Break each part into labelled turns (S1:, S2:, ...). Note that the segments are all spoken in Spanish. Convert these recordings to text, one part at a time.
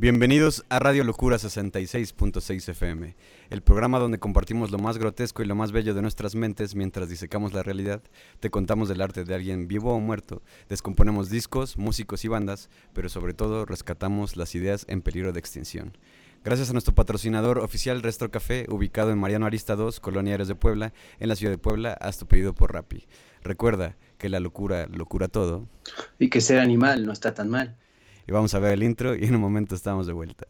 S1: Bienvenidos a Radio Locura 66.6 FM, el programa donde compartimos lo más grotesco y lo más bello de nuestras mentes mientras disecamos la realidad, te contamos del arte de alguien vivo o muerto, descomponemos discos, músicos y bandas, pero sobre todo rescatamos las ideas en peligro de extinción. Gracias a nuestro patrocinador oficial Restro Café, ubicado en Mariano Arista 2, Colonia Aires de Puebla, en la ciudad de Puebla, haz tu pedido por Rappi. Recuerda que la locura lo cura todo.
S2: Y que ser animal no está tan mal
S1: y vamos a ver el intro y en un momento estamos de vuelta.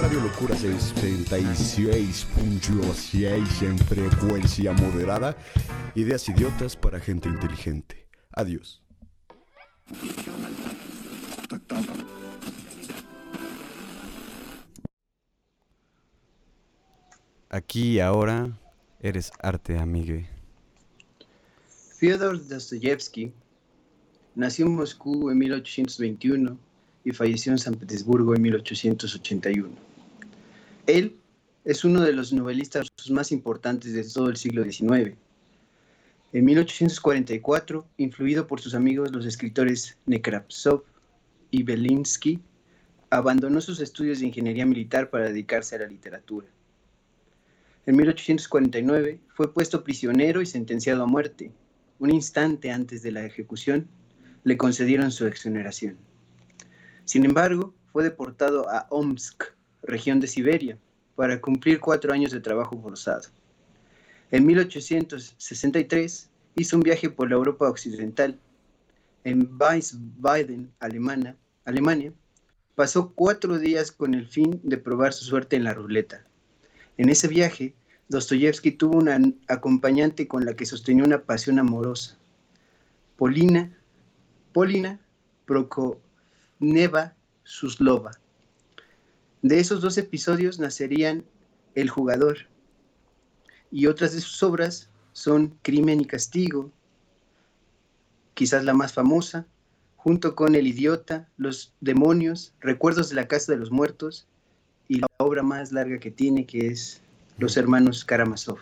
S1: Radio Locura 66.6 en frecuencia moderada. Ideas idiotas para gente inteligente. Adiós. Aquí ahora Eres arte, amigue.
S2: Fyodor Dostoyevsky nació en Moscú en 1821 y falleció en San Petersburgo en 1881. Él es uno de los novelistas más importantes de todo el siglo XIX. En 1844, influido por sus amigos los escritores Nekrasov y Belinsky, abandonó sus estudios de ingeniería militar para dedicarse a la literatura. En 1849 fue puesto prisionero y sentenciado a muerte. Un instante antes de la ejecución, le concedieron su exoneración. Sin embargo, fue deportado a Omsk, región de Siberia, para cumplir cuatro años de trabajo forzado. En 1863 hizo un viaje por la Europa Occidental. En Alemania, Alemania, pasó cuatro días con el fin de probar su suerte en la ruleta. En ese viaje, Dostoyevsky tuvo una acompañante con la que sostenía una pasión amorosa, Polina, Polina Prokoneva Suslova. De esos dos episodios nacerían El jugador, y otras de sus obras son Crimen y Castigo, quizás la más famosa, junto con El idiota, Los demonios, Recuerdos de la casa de los muertos y la obra más larga que tiene, que es Los hermanos Karamazov.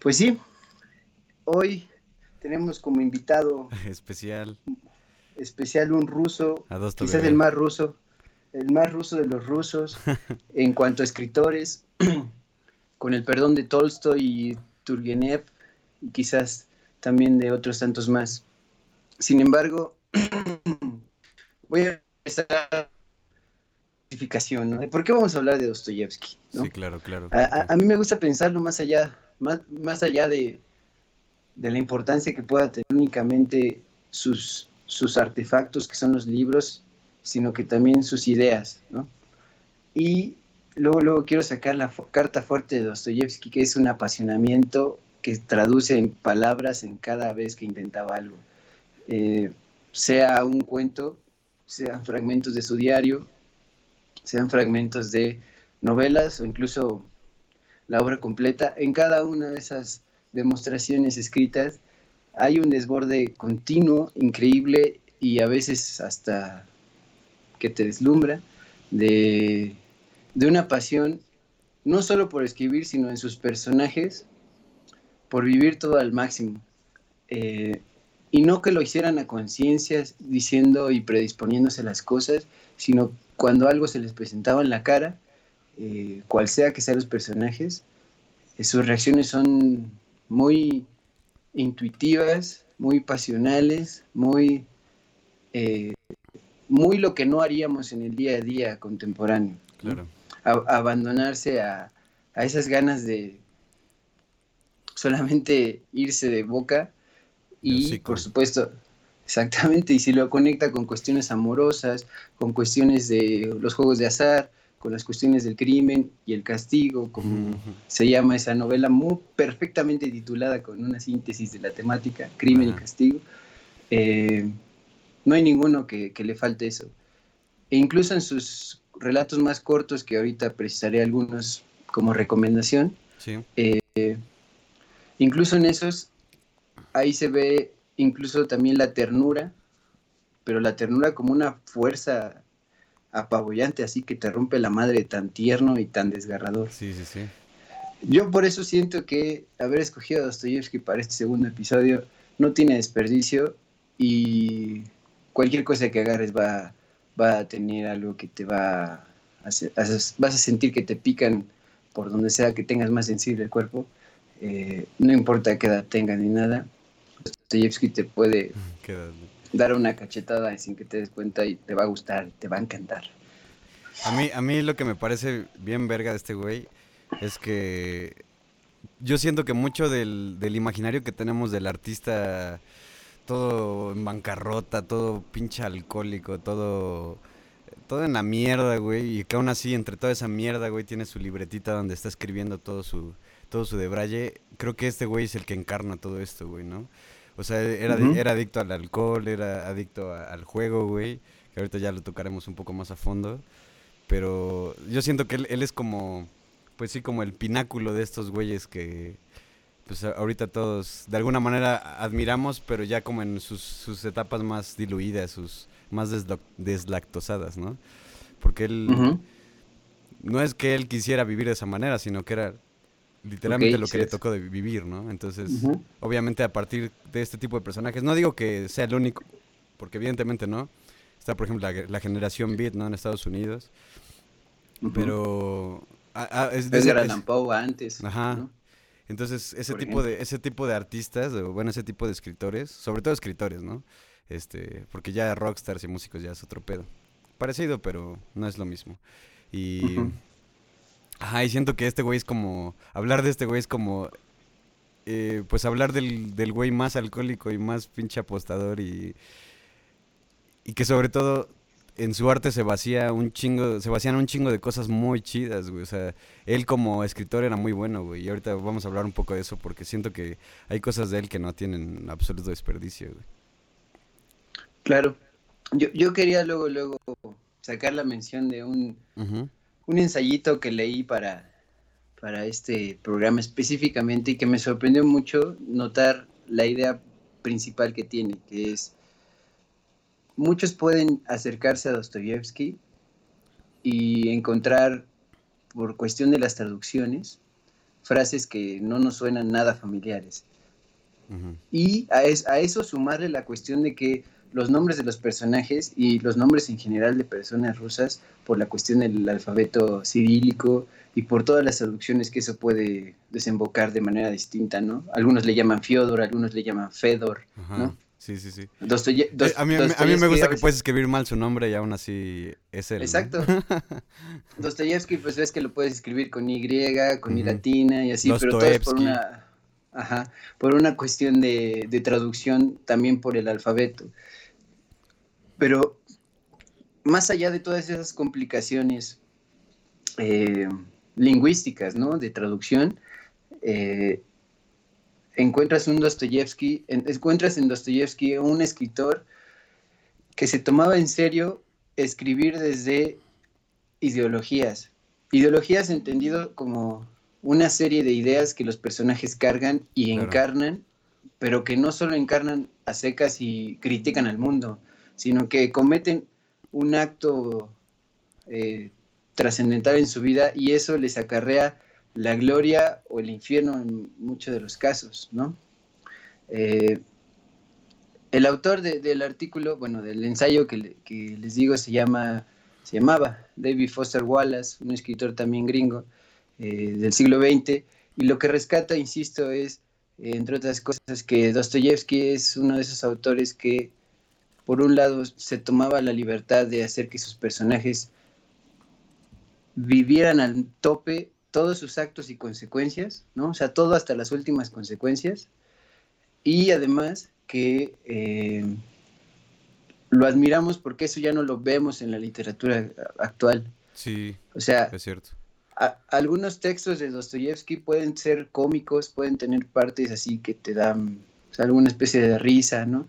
S2: Pues sí, hoy tenemos como invitado
S1: especial
S2: especial un ruso, quizás el más ruso, el más ruso de los rusos en cuanto a escritores, con el perdón de Tolstoy y Turgenev, y quizás también de otros tantos más. Sin embargo, voy a empezar ¿Por qué vamos a hablar de Dostoyevsky?
S1: Sí, claro, claro.
S2: A, mí me gusta pensarlo más allá, más, más allá de, de, la importancia que pueda tener únicamente sus, sus artefactos, que son los libros, sino que también sus ideas, ¿no? Y luego, luego quiero sacar la carta fuerte de Dostoyevsky, que es un apasionamiento que traduce en palabras en cada vez que intentaba algo. Eh, sea un cuento, sean fragmentos de su diario, sean fragmentos de novelas o incluso la obra completa, en cada una de esas demostraciones escritas hay un desborde continuo, increíble y a veces hasta que te deslumbra de, una pasión, no solo por escribir, sino en sus personajes, por vivir todo al máximo. Eh, y no que lo hicieran a conciencia, diciendo y predisponiéndose las cosas, sino cuando algo se les presentaba en la cara, eh, cual sea que sean los personajes, eh, sus reacciones son muy intuitivas, muy pasionales, muy, eh, muy lo que no haríamos en el día a día contemporáneo. abandonarse a, a, esas ganas de solamente irse de boca y, por supuesto, Exactamente, y si lo conecta con cuestiones amorosas, con cuestiones de los juegos de azar, con las cuestiones del crimen y el castigo, como se llama esa novela, muy perfectamente titulada con una síntesis de la temática, crimen y castigo, eh, no hay ninguno que, le falte eso. E incluso en sus relatos más cortos, que ahorita precisaré algunos como recomendación, eh, incluso en esos, ahí se ve incluso también la ternura, pero la ternura como una fuerza apabullante, así que te rompe la madre tan tierno y tan desgarrador.
S1: Sí, sí, sí.
S2: Yo por eso siento que haber escogido a Dostoyevsky para este segundo episodio no tiene desperdicio y cualquier cosa que agarres va, va a tener algo que te va a hacer, vas a sentir que te pican por donde sea que tengas más sensible el cuerpo, eh, no importa qué edad tengas ni nada, Dostoyevsky te puede dar una cachetada sin que te des cuenta y te va a gustar, te va a encantar.
S1: A mí, a mí lo que me parece bien verga de este güey es que yo siento que mucho del, del imaginario que tenemos del artista todo en bancarrota, todo pinche alcohólico, todo todo en la mierda, güey, y que aún así entre toda esa mierda, güey, tiene su libretita donde está escribiendo todo su todo su debraye. Creo que este güey es el que encarna todo esto, güey, ¿no? O sea, era, era adicto al alcohol, era adicto al juego, güey, que ahorita ya lo tocaremos un poco más a fondo. Pero yo siento que él, él es como pues sí, como el pináculo de estos güeyes que pues ahorita todos de alguna manera admiramos, pero ya como en sus, etapas más diluidas, sus más deslactosadas, ¿no? Porque él no es que él quisiera vivir de esa manera, sino que era literalmente lo que le tocó de vivir, ¿no? Entonces, obviamente a partir de este tipo de personajes, no digo que sea el único, porque evidentemente no. Está, por ejemplo, la, la generación Beat, ¿no? En Estados Unidos. Pero
S2: Ah, ah, es, de antes.
S1: Ajá. Entonces, ese tipo, de, ese tipo de artistas, bueno, ese tipo de escritores, sobre todo escritores, ¿no? Este, porque ya rockstars y músicos ya es otro pedo. Parecido, pero no es lo mismo. Y... Ajá, y siento que este güey es como... Hablar de este güey es como... Eh, pues hablar del, del güey más alcohólico y más pinche apostador y... Y que sobre todo en su arte se vacía un chingo, se vacían un chingo de cosas muy chidas, güey. O sea, él como escritor era muy bueno, güey. Y ahorita vamos a hablar un poco de eso porque siento que hay cosas de él que no tienen absoluto desperdicio, güey.
S2: Claro. Yo, yo quería luego, luego sacar la mención de un, un ensayito que leí para, para este programa específicamente y que me sorprendió mucho notar la idea principal que tiene, que es muchos pueden acercarse a Dostoyevsky y encontrar, por cuestión de las traducciones, frases que no nos suenan nada familiares. Y a, eso sumarle la cuestión de que los nombres de los personajes y los nombres en general de personas rusas, por la cuestión del alfabeto cirílico y por todas las traducciones que eso puede desembocar de manera distinta, ¿no? Algunos le llaman Fyodor, algunos le llaman Fedor, ¿no?
S1: Sí, sí, sí. Eh, a, mí, me gusta que puedes escribir mal su nombre y aún así es él.
S2: Exacto. Dostoyevsky, pues ves que lo puedes escribir con Y, con I latina y así, pero todo es por una, ajá, por una cuestión de, traducción, también por el alfabeto. Pero más allá de todas esas complicaciones eh, lingüísticas, ¿no? De traducción, eh, encuentras un Dostoyevsky, encuentras en Dostoyevsky un escritor que se tomaba en serio escribir desde ideologías. Ideologías entendido como una serie de ideas que los personajes cargan y encarnan, pero que no solo encarnan a secas y critican al mundo, sino que cometen un acto eh, trascendental en su vida y eso les acarrea la gloria o el infierno en muchos de los casos, ¿no? Eh, el autor del artículo, bueno, del ensayo que, les digo se llama, se llamaba David Foster Wallace, un escritor también gringo eh, del siglo XX, y lo que rescata, insisto, es, entre otras cosas, que Dostoyevsky es uno de esos autores que, por un lado, se tomaba la libertad de hacer que sus personajes vivieran al tope todos sus actos y consecuencias, ¿no? O sea, todo hasta las últimas consecuencias. Y además que eh, lo admiramos porque eso ya no lo vemos en la literatura actual.
S1: Sí, o sea, es cierto.
S2: algunos textos de Dostoyevsky pueden ser cómicos, pueden tener partes así que te dan alguna especie de risa, ¿no?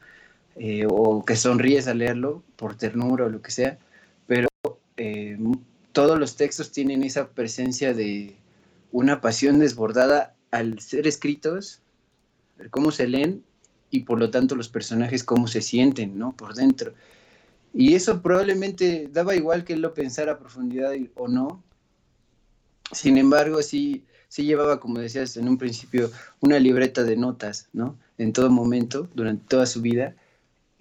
S2: Eh, o que sonríes al leerlo por ternura o lo que sea, pero eh, todos los textos tienen esa presencia de una pasión desbordada al ser escritos, cómo se leen y por lo tanto los personajes cómo se sienten, ¿no? Por dentro. Y eso probablemente daba igual que él lo pensara a profundidad o no. Sin embargo, sí, sí llevaba, como decías en un principio, una libreta de notas, ¿no? En todo momento, durante toda su vida.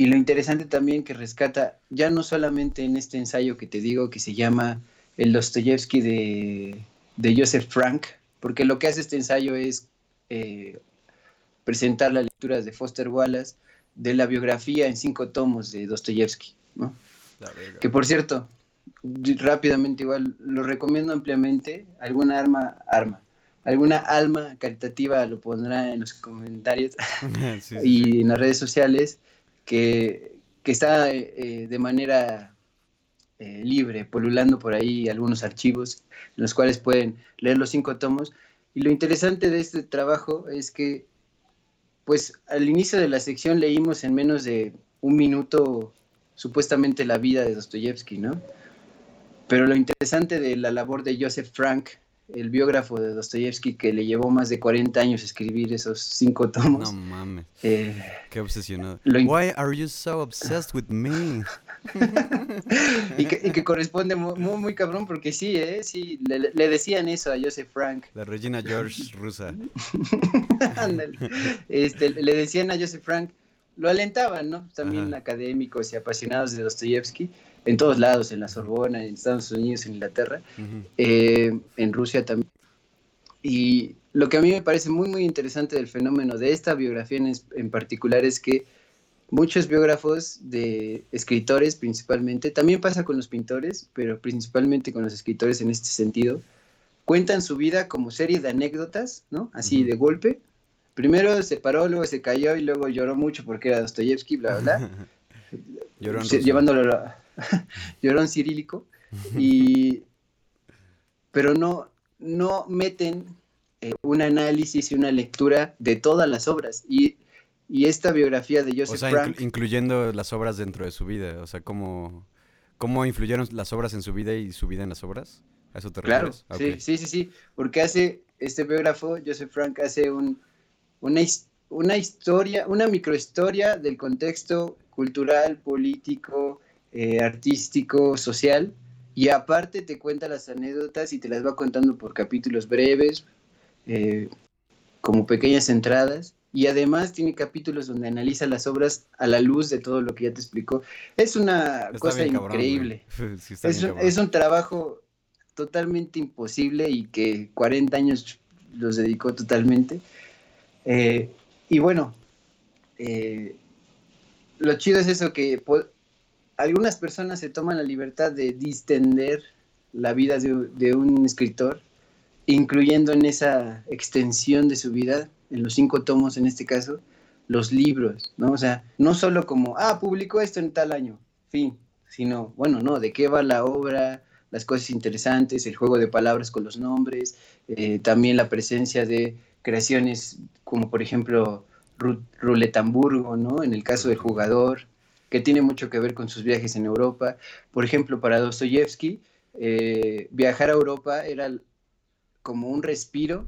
S2: Y lo interesante también que rescata, ya no solamente en este ensayo que te digo, que se llama El Dostoyevsky de, de Joseph Frank, porque lo que hace este ensayo es eh, presentar las lecturas de Foster Wallace de la biografía en cinco tomos de Dostoyevsky, ¿no? Que por cierto, rápidamente igual, lo recomiendo ampliamente, alguna arma, arma, alguna alma caritativa lo pondrá en los comentarios y en las redes sociales, que, está eh, de manera eh, libre, polulando por ahí algunos archivos en los cuales pueden leer los cinco tomos. Y lo interesante de este trabajo es que, pues al inicio de la sección leímos en menos de un minuto supuestamente la vida de Dostoyevsky, ¿no? Pero lo interesante de la labor de Joseph Frank, el biógrafo de Dostoyevsky, que le llevó más de 40 años escribir esos cinco tomos.
S1: No mames.
S2: Eh,
S1: Qué obsesionado. Why are you so obsessed with me?
S2: y, que, corresponde muy, muy, cabrón porque sí, ¿eh? Sí, le, decían eso a Joseph Frank.
S1: La Regina George rusa.
S2: este, le decían a Joseph Frank, lo alentaban, ¿no? También académicos y apasionados de Dostoyevsky, en todos lados, en la Sorbona, en Estados Unidos, en Inglaterra, eh, en Rusia también. Y lo que a mí me parece muy, muy interesante del fenómeno de esta biografía en, en particular es que muchos biógrafos de escritores principalmente, también pasa con los pintores, pero principalmente con los escritores en este sentido, cuentan su vida como serie de anécdotas, ¿no? Así de golpe, primero se paró, luego se cayó y luego lloró mucho porque era Dostoyevsky, bla, bla, bla. llevándolo a... llorón cirílico. Y... Pero no, no meten eh, un análisis y una lectura de todas las obras. Y, y esta biografía de Joseph o sea,
S1: incluyendo las obras dentro de su vida. O sea, ¿cómo, ¿cómo influyeron las obras en su vida y su vida en las obras? ¿A eso te refieres?
S2: Claro, sí, sí, sí, sí. Porque hace, este biógrafo, Joseph Frank, hace un una, una historia, una microhistoria del contexto cultural, político, eh, artístico, social, y aparte te cuenta las anécdotas y te las va contando por capítulos breves, eh, como pequeñas entradas, y además tiene capítulos donde analiza las obras a la luz de todo lo que ya te explicó. Es una cosa increíble. es, es, un trabajo totalmente imposible y que 40 años los dedicó totalmente. Eh, y bueno, eh, lo chido es eso que algunas personas se toman la libertad de distender la vida de, un escritor, incluyendo en esa extensión de su vida, en los cinco tomos en este caso, los libros, ¿no? O sea, no solo como, ah, publicó esto en tal año, fin, sino, bueno, no, de qué va la obra, las cosas interesantes, el juego de palabras con los nombres, eh, también la presencia de creaciones como por ejemplo Ruletamburgo, ¿no? En el caso del jugador, que tiene mucho que ver con sus viajes en Europa. Por ejemplo, para Dostoyevsky, eh, viajar a Europa era como un respiro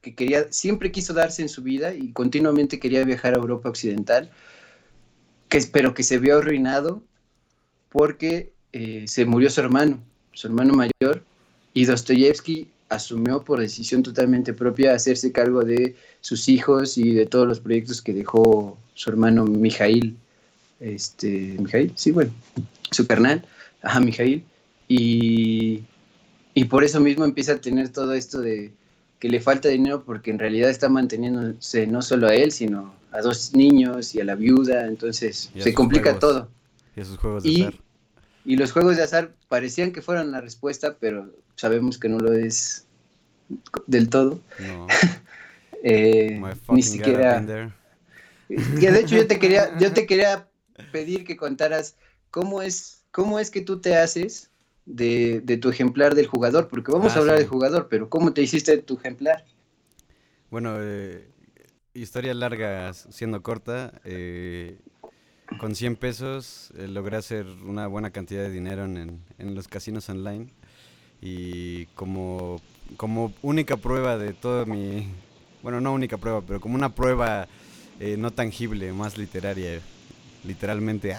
S2: que quería, siempre quiso darse en su vida y continuamente quería viajar a Europa Occidental, espero que se vio arruinado porque eh, se murió su hermano, su hermano mayor, y Dostoyevsky asumió por decisión totalmente propia hacerse cargo de sus hijos y de todos los proyectos que dejó su hermano Mijail, este, Mijail, sí, bueno, su carnal, ajá, Mijail, y, y por eso mismo empieza a tener todo esto de que le falta dinero porque en realidad está manteniéndose no solo a él, sino a dos niños y a la viuda, entonces se complica todo.
S1: Y a sus juegos de azar.
S2: Y los juegos de azar parecían que fueran la respuesta, pero sabemos que no lo es del todo. No. Eh, ni siquiera. De hecho yo te quería, yo te quería pedir que contaras cómo es, cómo es que tú te haces de, tu ejemplar del jugador, porque vamos a ah, hablar del jugador, pero ¿cómo te hiciste tu ejemplar?
S1: Bueno, eh, historia larga siendo corta, eh, con 100 pesos logré hacer una buena cantidad de dinero en, en los casinos online y como, como única prueba de todo mi, bueno, no única prueba, pero como una prueba eh, no tangible, más literaria literalmente,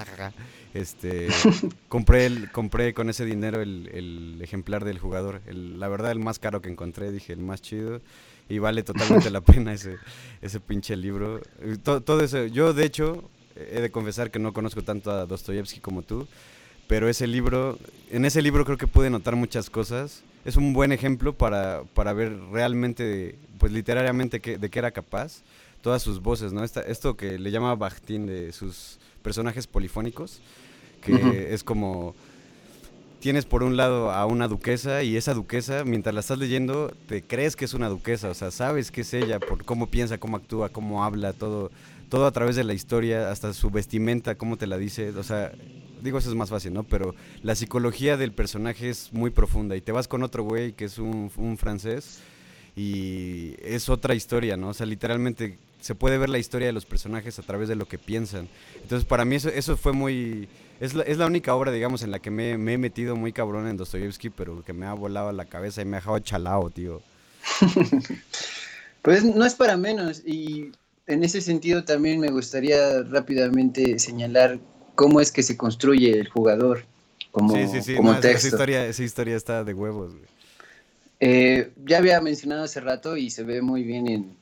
S1: este, compré, el, compré con ese dinero el, ejemplar del jugador, la verdad el más caro que encontré, dije, el más chido, y vale totalmente la pena ese, ese pinche libro. Todo, todo eso, yo de hecho, he de confesar que no conozco tanto a Dostoyevsky como tú, pero ese libro, en ese libro creo que pude notar muchas cosas. Es un buen ejemplo para, para ver realmente, pues literariamente de qué era capaz. Todas sus voces, ¿no? Esta, esto que le llama Bakhtin de sus personajes polifónicos, que es como tienes por un lado a una duquesa y esa duquesa, mientras la estás leyendo, te crees que es una duquesa, o sea, sabes que es ella por cómo piensa, cómo actúa, cómo habla, todo, todo a través de la historia, hasta su vestimenta, cómo te la dice, o sea, digo eso es más fácil, ¿no? Pero la psicología del personaje es muy profunda y te vas con otro güey que es un, un francés y es otra historia, ¿no? O sea, literalmente se puede ver la historia de los personajes a través de lo que piensan. Entonces, para mí eso, eso fue muy... Es la, es la única obra, digamos, en la que me, me he metido muy cabrón en Dostoyevsky, pero que me ha volado la cabeza y me ha dejado chalao, tío.
S2: pues no es para menos. Y en ese sentido también me gustaría rápidamente señalar cómo es que se construye el jugador como, sí, sí, sí. como texto.
S1: Esa historia, esa historia está de huevos.
S2: Eh, ya había mencionado hace rato y se ve muy bien en,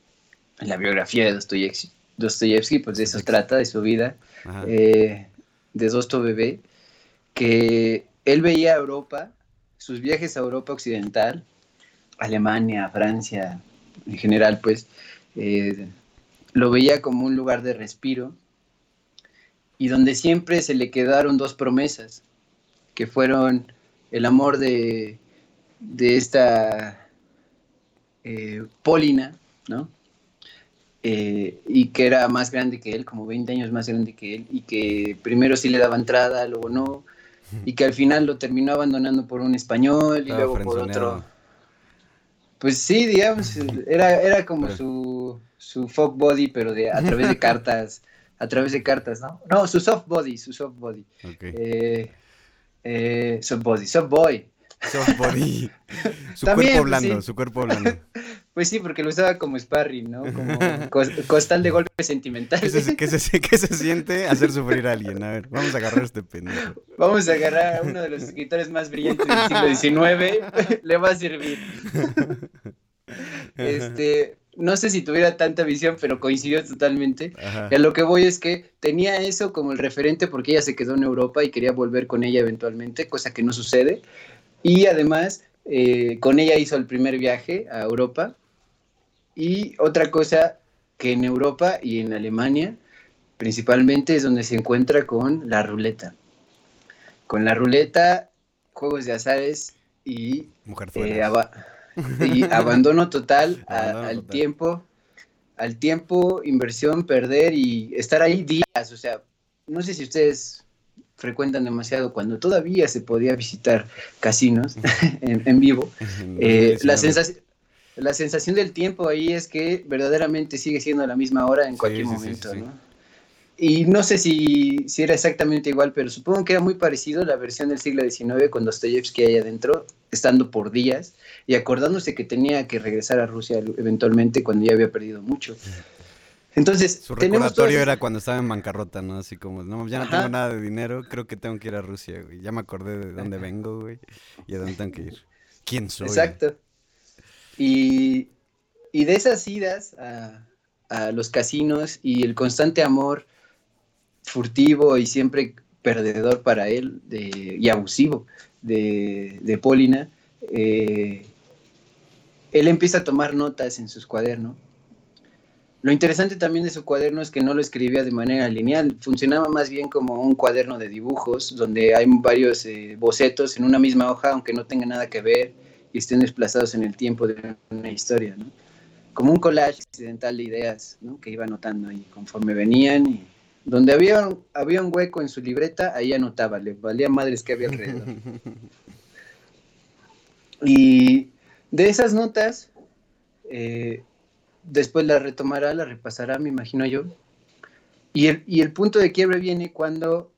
S2: la biografía de Dostoyevsky, Dostoyevsky pues de eso trata, de su vida, eh, de Dosto Bebé, que él veía Europa, sus viajes a Europa Occidental, Alemania, Francia, en general, pues, eh, lo veía como un lugar de respiro y donde siempre se le quedaron dos promesas, que fueron el amor de, de esta eh, Polina, ¿no? Eh, y que era más grande que él, como 20 años más grande que él, y que primero sí le daba entrada, luego no, y que al final lo terminó abandonando por un español y luego por otro. Pues sí, digamos, era, era como su, su folk body, pero de, a través de cartas, a través de cartas, ¿no? No, su soft body, su soft body. Eh, eh, soft body, soft boy.
S1: Soft body. Su cuerpo pues blando, su cuerpo blando.
S2: Pues sí, porque lo usaba como sparring, ¿no? Como costal de golpe sentimental.
S1: ¿Qué se, se, siente hacer sufrir a alguien? A ver, vamos a agarrar a este pendejo.
S2: Vamos a agarrar a uno de los escritores más brillantes del siglo XIX. Le va a servir. Este, no sé si tuviera tanta visión, pero coincidió totalmente. Y a lo que voy es que tenía eso como el referente porque ella se quedó en Europa y quería volver con ella eventualmente, cosa que no sucede. Y además, eh, con ella hizo el primer viaje a Europa y otra cosa que en Europa y en Alemania principalmente es donde se encuentra con la ruleta. Con la ruleta, juegos de azares y,
S1: eh,
S2: y abandono total al tiempo, al tiempo, inversión, perder y estar ahí días. O sea, no sé si ustedes frecuentan demasiado cuando todavía se podía visitar casinos en, vivo. Eh, la sensación la sensación del tiempo ahí es que verdaderamente sigue siendo la misma hora en cualquier momento, ¿no? Y no sé si, si, era exactamente igual, pero supongo que era muy parecido la versión del siglo XIX con Dostoyevsky ahí adentro, estando por días y acordándose que tenía que regresar a Rusia eventualmente cuando ya había perdido mucho. Entonces,
S1: su recordatorio era cuando estaba en bancarrota, ¿no? Así como, no, ya no tengo nada de dinero, creo que tengo que ir a Rusia, güey. Ya me acordé de dónde vengo, güey, y a dónde tengo que ir. ¿Quién soy?
S2: Exacto. Y, de esas idas a, los casinos y el constante amor furtivo y siempre perdedor para él y abusivo de, de Polina, eh, él empieza a tomar notas en sus cuadernos. Lo interesante también de su cuaderno es que no lo escribía de manera lineal, funcionaba más bien como un cuaderno de dibujos, donde hay varios eh, bocetos en una misma hoja, aunque no tenga nada que ver y estén desplazados en el tiempo de una historia, ¿no? Como un collage accidental de ideas, ¿no? Que iba anotando ahí conforme venían y donde había, había un hueco en su libreta, ahí anotaba, le valía madres que había alrededor. y de esas notas, eh, después las retomará, las repasará, me imagino yo. Y el, y el punto de quiebre viene cuando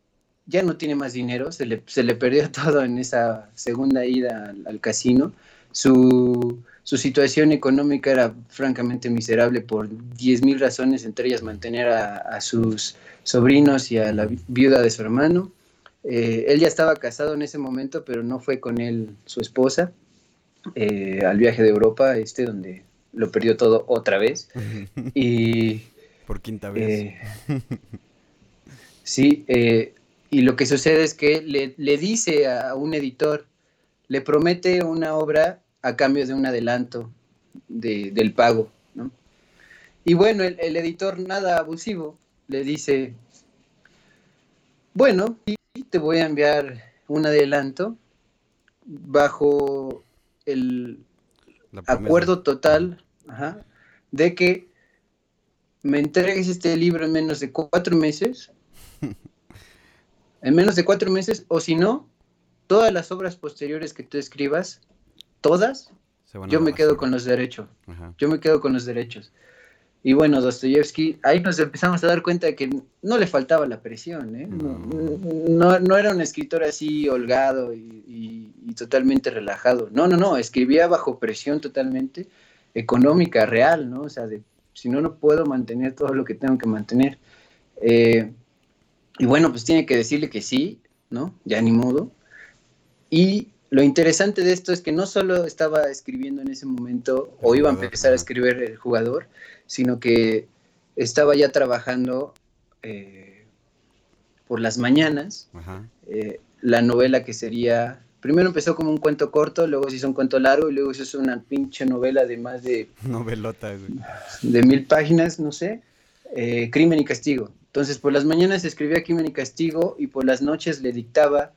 S2: ya no tiene más dinero, se le, se le perdió todo en esa segunda ida al, casino su, su situación económica era francamente miserable por 10.000 razones, entre ellas mantener a, sus sobrinos y a la viuda de su hermano. Eh, él ya estaba casado en ese momento, pero no fue con él su esposa eh, al viaje de Europa, este donde lo perdió todo otra vez. y
S1: por quinta vez. Eh,
S2: sí, y lo que sucede es que le, le dice a un editor, le promete una obra a cambio de un adelanto del pago. ¿no? Y bueno, el, editor nada abusivo le dice, bueno, te voy a enviar un adelanto bajo el acuerdo total de que me entregues este libro en menos de cuatro meses, en menos de cuatro meses, o si no, todas las obras posteriores que tú escribas todas, yo me quedo con los derechos. Yo me quedo con los derechos. Y bueno, Dostoyevsky, ahí nos empezamos a dar cuenta de que no le faltaba la presión, ¿eh? no, no, era un escritor así holgado y, totalmente relajado. No, no, no, escribía bajo presión totalmente económica, real, ¿no? O sea, de, si no, no puedo mantener todo lo que tengo que mantener. Eh, y bueno, pues tiene que decirle que sí, ¿no? Ya ni modo. Y lo interesante de esto es que no solo estaba escribiendo en ese momento o iba a empezar a escribir el jugador, sino que estaba ya trabajando eh, por las mañanas eh, la novela que sería, primero empezó como un cuento corto, luego se hizo un cuento largo y luego se hizo una pinche novela de más de...
S1: Novelota,
S2: De mil páginas, no sé. Eh, Crimen y Castigo. Entonces por las mañanas escribía Crimen y Castigo y por las noches le dictaba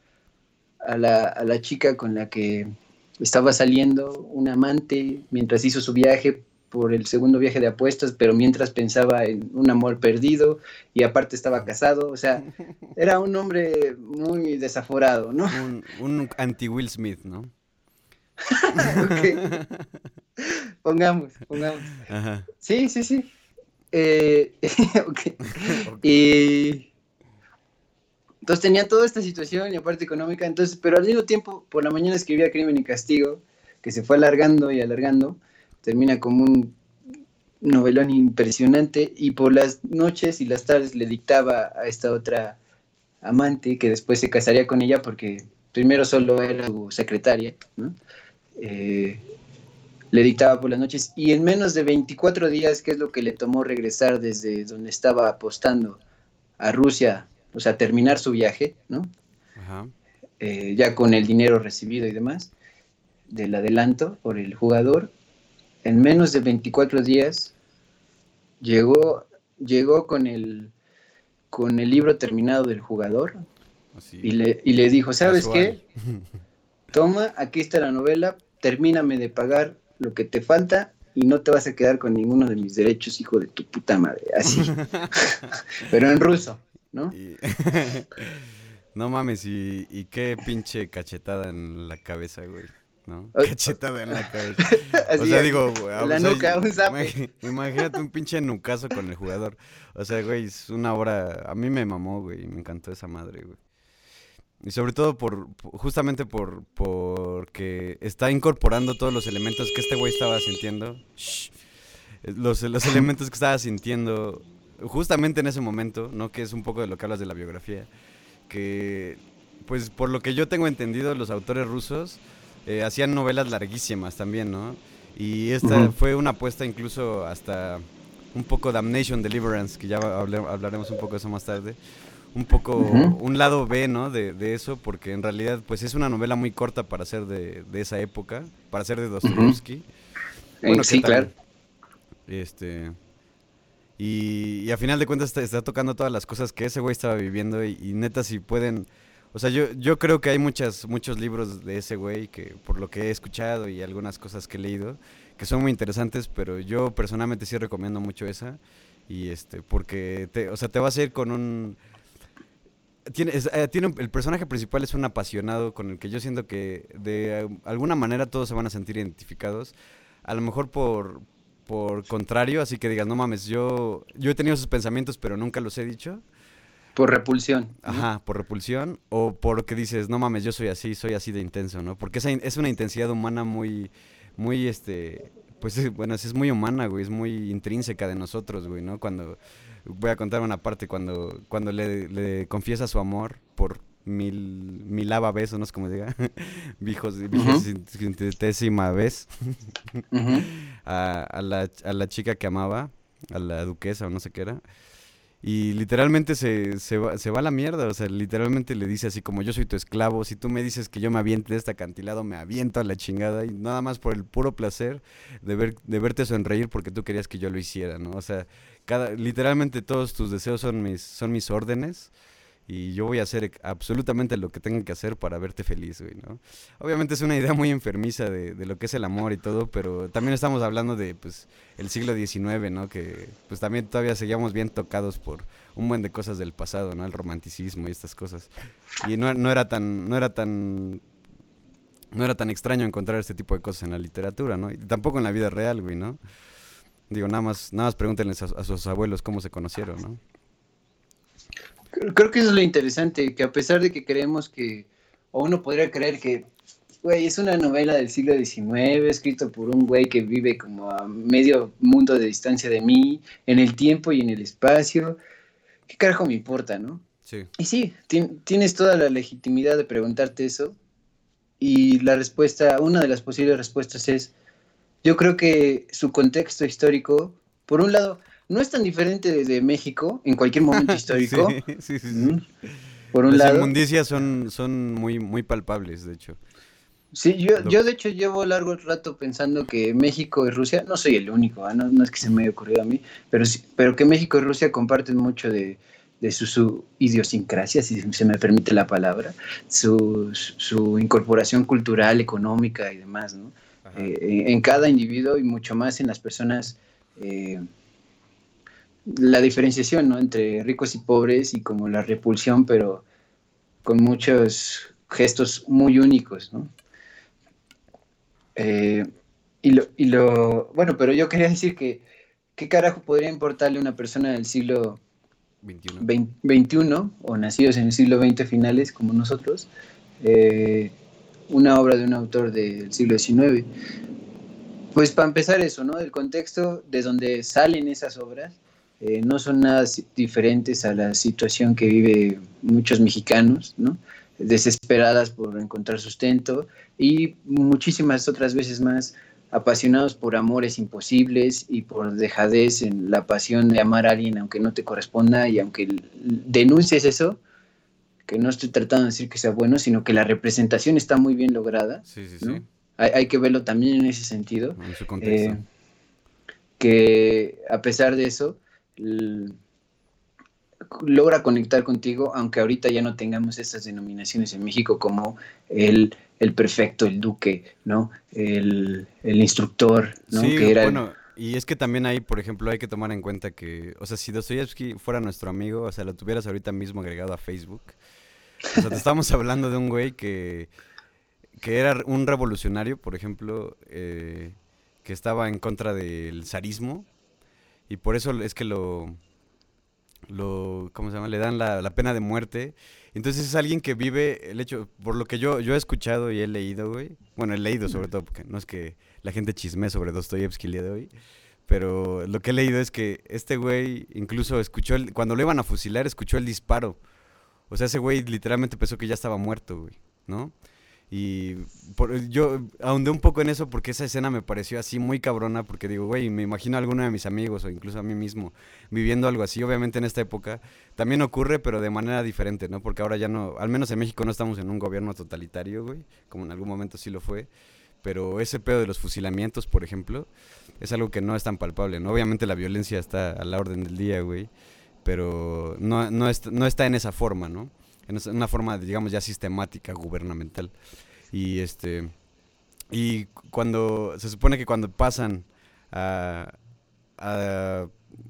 S2: a la, a la chica con la que estaba saliendo, un amante, mientras hizo su viaje por el segundo viaje de apuestas, pero mientras pensaba en un amor perdido y aparte estaba casado, o sea, era un hombre muy desaforado, ¿no?
S1: Un, anti-Will Smith, ¿no?
S2: Pongamos, pongamos. Sí, sí, sí. Eh, okay. Y entonces tenía toda esta situación y aparte económica, entonces, pero al mismo tiempo, por la mañana escribía Crimen y Castigo, que se fue alargando y alargando, termina como un novelón impresionante, y por las noches y las tardes le dictaba a esta otra amante, que después se casaría con ella porque primero solo era su secretaria, eh, le dictaba por las noches, y en menos de 24 días, que es lo que le tomó regresar desde donde estaba apostando a Rusia o sea, terminar su viaje, ¿no? Eh, ya con el dinero recibido y demás, del adelanto por el jugador, en menos de 24 días llegó, llegó con, el, con el libro terminado del jugador y, le, y, le, dijo, ¿sabes qué? Toma, aquí está la novela, termíname de pagar lo que te falta y no te vas a quedar con ninguno de mis derechos, hijo de tu puta madre. Así. Pero en ruso. ¿no?
S1: no mames, y, qué pinche cachetada en la cabeza, güey. ¿no? Cachetada en la cabeza. o sea, digo,
S2: la nuca, un
S1: Imagínate un pinche nucazo con el jugador. O sea, güey, es una obra. A mí me mamó, güey. Me encantó esa madre, güey. Y sobre todo por, justamente por, porque está incorporando todos los elementos que este güey estaba sintiendo. Los, los elementos que estaba sintiendo justamente en ese momento, ¿no? Que es un poco de lo que hablas de la biografía, que, pues por lo que yo tengo entendido, los autores rusos eh, hacían novelas larguísimas también, ¿no? Y esta fue una apuesta incluso hasta un poco Damnation Deliverance, que ya hablaremos un poco de eso más tarde. Un poco, un lado B, ¿no? De, de, eso, porque en realidad, pues es una novela muy corta para ser de, de esa época, para ser de Dostoevsky.
S2: Bueno, sí, claro.
S1: Este, y, a final de cuentas está, tocando todas las cosas que ese güey estaba viviendo y, neta si pueden... O sea, yo, yo creo que hay muchas, muchos libros de ese güey que por lo que he escuchado y algunas cosas que he leído que son muy interesantes, pero yo personalmente sí recomiendo mucho esa y este porque te, o sea, te vas a ir con un tiene, eh, tiene el personaje principal es un apasionado con el que yo siento que de alguna manera todos se van a sentir identificados, a lo mejor por por contrario, así que digas, no mames, yo, yo he tenido esos pensamientos, pero nunca los he dicho.
S2: Por repulsión.
S1: Ajá, por repulsión o porque dices, no mames, yo soy así, soy así de intenso, ¿no? Porque esa es una intensidad humana muy, muy, este, pues bueno, es muy humana, güey, es muy intrínseca de nosotros, güey, ¿no? Cuando, voy a contar una parte, cuando, cuando le, le confiesa su amor por mil, milava vez, o no sé cómo diga, vijos, vigésima vez, a, a, la, a la chica que amaba, a la duquesa o no sé qué era, y literalmente se, se, va, se va a la mierda, o sea, literalmente le dice así como yo soy tu esclavo, si tú me dices que yo me aviente de este acantilado, me aviento a la chingada y nada más por el puro placer de, ver, de verte sonreír porque tú querías que yo lo hiciera, ¿no? O sea, cada, literalmente todos tus deseos son mis, son mis órdenes y yo voy a hacer absolutamente lo que tenga que hacer para verte feliz, güey, ¿no? Obviamente es una idea muy enfermiza de, de, lo que es el amor y todo, pero también estamos hablando de, pues, el siglo XIX, ¿no? Que, pues, también todavía seguíamos bien tocados por un buen de cosas del pasado, ¿no? El romanticismo y estas cosas. Y no, no era tan, no era tan, no era tan extraño encontrar este tipo de cosas en la literatura, ¿no? Y tampoco en la vida real, güey, ¿no? Digo, nada más, nada más pregúntenles a, a sus abuelos cómo se conocieron, ¿no?
S2: Creo que eso es lo interesante, que a pesar de que creemos que, o uno podría creer que, güey, es una novela del siglo XIX, escrito por un güey que vive como a medio mundo de distancia de mí, en el tiempo y en el espacio, ¿qué carajo me importa, no?
S1: Sí.
S2: Y sí, tienes toda la legitimidad de preguntarte eso, y la respuesta, una de las posibles respuestas es, yo creo que su contexto histórico, por un lado, no es tan diferente desde México en cualquier momento histórico.
S1: sí, sí, sí, Por un Las lado. inmundicias son, son muy, muy palpables, de hecho.
S2: Sí, yo, yo de hecho llevo largo rato pensando que México y Rusia, no soy el único, ¿ah? no, es que se me haya ocurrido a mí, pero, sí, pero que México y Rusia comparten mucho de, de su, idiosincrasia, si se me permite la palabra, su, su incorporación cultural, económica y demás, ¿no? Eh, en cada individuo y mucho más en las personas eh, la diferenciación ¿no? entre ricos y pobres y como la repulsión, pero con muchos gestos muy únicos, ¿no? Eh, y, lo, y lo, bueno, pero yo quería decir que, ¿qué carajo podría importarle a una persona del siglo XXI o nacidos en el siglo XX finales como nosotros, eh, una obra de un autor del siglo XIX? Pues para empezar eso, ¿no? El contexto de donde salen esas obras eh, no son nada diferentes a la situación que vive muchos mexicanos, ¿no? desesperadas por encontrar sustento y muchísimas otras veces más apasionados por amores imposibles y por dejadez en la pasión de amar a alguien aunque no te corresponda y aunque denuncies eso, que no estoy tratando de decir que sea bueno, sino que la representación está muy bien lograda.
S1: Sí, sí, sí.
S2: Hay, que verlo también en ese sentido. En su contexto. Eh, que a pesar de eso, logra conectar contigo, aunque ahorita ya no tengamos estas denominaciones en México como el, el perfecto, el duque, ¿no? El, instructor, ¿no?
S1: Sí, bueno, y es que también ahí, por ejemplo, hay que tomar en cuenta que, o sea, si Dostoyevsky fuera nuestro amigo, o sea, lo tuvieras ahorita mismo agregado a Facebook, o sea, te estamos hablando de un güey que, que era un revolucionario, por ejemplo, eh, que estaba en contra del zarismo, y por eso es que lo, lo ¿cómo se llama? Le dan la, pena de muerte. Entonces es alguien que vive el hecho, por lo que yo, yo he escuchado y he leído, güey. Bueno, he leído sobre todo, porque no es que la gente chisme sobre Dostoyevsky el día de hoy. Pero lo que he leído es que este güey incluso escuchó, el, cuando lo iban a fusilar, escuchó el disparo. O sea, ese güey literalmente pensó que ya estaba muerto, güey, ¿no? Y por, yo ahondé un poco en eso porque esa escena me pareció así muy cabrona, porque digo, güey, me imagino a alguno de mis amigos o incluso a mí mismo viviendo algo así. Obviamente en esta época también ocurre, pero de manera diferente, ¿no? Porque ahora ya no, al menos en México no estamos en un gobierno totalitario, güey, como en algún momento sí lo fue. Pero ese pedo de los fusilamientos, por ejemplo, es algo que no es tan palpable, ¿no? Obviamente la violencia está a la orden del día, güey, pero no, no, no está en esa forma, ¿no? en una forma, digamos, ya sistemática, gubernamental. Y este y cuando se supone que cuando pasan a,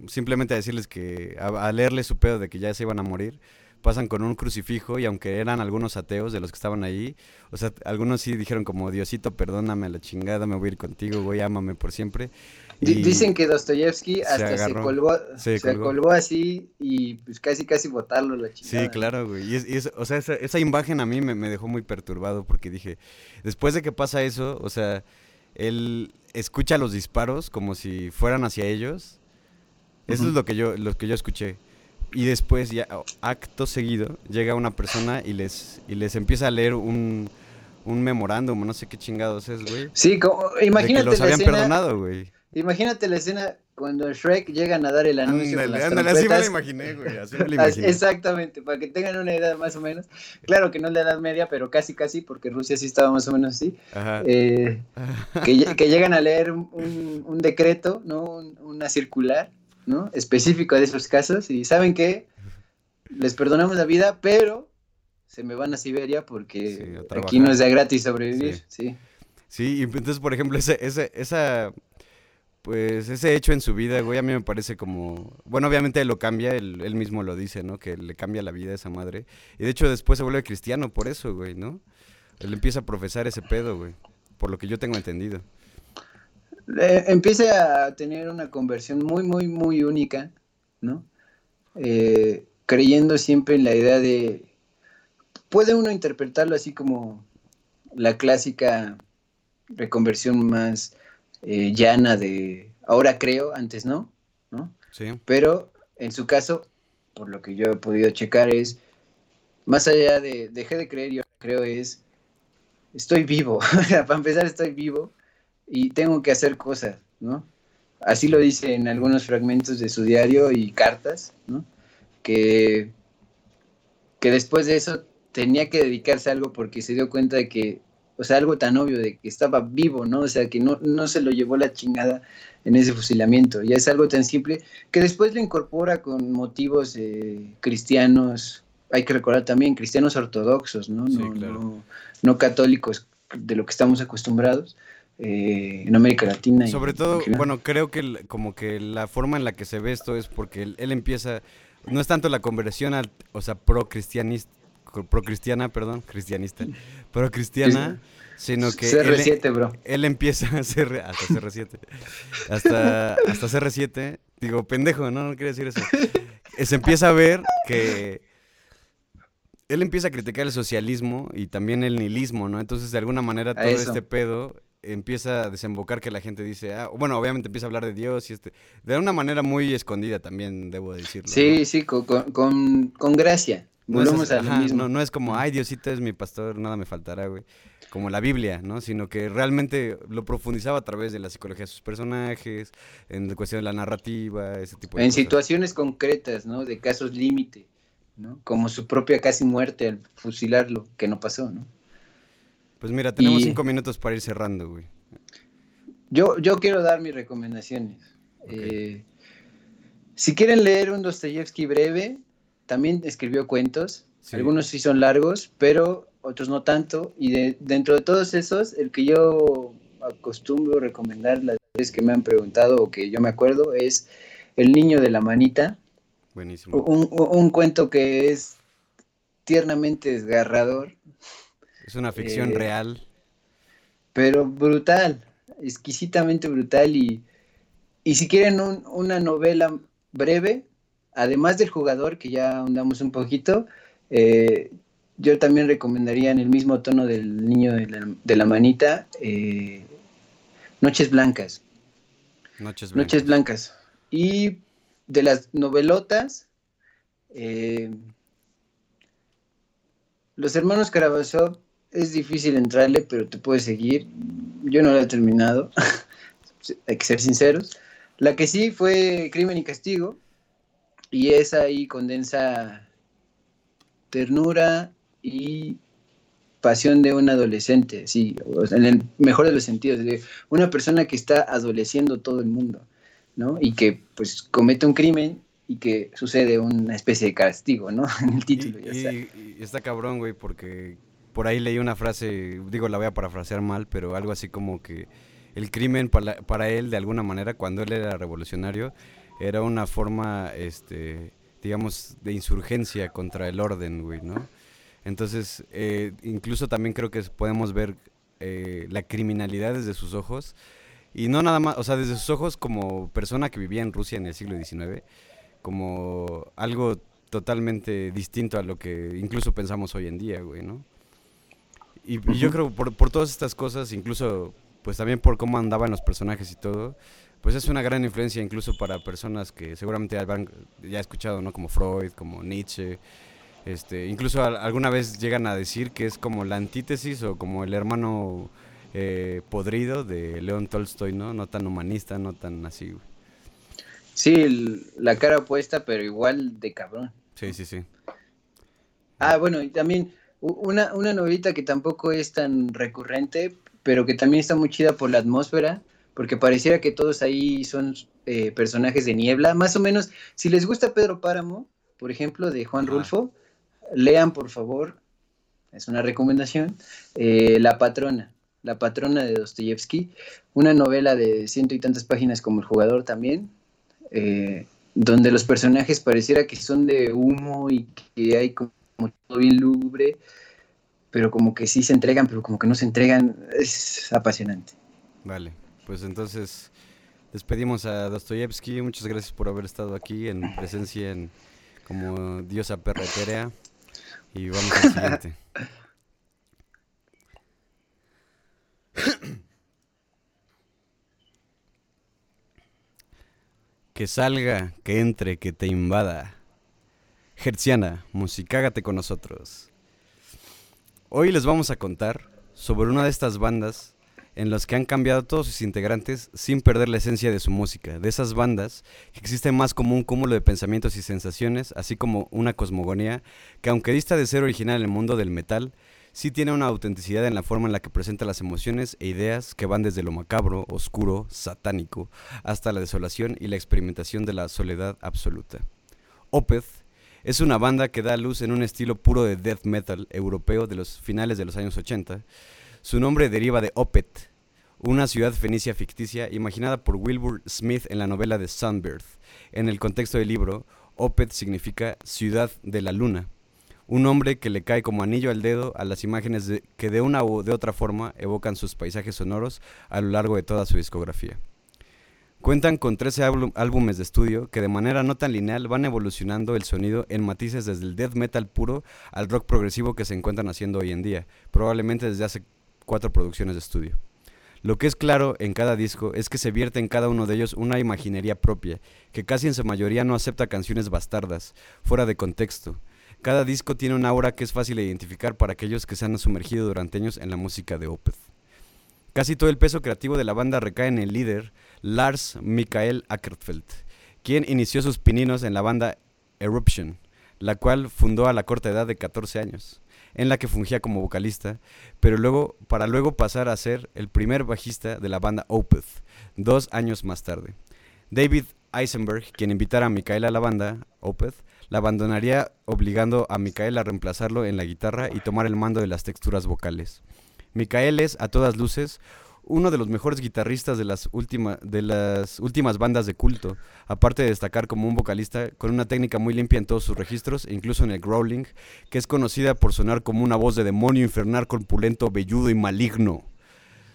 S1: simplemente a decirles que a, leerles su pedo de que ya se iban a morir, pasan con un crucifijo y aunque eran algunos ateos de los que estaban allí, o sea, algunos sí dijeron como Diosito, perdóname la chingada, me voy a ir contigo, güey, ámame por siempre.
S2: Dicen que Dostoyevsky hasta se, colgó, se, colgó. así y pues casi casi botarlo la
S1: chingada. Sí, claro, güey. Y, o sea, esa, imagen a mí me, me, dejó muy perturbado porque dije, después de que pasa eso, o sea, él escucha los disparos como si fueran hacia ellos. Eso es lo que yo, lo que yo escuché. Y después, ya acto seguido, llega una persona y les, y les empieza a leer un, un memorándum, no sé qué chingados es, güey.
S2: Sí, como, imagínate.
S1: que los habían perdonado, güey.
S2: Imagínate la escena cuando Shrek llegan a dar el anuncio.
S1: Ándale, así me lo imaginé, güey. Así me lo imaginé.
S2: Exactamente, para que tengan una edad más o menos. Claro que no es la edad media, pero casi, casi, porque Rusia sí estaba más o menos así. Eh, que, que, llegan a leer un, un decreto, ¿no? una circular, ¿no? Específico de esos casos. Y saben que les perdonamos la vida, pero se me van a Siberia porque aquí no es de gratis sobrevivir. Sí.
S1: sí. y entonces, por ejemplo, ese, ese, esa pues ese hecho en su vida, güey, a mí me parece como... Bueno, obviamente lo cambia, él, mismo lo dice, ¿no? Que le cambia la vida a esa madre. Y de hecho después se vuelve cristiano por eso, güey, ¿no? Él empieza a profesar ese pedo, güey. Por lo que yo tengo entendido.
S2: empieza a tener una conversión muy, muy, muy única, ¿no? Eh, creyendo siempre en la idea de... Puede uno interpretarlo así como la clásica reconversión más eh, llana de ahora creo, antes no, ¿no?
S1: Sí.
S2: Pero en su caso, por lo que yo he podido checar, es más allá de dejé de creer, yo creo es estoy vivo. Para empezar, estoy vivo y tengo que hacer cosas, ¿no? Así lo dice en algunos fragmentos de su diario y cartas, ¿no? Que, que después de eso tenía que dedicarse a algo porque se dio cuenta de que o sea, algo tan obvio de que estaba vivo, ¿no? O sea, que no, no se lo llevó la chingada en ese fusilamiento. Ya es algo tan simple que después lo incorpora con motivos eh, cristianos, hay que recordar también, cristianos ortodoxos, ¿no? no, no, católicos de lo que estamos acostumbrados. Eh, en América Latina.
S1: Sobre todo, bueno, creo que como que la forma en la que se ve esto es porque él, empieza, no es tanto la conversión, al, o sea, pro-cristianista, pro-cristiana, perdón, cristianista, pro-cristiana, sino que...
S2: CR7,
S1: él,
S2: bro.
S1: Él empieza a hacer, hasta CR7, hasta, hasta CR7, digo, pendejo, no, no quiere decir eso. Se empieza a ver que él empieza a criticar el socialismo y también el nihilismo, ¿no? Entonces, de alguna manera, todo este pedo empieza a desembocar que la gente dice, ah, bueno, obviamente empieza a hablar de Dios y este, de una manera muy escondida también, debo decirlo.
S2: Sí, sí, con, con, con, gracia.
S1: No es, No, no es como, ay, Diosito es mi pastor, nada me faltará, güey. Como la Biblia, ¿no? Sino que realmente lo profundizaba a través de la psicología de sus personajes, en cuestión de la narrativa, ese tipo de
S2: En situaciones concretas, ¿no? De casos límite, ¿no? Como su propia casi muerte al fusilarlo, que no pasó, ¿no?
S1: Pues mira, tenemos cinco minutos para ir cerrando, güey.
S2: Yo, yo quiero dar mis recomendaciones. Eh, si quieren leer un Dostoyevsky breve, también escribió cuentos. Algunos sí son largos, pero otros no tanto. Y de, dentro de todos esos, el que yo acostumbro recomendar las veces que me han preguntado o que yo me acuerdo es El niño de la manita.
S1: Buenísimo.
S2: Un, cuento que es tiernamente desgarrador.
S1: Es una ficción eh, real.
S2: Pero brutal, exquisitamente brutal. Y, y si quieren una novela breve, además del jugador, que ya andamos un poquito, eh, yo también recomendaría en el mismo tono del niño de la, manita, eh, Noches Blancas.
S1: Noches Blancas.
S2: Noches Blancas. Y de las novelotas, eh, Los Hermanos Karamazov es difícil entrarle, pero te puedes seguir. Yo no lo he terminado, hay que ser sinceros. La que sí fue Crimen y Castigo, y esa ahí condensa ternura y pasión de un adolescente, sí, en el mejor de los sentidos, de una persona que está adoleciendo todo el mundo, ¿no? Y que pues comete un crimen y que sucede una especie de castigo, ¿no? En el título.
S1: Y, ya y, está cabrón, güey, porque por ahí leí una frase, digo, la voy a parafrasear mal, pero algo así como que el crimen para, para él, de alguna manera, cuando él era revolucionario, era una forma, este, digamos, de insurgencia contra el orden, güey, ¿no? Entonces, eh, incluso también creo que podemos ver eh, la criminalidad desde sus ojos Y no nada más, o sea, desde sus ojos como persona que vivía en Rusia en el siglo XIX, como algo totalmente distinto a lo que incluso pensamos hoy en día, güey, ¿no? Y, y yo creo por, por todas estas cosas, incluso pues también por cómo andaban los personajes y todo, pues es una gran influencia incluso para personas que seguramente habrán ya escuchado, ¿no? Como Freud, como Nietzsche, este, incluso a- alguna vez llegan a decir que es como la antítesis o como el hermano eh, podrido de León Tolstoy, ¿no? No tan humanista, no tan así, güey.
S2: Sí, el- la cara opuesta, pero igual de cabrón.
S1: Sí, sí, sí.
S2: Ah, bueno, y también una, una novelita que tampoco es tan recurrente, pero que también está muy chida por la atmósfera, porque pareciera que todos ahí son eh, personajes de niebla. Más o menos, si les gusta Pedro Páramo, por ejemplo, de Juan. Rulfo, lean por favor, es una recomendación, eh, La Patrona, La Patrona de Dostoyevsky, una novela de ciento y tantas páginas como El Jugador también, eh, donde los personajes pareciera que son de humo y que hay como todo bien lúgubre, pero como que sí se entregan, pero como que no se entregan, es apasionante.
S1: Vale, pues entonces despedimos a Dostoyevsky. Muchas gracias por haber estado aquí en presencia en como diosa perra etérea. Y vamos al siguiente. Que salga, que entre, que te invada. Hertziana, musicágate con nosotros. Hoy les vamos a contar sobre una de estas bandas en las que han cambiado todos sus integrantes sin perder la esencia de su música. De esas bandas que existen más como un cúmulo de pensamientos y sensaciones, así como una cosmogonía que aunque dista de ser original en el mundo del metal, sí tiene una autenticidad en la forma en la que presenta las emociones e ideas que van desde lo macabro, oscuro, satánico, hasta la desolación y la experimentación de la soledad absoluta. Opeth es una banda que da luz en un estilo puro de death metal europeo de los finales de los años 80. Su nombre deriva de Opet, una ciudad fenicia ficticia imaginada por Wilbur Smith en la novela de Sunbird. En el contexto del libro, Opet significa ciudad de la luna, un nombre que le cae como anillo al dedo a las imágenes que de una u de otra forma evocan sus paisajes sonoros a lo largo de toda su discografía. Cuentan con 13 álbum- álbumes de estudio que de manera no tan lineal van evolucionando el sonido en matices desde el death metal puro al rock progresivo que se encuentran haciendo hoy en día, probablemente desde hace cuatro producciones de estudio. Lo que es claro en cada disco es que se vierte en cada uno de ellos una imaginería propia, que casi en su mayoría no acepta canciones bastardas, fuera de contexto. Cada disco tiene un aura que es fácil de identificar para aquellos que se han sumergido durante años en la música de Opeth. Casi todo el peso creativo de la banda recae en el líder, Lars Mikael Ackerfeldt, quien inició sus pininos en la banda Eruption, la cual fundó a la corta edad de 14 años, en la que fungía como vocalista, pero luego para luego pasar a ser el primer bajista de la banda Opeth, dos años más tarde. David Eisenberg, quien invitara a Mikael a la banda, Opeth, la abandonaría obligando a Mikael a reemplazarlo en la guitarra y tomar el mando de las texturas vocales. Mikael es, a todas luces, uno de los mejores guitarristas de las, de las últimas bandas de culto, aparte de destacar como un vocalista con una técnica muy limpia en todos sus registros, e incluso en el growling, que es conocida por sonar como una voz de demonio infernal corpulento, velludo y maligno.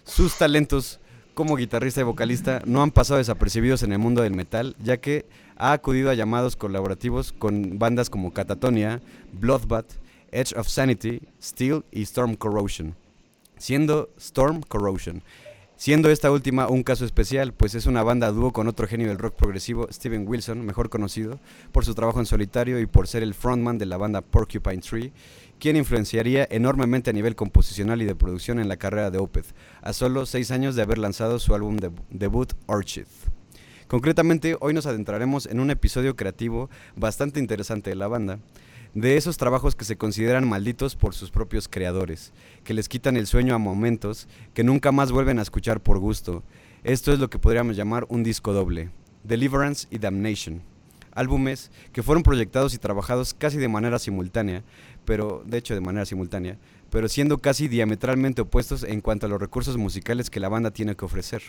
S1: Sus talentos como guitarrista y vocalista no han pasado desapercibidos en el mundo del metal, ya que ha acudido a llamados colaborativos con bandas como Catatonia, Bloodbath, Edge of Sanity, Steel y Storm Corrosion siendo Storm Corrosion. Siendo esta última un caso especial, pues es una banda dúo con otro genio del rock progresivo, Steven Wilson, mejor conocido por su trabajo en solitario y por ser el frontman de la banda Porcupine Tree, quien influenciaría enormemente a nivel composicional y de producción en la carrera de Opeth, a solo seis años de haber lanzado su álbum de- debut Orchid. Concretamente, hoy nos adentraremos en un episodio creativo bastante interesante de la banda, de esos trabajos que se consideran malditos por sus propios creadores, que les quitan el sueño a momentos que nunca más vuelven a escuchar por gusto. Esto es lo que podríamos llamar un disco doble, Deliverance y Damnation. Álbumes que fueron proyectados y trabajados casi de manera simultánea, pero de hecho de manera simultánea, pero siendo casi diametralmente opuestos en cuanto a los recursos musicales que la banda tiene que ofrecer.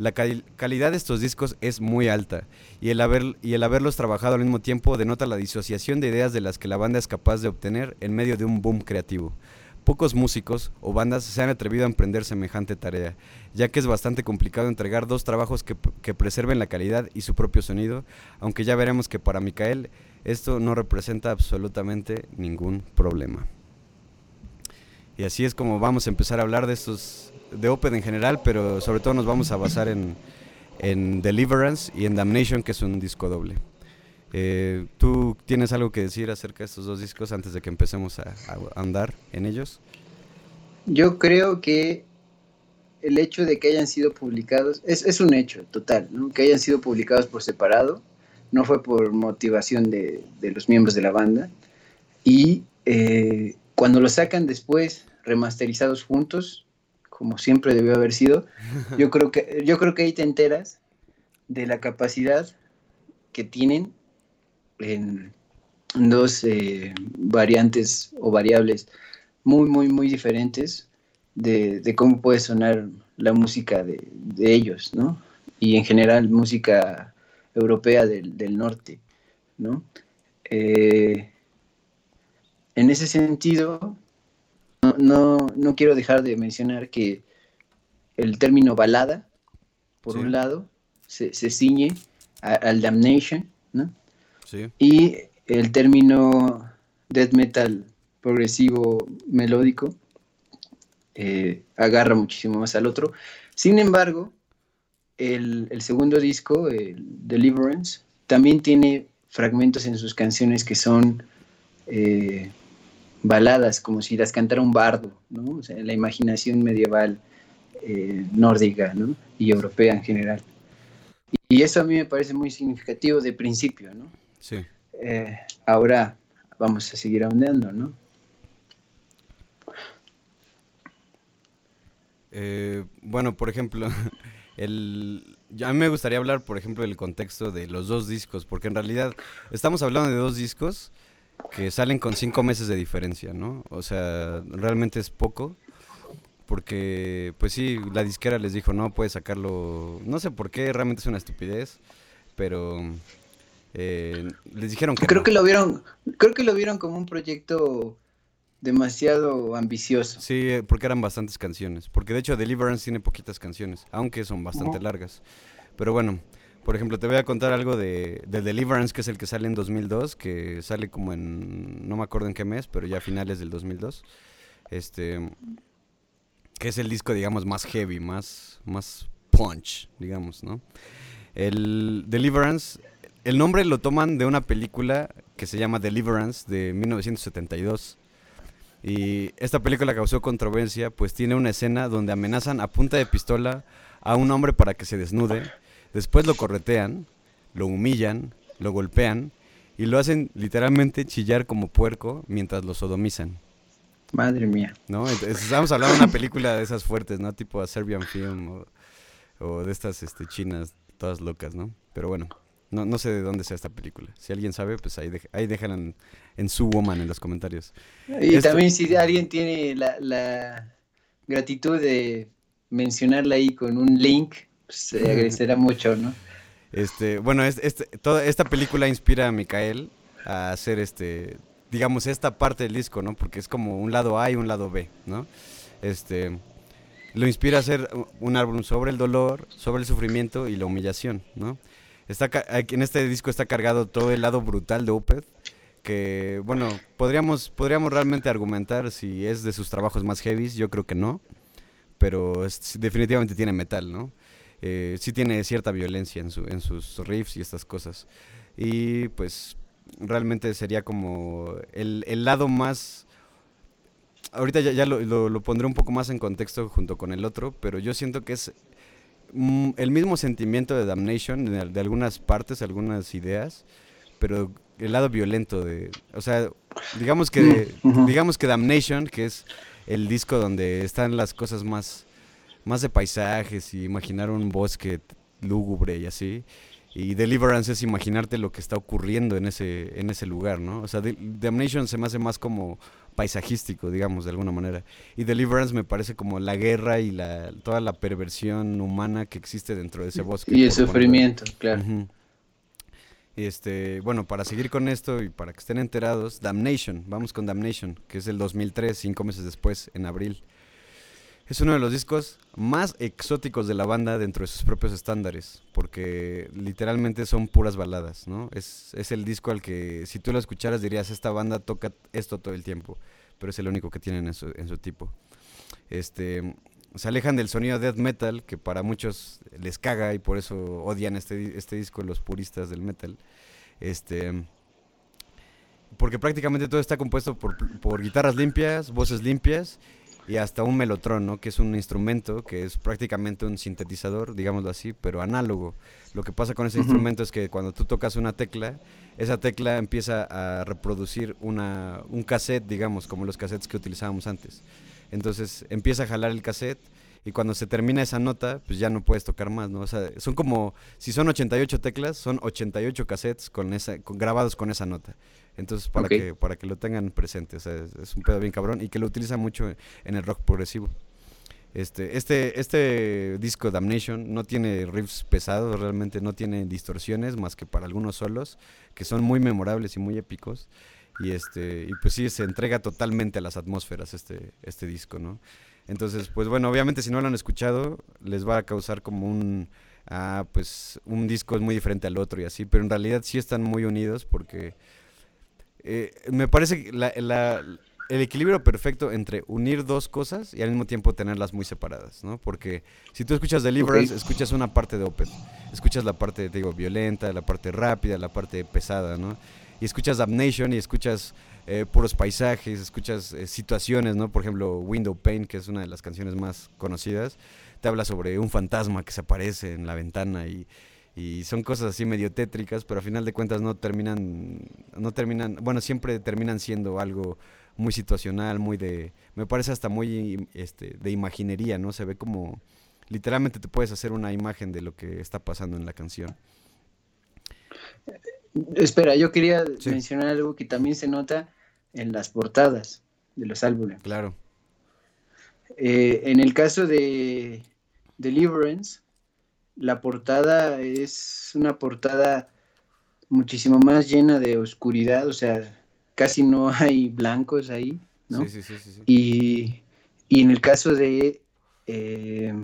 S1: La cal- calidad de estos discos es muy alta y el, haber, y el haberlos trabajado al mismo tiempo denota la disociación de ideas de las que la banda es capaz de obtener en medio de un boom creativo. pocos músicos o bandas se han atrevido a emprender semejante tarea, ya que es bastante complicado entregar dos trabajos que, que preserven la calidad y su propio sonido, aunque ya veremos que para Micael esto no representa absolutamente ningún problema. Y así es como vamos a empezar a hablar de estos, de Open en general, pero sobre todo nos vamos a basar en, en Deliverance y en Damnation, que es un disco doble. Eh, ¿Tú tienes algo que decir acerca de estos dos discos antes de que empecemos a, a andar en ellos?
S2: Yo creo que el hecho de que hayan sido publicados, es, es un hecho total, ¿no? que hayan sido publicados por separado, no fue por motivación de, de los miembros de la banda, y eh, cuando lo sacan después, remasterizados juntos, como siempre debió haber sido, yo creo que, yo creo que ahí te enteras de la capacidad que tienen en dos eh, variantes o variables muy, muy, muy diferentes de, de cómo puede sonar la música de, de, ellos, ¿no? Y en general música europea del, del norte, ¿no? Eh, en ese sentido, no, no, no, quiero dejar de mencionar que el término balada, por sí. un lado, se, se ciñe a, al damnation, ¿no?
S1: Sí.
S2: Y el término death metal progresivo melódico eh, agarra muchísimo más al otro. Sin embargo, el, el, segundo disco, el Deliverance, también tiene fragmentos en sus canciones que son eh, baladas, como si las cantara un bardo, ¿no? O sea, la imaginación medieval eh, nórdica ¿no? y europea en general. Y eso a mí me parece muy significativo de principio, ¿no?
S1: Sí.
S2: Eh, ahora vamos a seguir ahondando, ¿no?
S1: Eh, bueno, por ejemplo, el, a mí me gustaría hablar, por ejemplo, del contexto de los dos discos, porque en realidad estamos hablando de dos discos que salen con cinco meses de diferencia, ¿no? O sea, realmente es poco, porque, pues sí, la disquera les dijo, no, puedes sacarlo, no sé por qué, realmente es una estupidez, pero eh, les dijeron que
S2: creo
S1: no.
S2: que lo vieron creo que lo vieron como un proyecto demasiado ambicioso
S1: sí porque eran bastantes canciones porque de hecho Deliverance tiene poquitas canciones aunque son bastante uh -huh. largas pero bueno por ejemplo te voy a contar algo de, de, Deliverance que es el que sale en 2002 que sale como en no me acuerdo en qué mes pero ya a finales del 2002 este que es el disco digamos más heavy más más punch digamos no el Deliverance el nombre lo toman de una película que se llama Deliverance de 1972. Y esta película causó controversia, pues tiene una escena donde amenazan a punta de pistola a un hombre para que se desnude, después lo corretean, lo humillan, lo golpean y lo hacen literalmente chillar como puerco mientras lo sodomizan.
S2: Madre mía.
S1: ¿No? Entonces, estamos hablando de una película de esas fuertes, ¿no? Tipo a Serbian Film o, o de estas este, chinas todas locas, ¿no? Pero bueno. No, no, sé de dónde sea esta película. Si alguien sabe, pues ahí, de, ahí dejan en, en, su woman en los comentarios.
S2: Y Esto... también si alguien tiene la, la, gratitud de mencionarla ahí con un link, se agradecerá mucho, ¿no?
S1: Este, bueno, es, este, toda esta película inspira a Micael a hacer este, digamos, esta parte del disco, ¿no? Porque es como un lado A y un lado B, ¿no? Este, lo inspira a hacer un álbum sobre el dolor, sobre el sufrimiento y la humillación, ¿no? Está, en este disco está cargado todo el lado brutal de Opeth, que, bueno, podríamos, podríamos realmente argumentar si es de sus trabajos más heavies, yo creo que no, pero es, definitivamente tiene metal, ¿no? Eh, sí tiene cierta violencia en, su, en sus riffs y estas cosas. Y pues realmente sería como el, el lado más... Ahorita ya, ya lo, lo, lo pondré un poco más en contexto junto con el otro, pero yo siento que es mm, el mismo sentimiento de Damnation de, de, algunas partes, algunas ideas, pero el lado violento de, o sea, digamos que uh -huh. digamos que Damnation, que es el disco donde están las cosas más más de paisajes y imaginar un bosque lúgubre y así. Y Deliverance es imaginarte lo que está ocurriendo en ese en ese lugar, ¿no? O sea, Damnation se me hace más como paisajístico, digamos, de alguna manera. Y Deliverance me parece como la guerra y la, toda la perversión humana que existe dentro de ese bosque.
S2: Y el sufrimiento, claro. Uh -huh.
S1: Este, bueno, para seguir con esto y para que estén enterados, Damnation, vamos con Damnation, que es del 2003, cinco meses después, en abril. Es uno de los discos más exóticos de la banda dentro de sus propios estándares, porque literalmente son puras baladas, ¿no? Es, es el disco al que si tú lo escucharas dirías, esta banda toca esto todo el tiempo, pero es el único que tienen en su, en su tipo. Este, se alejan del sonido death metal, que para muchos les caga y por eso odian este, este disco los puristas del metal. Este, porque prácticamente todo está compuesto por, por guitarras limpias, voces limpias y hasta un melotron, ¿no? que es un instrumento que es prácticamente un sintetizador, digámoslo así, pero análogo. Lo que pasa con ese instrumento es que cuando tú tocas una tecla, esa tecla empieza a reproducir una, un cassette, digamos, como los cassettes que utilizábamos antes. Entonces empieza a jalar el cassette y cuando se termina esa nota, pues ya no puedes tocar más, ¿no? O sea, son como, si son 88 teclas, son 88 cassettes con esa, grabados con esa nota. Entonces, para, que, para que lo tengan presente, o sea, es, un pedo bien cabrón y que lo utiliza mucho en el rock progresivo. Este, este, este disco Damnation no tiene riffs pesados, realmente no tiene distorsiones más que para algunos solos que son muy memorables y muy épicos. Y este, y pues sí, se entrega totalmente a las atmósferas este, este disco, ¿no? Entonces, pues bueno, obviamente si no lo han escuchado, les va a causar como un, ah, pues un disco es muy diferente al otro y así, pero en realidad sí están muy unidos porque eh, me parece que el equilibrio perfecto entre unir dos cosas y al mismo tiempo tenerlas muy separadas, ¿no? Porque si tú escuchas Deliverance, escuchas una parte de Opeth, escuchas la parte, digo, violenta, la parte rápida, la parte pesada, ¿no? Y escuchas Damnation y escuchas eh, puros paisajes, escuchas eh, situaciones, ¿no? Por ejemplo, Window Pane, que es una de las canciones más conocidas, te habla sobre un fantasma que se aparece en la ventana y y son cosas así medio tétricas, pero a final de cuentas no terminan, no terminan, bueno, siempre terminan siendo algo muy situacional, muy de, me parece hasta muy este, de imaginería, ¿no? Se ve como, literalmente te puedes hacer una imagen de lo que está pasando en la canción.
S2: Espera, yo quería mencionar algo que también se nota en las portadas de los álbumes.
S1: Claro.
S2: Eh, en el caso de Deliverance, la portada es una portada muchísimo más llena de oscuridad, o sea, casi no hay blancos ahí, ¿no? Sí, sí, sí, y, y, en el caso de eh,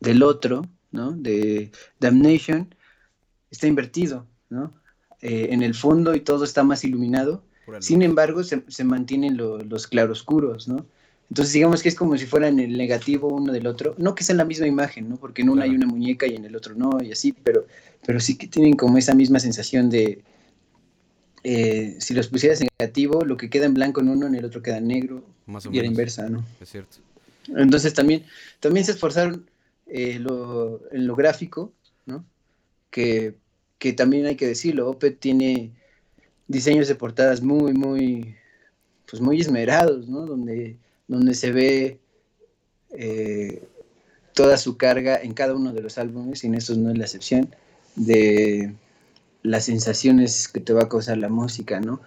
S2: del otro, ¿no? De Damnation, está invertido, ¿no? Eh, en el fondo y todo está más iluminado. Sin embargo, se, se mantienen los claroscuros, ¿no? Entonces digamos que es como si fueran el negativo uno del otro. No que sean la misma imagen, ¿no? Porque en uno hay una muñeca y en el otro no, y así, pero, pero sí que tienen como esa misma sensación de, eh, si los pusieras en negativo, lo que queda en blanco en uno, en el otro queda en negro, y a la inversa, ¿no?
S1: Es cierto.
S2: Entonces también, también se esforzaron eh, lo, en lo gráfico, ¿no? Que, que también hay que decirlo, Opet tiene diseños de portadas muy, muy, pues muy esmerados, ¿no? Donde donde se ve eh, toda su carga en cada uno de los álbumes, y en estos no es la excepción, de las sensaciones que te va a causar la música, ¿no?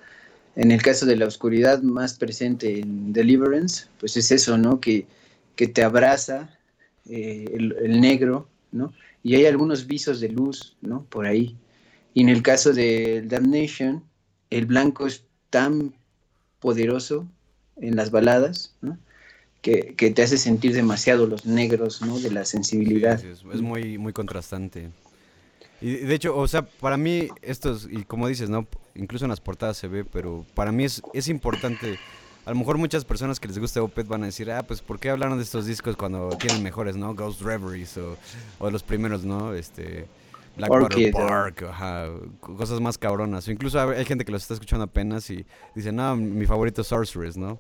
S2: En el caso de la oscuridad más presente en Deliverance, pues es eso, ¿no? Que, que te abraza eh, el, el, negro, ¿no? Y hay algunos visos de luz, ¿no? Por ahí. Y en el caso de Damnation, el blanco es tan poderoso en las baladas, que, te hace sentir demasiado los negros ¿no? de la sensibilidad.
S1: es, muy, muy contrastante. Y de hecho, o sea, para mí estos, y como dices, ¿no? Incluso en las portadas se ve, pero para mí es, es importante. A lo mejor muchas personas que les gusta Opeth van a decir, ah, pues ¿por qué hablaron de estos discos cuando tienen mejores, ¿no? Ghost Reveries o, o los primeros, ¿no? Este, Blackwater Park, cosas más cabronas. Incluso hay gente que los está escuchando apenas y dice, no, mi favorito es Sorceress, ¿no?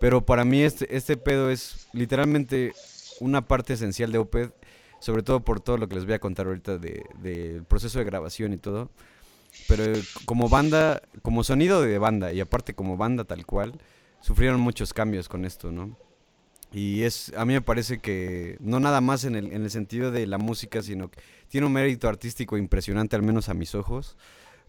S1: Pero para mí este, este pedo es literalmente una parte esencial de Opeth, sobre todo por todo lo que les voy a contar ahorita del de, proceso de grabación y todo. Pero como banda, como sonido de banda y aparte como banda tal cual, sufrieron muchos cambios con esto, ¿no? Y es, a mí me parece que no nada más en el, en el sentido de la música, sino que tiene un mérito artístico impresionante, al menos a mis ojos,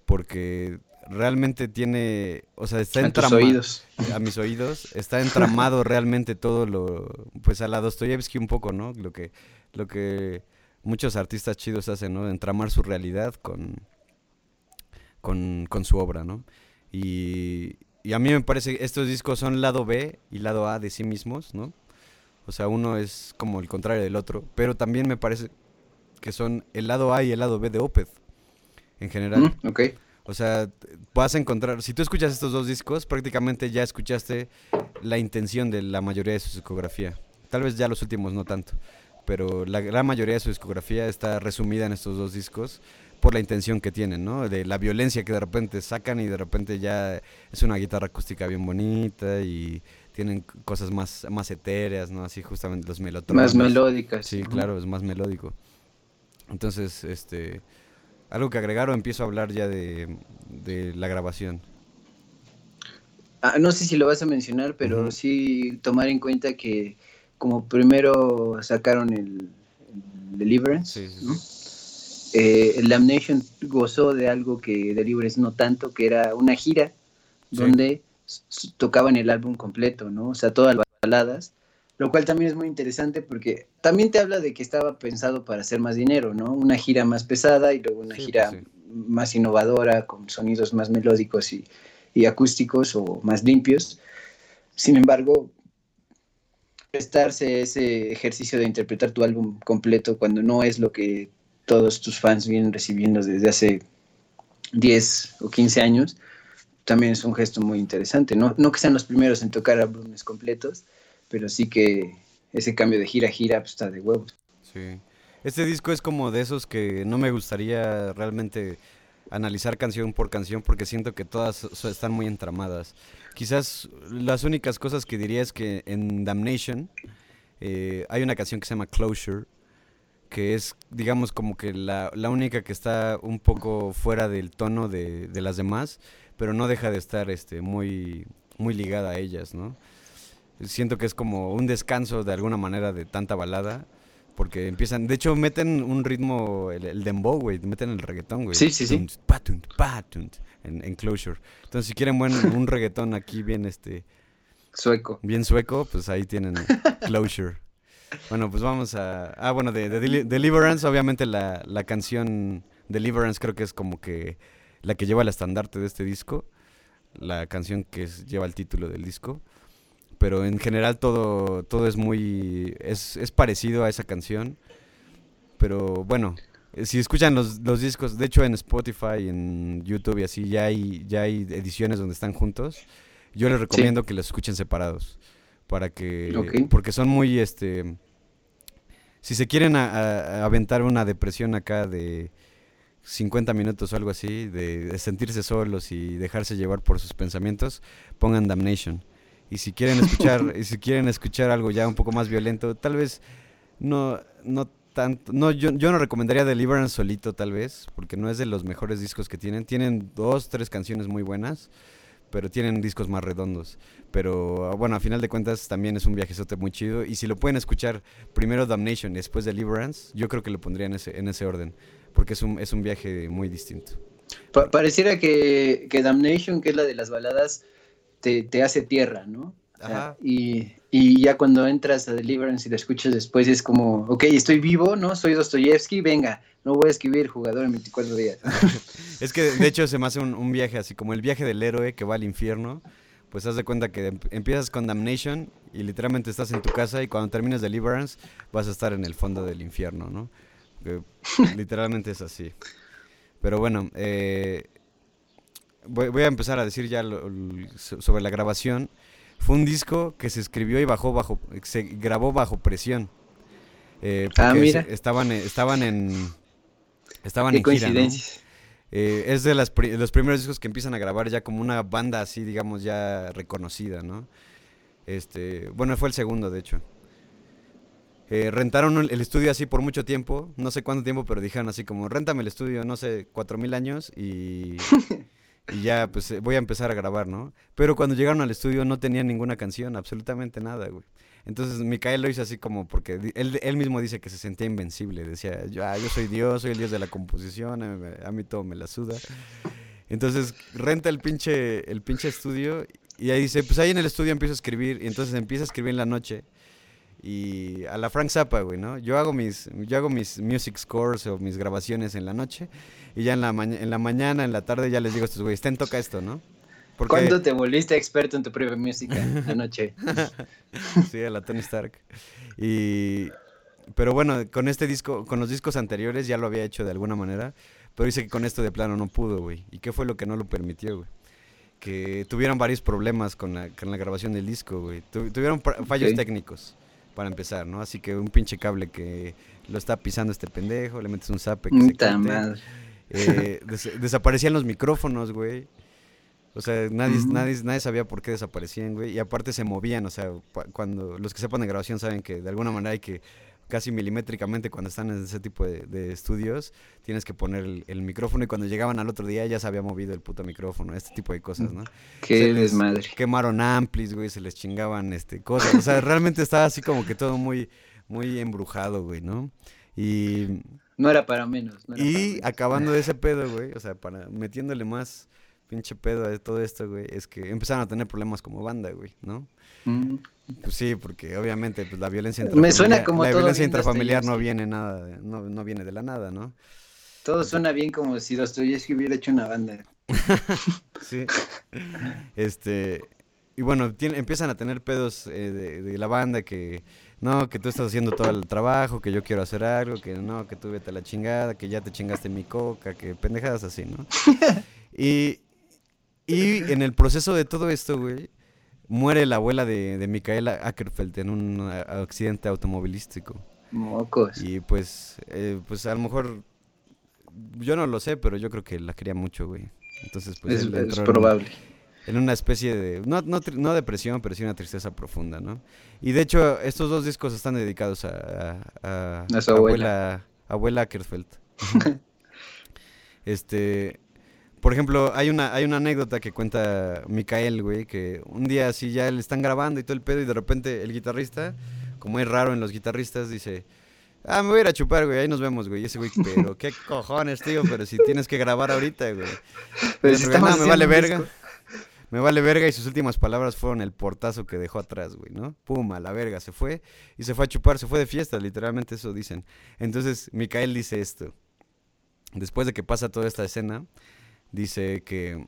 S1: porque realmente tiene, o sea, está
S2: entramado. oídos.
S1: A mis oídos, está entramado realmente todo lo, pues a la Dostoyevsky un poco, ¿no? Lo que, lo que muchos artistas chidos hacen, ¿no? Entramar su realidad con, con, con su obra, ¿no? Y, y a mí me parece que estos discos son lado B y lado A de sí mismos, ¿no? O sea, uno es como el contrario del otro, pero también me parece que son el lado A y el lado B de Opeth, en general.
S2: Mm, ok.
S1: O sea, vas a encontrar, si tú escuchas estos dos discos, prácticamente ya escuchaste la intención de la mayoría de su discografía. Tal vez ya los últimos no tanto, pero la gran mayoría de su discografía está resumida en estos dos discos por la intención que tienen, ¿no? De la violencia que de repente sacan y de repente ya es una guitarra acústica bien bonita y tienen cosas más, más etéreas, ¿no? Así justamente los melotronos.
S2: Más melódicas.
S1: Sí, claro, es más melódico. Entonces, este, algo que agregar o empiezo a hablar ya de, de la grabación.
S2: Ah, no sé si lo vas a mencionar, pero sí tomar en cuenta que como primero sacaron el, el Deliverance,
S1: Sí, sí,
S2: ¿no? Eh, el Damnation gozó de algo que Deliverance no tanto, que era una gira donde tocaban el álbum completo, ¿no? O sea, todas las baladas, lo cual también es muy interesante porque también te habla de que estaba pensado para hacer más dinero, ¿no? Una gira más pesada y luego una
S1: Sí,
S2: gira
S1: pues sí.
S2: más innovadora, con sonidos más melódicos y, y acústicos o más limpios. Sin embargo, prestarse ese ejercicio de interpretar tu álbum completo cuando no es lo que todos tus fans vienen recibiendo desde hace 10 o 15 años, también es un gesto muy interesante. No, no que sean los primeros en tocar álbumes completos, pero sí que ese cambio de gira a gira pues, está de huevos.
S1: Sí. Este disco es como de esos que no me gustaría realmente analizar canción por canción porque siento que todas están muy entramadas. Quizás las únicas cosas que diría es que en Damnation eh, hay una canción que se llama Closure, que es, digamos, como que la, la única que está un poco fuera del tono de, de las demás, pero no deja de estar este, muy, muy ligada a ellas, ¿no? Siento que es como un descanso de alguna manera de tanta balada, porque empiezan, de hecho meten un ritmo, el, el dembow, güey, meten el reggaetón, güey.
S2: Sí, sí, sí.
S1: Tunt, patunt, patunt, en, en Closure. Entonces, si quieren buen, un reggaetón aquí bien, este,
S2: Sueco.
S1: bien sueco, pues ahí tienen Closure. Bueno, pues vamos a... Ah, bueno, de, de Deli- Deliverance, obviamente la, la canción Deliverance creo que es como que la que lleva el estandarte de este disco, la canción que es- lleva el título del disco, pero en general todo, todo es muy... Es, es parecido a esa canción, pero bueno, eh, si escuchan los, los discos, de hecho en Spotify, en YouTube y así, ya hay, ya hay ediciones donde están juntos. Yo les recomiendo que los escuchen separados. Para que. Porque son muy este. Si se quieren a- a- a aventar una depresión acá de 50 minutos o algo así, de, de sentirse solos y dejarse llevar por sus pensamientos, pongan Damnation. Y si quieren escuchar, y si quieren escuchar algo ya un poco más violento, tal vez no, no tanto, no, yo, yo no recomendaría Deliverance solito tal vez, porque no es de los mejores discos que tienen. Tienen dos, tres canciones muy buenas, pero tienen discos más redondos. Pero ah, bueno, a final de cuentas también es un viajezote muy chido. Y si lo pueden escuchar primero Damnation y después Deliverance, yo creo que lo pondría en ese, en ese orden, porque es un, es un viaje muy distinto.
S2: Pa- pareciera que, que Damnation, que es la de las baladas, te, te hace tierra, ¿no? O sea,
S1: Ajá.
S2: y, y ya cuando entras a Deliverance y la escuchas después es como, ok, estoy vivo, ¿no? Soy Dostoyevsky, venga, no voy a escribir jugador en 24 días.
S1: Es que de hecho se me hace un, un viaje así como el viaje del héroe que va al infierno. Pues haz de cuenta que em- empiezas con Damnation y literalmente estás en tu casa y cuando termines Deliverance vas a estar en el fondo del infierno, ¿no? Literalmente es así. Pero bueno, eh, voy, voy a empezar a decir ya lo- sobre la grabación. Fue un disco que se escribió y bajó bajo, se grabó bajo presión. Eh,
S2: Ah,
S1: porque
S2: mira.
S1: se- estaban, eh, estaban en, estaban
S2: Qué
S1: en gira, ¿no? Eh, es de las pri- los primeros discos que empiezan a grabar ya como una banda así, digamos, ya reconocida, ¿no? Este, bueno, fue el segundo, de hecho. Eh, rentaron el el estudio así por mucho tiempo, no sé cuánto tiempo, pero dijeron así como, réntame el estudio, no sé, cuatro mil años y, y ya, pues eh, voy a empezar a grabar, ¿no? Pero cuando llegaron al estudio no tenían ninguna canción, absolutamente nada, güey. Entonces Micael lo hizo así como porque él, él mismo dice que se sentía invencible, decía, yo, ah, yo soy Dios, soy el Dios de la composición, a mí todo me la suda. Entonces renta el pinche, el pinche estudio y ahí dice, pues ahí en el estudio empiezo a escribir y entonces empieza a escribir en la noche y a la Frank Zappa, güey, ¿no? Yo hago mis yo hago mis music scores o mis grabaciones en la noche y ya en la en la mañana, en la tarde ya les digo a estos güeyes, "Ten toca esto", ¿no?
S2: ¿Cuándo te volviste experto en tu propia música? Anoche.
S1: sí, a la Tony Stark. Y pero bueno, con este disco, con los discos anteriores ya lo había hecho de alguna manera, pero dice que con esto de plano no pudo, güey. ¿Y qué fue lo que no lo permitió, güey? Que tuvieron varios problemas con la, con la grabación del disco, güey. tuvieron fallos técnicos, para empezar, ¿no? Así que un pinche cable que lo está pisando este pendejo, le metes un zape que se eh, desaparecían los micrófonos, güey. O sea, nadie, nadie, nadie sabía por qué desaparecían, güey. Y aparte se movían, o sea, cuando los que sepan de grabación saben que de alguna manera hay que casi milimétricamente cuando están en ese tipo de, estudios, tienes que poner el, micrófono y cuando llegaban al otro día ya se había movido el puto micrófono, este tipo de cosas, ¿no?
S2: Qué desmadre.
S1: Quemaron amplis, güey, se les chingaban este, cosas. O sea, realmente estaba así como que todo muy, muy embrujado, güey, ¿no? Y...
S2: No era para menos.
S1: y acabando de ese pedo, güey, o sea, para metiéndole más pinche pedo de todo esto, güey, es que empezaron a tener problemas como banda, güey, ¿no? Mm. Pues sí, porque obviamente pues la violencia
S2: intrafamiliar, Me suena como
S1: la violencia intrafamiliar no viene nada, no, no viene de la nada, ¿no?
S2: Todo suena bien como si Dostoyevsky hubiera hecho una banda.
S1: sí. Este, y bueno, empiezan a tener pedos eh, de, de, la banda que, no, que tú estás haciendo todo el trabajo, que yo quiero hacer algo, que no, que tú vete a la chingada, que ya te chingaste mi coca, que pendejadas así, ¿no? y, y en el proceso de todo esto, güey, muere la abuela de, de Micaela Ackerfeld en un accidente automovilístico.
S2: Mocos.
S1: Y pues, eh, pues a lo mejor, yo no lo sé, pero yo creo que la quería mucho, güey. Entonces, pues...
S2: Es, probable.
S1: En, una especie de, no, no, no, depresión, pero sí una tristeza profunda, ¿no? Y de hecho, estos dos discos están dedicados a, a,
S2: a, su abuela.
S1: Abuela, Ackerfeld. este, por ejemplo, hay una, hay una anécdota que cuenta Micael, güey, que un día así ya le están grabando y todo el pedo y de repente el guitarrista, como es raro en los guitarristas, dice, ah, me voy a ir a chupar, güey, ahí nos vemos, güey. Y ese güey, pero qué cojones, tío, pero si tienes que grabar ahorita, güey. Pero si no, me vale verga. Me vale verga y sus últimas palabras fueron el portazo que dejó atrás, güey, ¿no? Pum, a la verga, se fue y se fue a chupar, se fue de fiesta, literalmente eso dicen. Entonces, Micael dice esto. Después de que pasa toda esta escena, Dice que,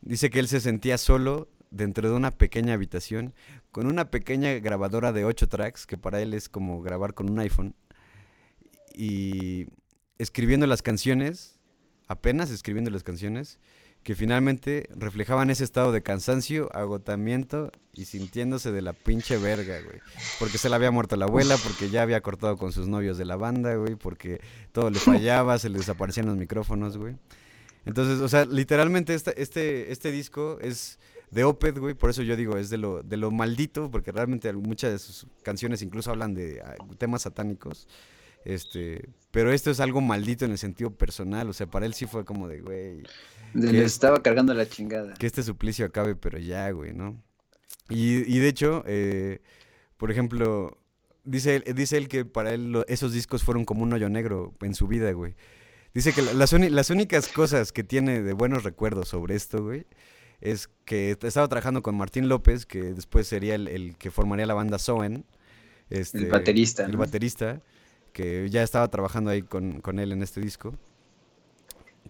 S1: dice que él se sentía solo dentro de una pequeña habitación con una pequeña grabadora de 8 tracks, que para él es como grabar con un iPhone, y escribiendo las canciones, apenas escribiendo las canciones, que finalmente reflejaban ese estado de cansancio, agotamiento y sintiéndose de la pinche verga, güey. Porque se le había muerto la abuela, porque ya había cortado con sus novios de la banda, güey, porque todo le fallaba, se le desaparecían los micrófonos, güey. Entonces, o sea, literalmente este, este, este disco es de Opeth, güey, por eso yo digo, es de lo, de lo maldito, porque realmente muchas de sus canciones incluso hablan de ah, temas satánicos. Este, pero esto es algo maldito en el sentido personal, o sea, para él sí fue como de, güey.
S2: Le estaba cargando la chingada.
S1: Que este suplicio acabe, pero ya, güey, ¿no? Y, y de hecho, eh, por ejemplo, dice, dice él que para él esos discos fueron como un hoyo negro en su vida, güey. Dice que las, las únicas cosas que tiene de buenos recuerdos sobre esto, güey, es que estaba trabajando con Martín López, que después sería el, que formaría la banda Soen. Este,
S2: el baterista.
S1: El baterista, que ya estaba trabajando ahí con, con él en este disco.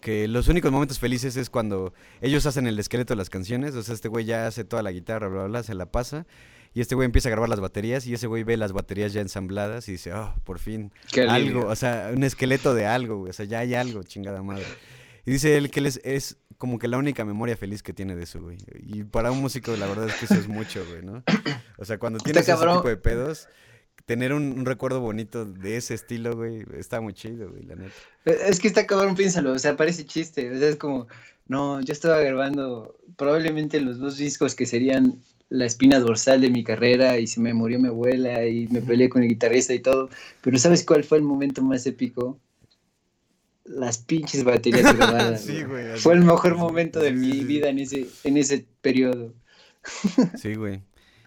S1: Que los únicos momentos felices es cuando ellos hacen el esqueleto de las canciones, o sea, este güey ya hace toda la guitarra, bla, bla, bla, se la pasa, y este güey empieza a grabar las baterías y ese güey ve las baterías ya ensambladas y dice, oh, por fin, algo, o sea, un esqueleto de algo, güey, o sea, ya hay algo, chingada madre. Y dice él que él es, como que la única memoria feliz que tiene de eso, güey. Y para un músico, la verdad es que eso es mucho, güey, ¿no? O sea, cuando tienes ese tipo de pedos, tener un, recuerdo bonito de ese estilo, güey, está muy chido, güey, la neta.
S2: Es que está cabrón, piénsalo, o sea, parece chiste, o sea, es como, no, yo estaba grabando probablemente los dos discos que serían la espina dorsal de mi carrera y se me murió mi abuela y me peleé con el guitarrista y todo. Pero ¿sabes cuál fue el momento más épico? Las pinches baterías grabadas. sí, güey, fue el mejor momento de mi vida en ese, en ese periodo.
S1: sí, güey.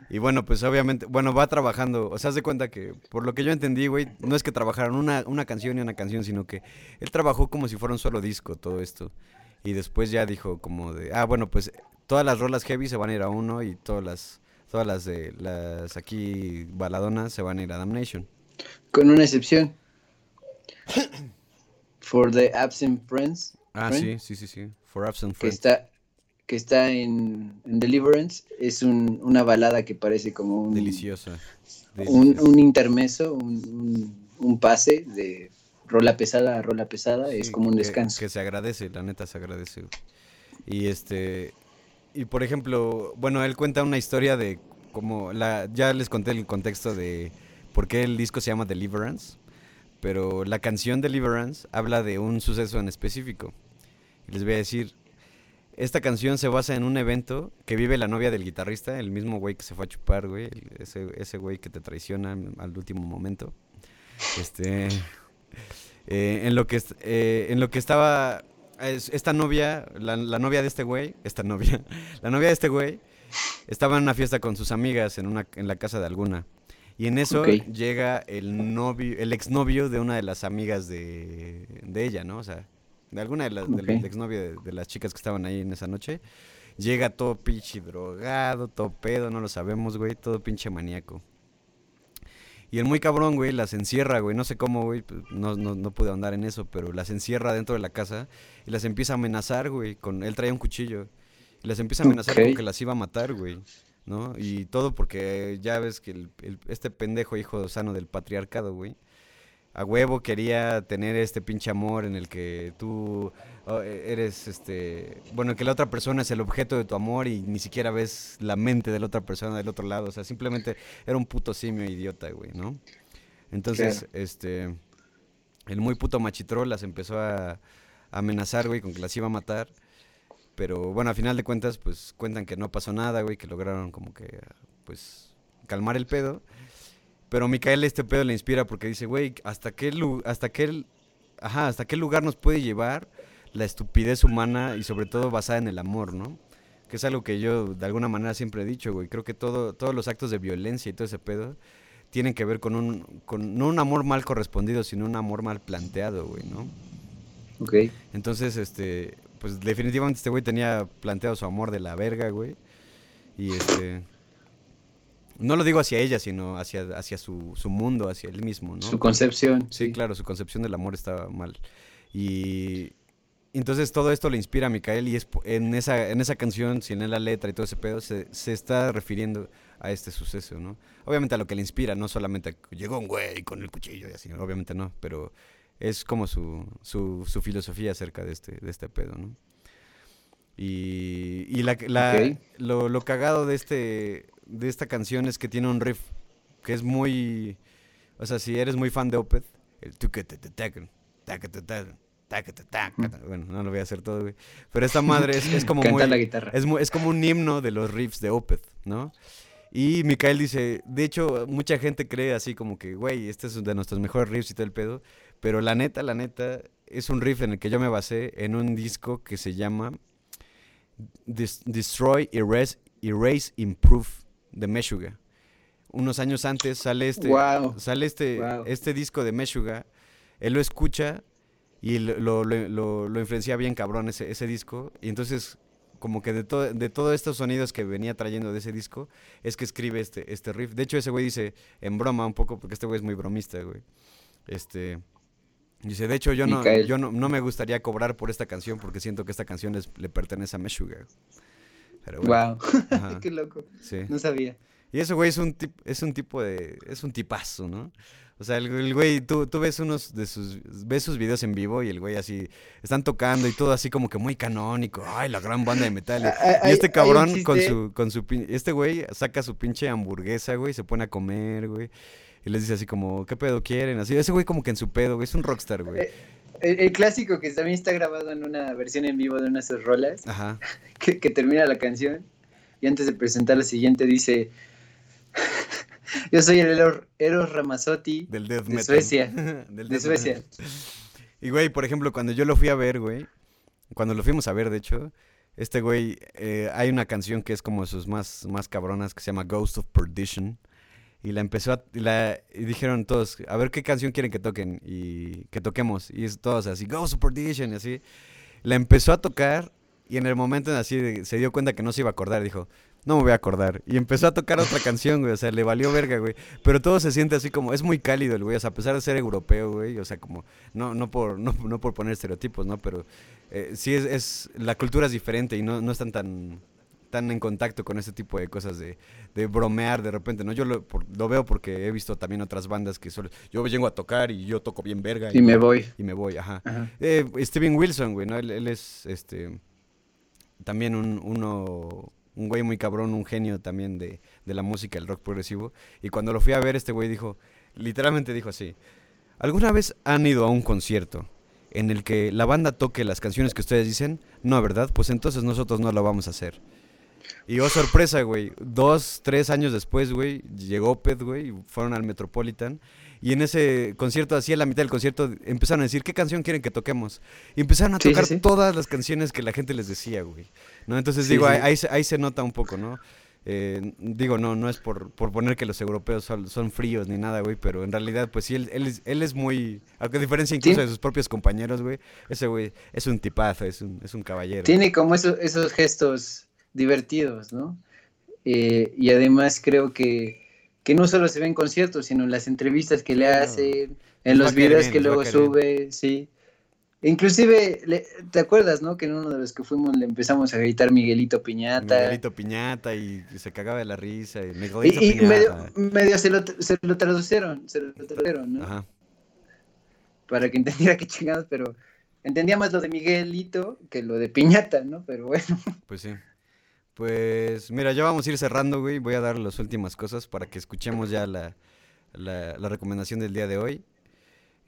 S1: Y bueno, pues obviamente, bueno, va trabajando, o sea, haz de cuenta que, por lo que yo entendí, güey, no es que trabajaron una, una canción y una canción, sino que él trabajó como si fuera un solo disco, todo esto. Y después ya dijo como de, ah, bueno, pues todas las rolas heavy se van a ir a uno y todas las, Todas las de las aquí baladonas se van a ir a Damnation.
S2: Con una excepción. For the Absent Friends.
S1: Ah,
S2: Friend,
S1: sí, sí, sí, sí. For Absent
S2: Que
S1: Friends.
S2: está, que está en, en Deliverance. Es un- una balada que parece como un,
S1: Deliciosa.
S2: un, un intermeso, un, un- un pase de rola pesada a rola pesada. es
S1: Sí,
S2: como un
S1: que-
S2: descanso.
S1: Que, se agradece, la neta se agradece. güey. Y este. Y por ejemplo, bueno, él cuenta una historia de como la. Ya les conté el contexto de por qué el disco se llama Deliverance. Pero la canción Deliverance habla de un suceso en específico. Y les voy a decir. Esta canción se basa en un evento que vive la novia del guitarrista, el mismo güey que se fue a chupar, güey. Ese, ese güey que te traiciona al último momento. Este. Eh, en, lo que, eh, en lo que estaba es- esta novia, la, la novia de este güey, esta novia, la novia de este güey, estaba en una fiesta con sus amigas en, una, en la casa de alguna. Y en eso llega el novio, el exnovio de una de las amigas de, de ella, ¿no? O sea, de alguna de las, del-
S2: Ok.
S1: del exnovio de, de las chicas que estaban ahí en esa noche. Llega todo pinche drogado, todo pedo, no lo sabemos, güey, todo pinche maníaco. Y el muy cabrón, güey, las encierra, güey. No sé cómo, güey. pues, No, no, no pude andar en eso, pero las encierra dentro de la casa y las empieza a amenazar, güey. Con, él traía un cuchillo. Y las empieza a amenazar
S2: Ok.
S1: con que las iba a matar, güey. ¿No? Y todo porque ya ves que el- el- este pendejo hijo sano del patriarcado, güey. A huevo quería tener este pinche amor en el que tú oh, e- eres, este, bueno, que la otra persona es el objeto de tu amor y ni siquiera ves la mente de la otra persona del otro lado. O sea, simplemente era un puto simio idiota, güey, ¿no? Entonces,
S2: Claro.
S1: este, el muy puto machitrol las empezó a, amenazar, güey, con que las iba a matar. Pero bueno, a final de cuentas, pues cuentan que no pasó nada, güey, que lograron como que, pues, calmar el pedo. Pero Micael este pedo le inspira porque dice, güey, ¿hasta qué, lu- hasta qué, ajá, hasta qué lugar nos puede llevar la estupidez humana y sobre todo basada en el amor, ¿no? Que es algo que yo de alguna manera siempre he dicho, güey. Creo que todo, todos los actos de violencia y todo ese pedo tienen que ver con un, con, no un amor mal correspondido, sino un amor mal planteado, güey, ¿no?
S2: Ok.
S1: Entonces, este, pues definitivamente este güey tenía planteado su amor de la verga, güey. Y este, no lo digo hacia ella, sino hacia, hacia su, su mundo, hacia él mismo, ¿no?
S2: Su concepción.
S1: Sí, claro, su concepción del amor estaba mal. Y entonces todo esto le inspira a Micael y es en esa, en esa canción, sin en la letra y todo ese pedo, se, se está refiriendo a este suceso, ¿no? Obviamente a lo que le inspira, no solamente a llegó un güey con el cuchillo y así, obviamente no, pero es como su, su, su filosofía acerca de este, de este pedo, ¿no? Y, y la, la-
S2: Ok.
S1: lo, lo cagado de, este, de esta canción es que tiene un riff que es muy... O sea, si eres muy fan de Opeth, el bueno, no lo voy a hacer todo, güey. Pero esta madre es, es como muy...
S2: la guitarra.
S1: Es, como un himno de los riffs de Opeth, ¿no? Y Mikael dice, de hecho, mucha gente cree así como que, güey, este es de nuestros mejores riffs y todo el pedo. Pero la neta, la neta, es un riff en el que yo me basé en un disco que se llama Des- Destroy, Erase, Erase, Improve de Meshuga. Unos años antes sale este,
S2: Wow.
S1: sale este,
S2: Wow.
S1: este disco de Meshuga. Él lo escucha y lo, lo, lo- lo- influencia bien cabrón ese, ese disco. Y entonces, como que de, todo de todos estos sonidos que venía trayendo de ese disco, es que escribe este, este riff. De hecho, ese güey dice, en broma un poco, porque este güey es muy bromista, güey. Este... Dice, de hecho, yo, no, yo no, no me gustaría cobrar por esta canción porque siento que esta canción les- le pertenece a Meshuga. Pero bueno,
S2: Wow. Qué loco.
S1: sí.
S2: No sabía.
S1: Y ese güey es un, tip- es un tipo de... Es un tipazo, ¿no? O sea, el, el güey, tú, tú ves unos de sus... Ves sus videos en vivo y el güey así... Están tocando y todo así como que muy canónico. Ay, la gran banda de metal. y- este cabrón con su... Con su este güey saca su pinche hamburguesa, güey. Se pone a comer, güey. Y les dice así como... ¿Qué pedo quieren? Así, ese güey como que en su pedo, güey. Es un rockstar, güey.
S2: Eh, El, el clásico que también está grabado en una versión en vivo de una de sus rolas,
S1: Ajá.
S2: que, que termina la canción y antes de presentar la siguiente dice: Yo soy el Eros, Ramazzotti
S1: Del death
S2: de. Suecia.
S1: Del
S2: de Suecia.
S1: Y güey, por ejemplo, cuando yo lo fui a ver, güey, cuando lo fuimos a ver, de hecho, este güey, eh, hay una canción que es como sus más, más cabronas que se llama Ghost of Perdition. Y la empezó a, y la, y dijeron todos, a ver qué canción quieren que toquen y que toquemos. Y es todos así, Ghost of Perdition y así. La empezó a tocar Y en el momento en así de- se dio cuenta que no se iba a acordar, dijo, no me voy a acordar. Y empezó a tocar otra canción, güey, o sea, le valió verga, güey. Pero todo se siente así como, es muy cálido el güey, o sea, a pesar de ser europeo, güey, o sea, como, no, no, por, no, no por poner estereotipos, ¿no? Pero eh, sí es, es, la cultura es diferente y no, no están tan, tan en contacto con ese tipo de cosas de, de bromear de repente, ¿no? Yo lo, por- lo veo porque he visto también otras bandas que solo, yo vengo a tocar y yo toco bien verga.
S2: Y me voy.
S1: Y me voy, ajá.
S2: Ajá.
S1: Eh, Steven Wilson, güey, ¿no? Él, él es este también un, uno, un güey muy cabrón, un genio también de, de la música, el rock progresivo. Y cuando lo fui a ver, este güey dijo, literalmente dijo así, ¿alguna vez han ido a un concierto en el que la banda toque las canciones que ustedes dicen? No, ¿verdad? Pues entonces nosotros no lo vamos a hacer. Y oh, sorpresa, güey. Dos, tres años después, güey, llegó Pet, güey, fueron al Metropolitan. Y en ese concierto, así a la mitad del concierto, empezaron a decir, ¿qué canción quieren que toquemos? Y empezaron a
S2: Sí,
S1: tocar
S2: sí.
S1: todas las canciones que la gente les decía, güey. ¿No? Entonces digo. Ahí, ahí se, ahí se nota un poco, ¿no? Eh, digo, no, no es por, por poner que los europeos son, son fríos ni nada, güey, pero en realidad, pues sí, él, él, es, él es muy, a diferencia incluso de sus propios compañeros, güey, ese güey es un tipazo, es un, es un caballero.
S2: Tiene como esos, esos gestos divertidos, ¿no? Eh, y además creo que, que no solo se ve en conciertos, sino en las entrevistas que le hacen, en los videos
S1: bien,
S2: que luego sube, sí. Inclusive, le- ¿te acuerdas, no? Que en uno de los que fuimos le empezamos a gritar Miguelito Piñata.
S1: Miguelito Piñata y se cagaba de la risa. Y, Miguelito
S2: Y, y medio, medio se, lo, se lo traducieron, se lo tradujeron, ¿no?
S1: Ajá.
S2: Para que entendiera qué chingados, pero entendía más lo de Miguelito que lo de Piñata, ¿no? Pero bueno.
S1: Pues sí. Pues mira, ya vamos a ir cerrando, güey. Voy a dar las últimas cosas para que escuchemos ya la, la, recomendación del día de hoy.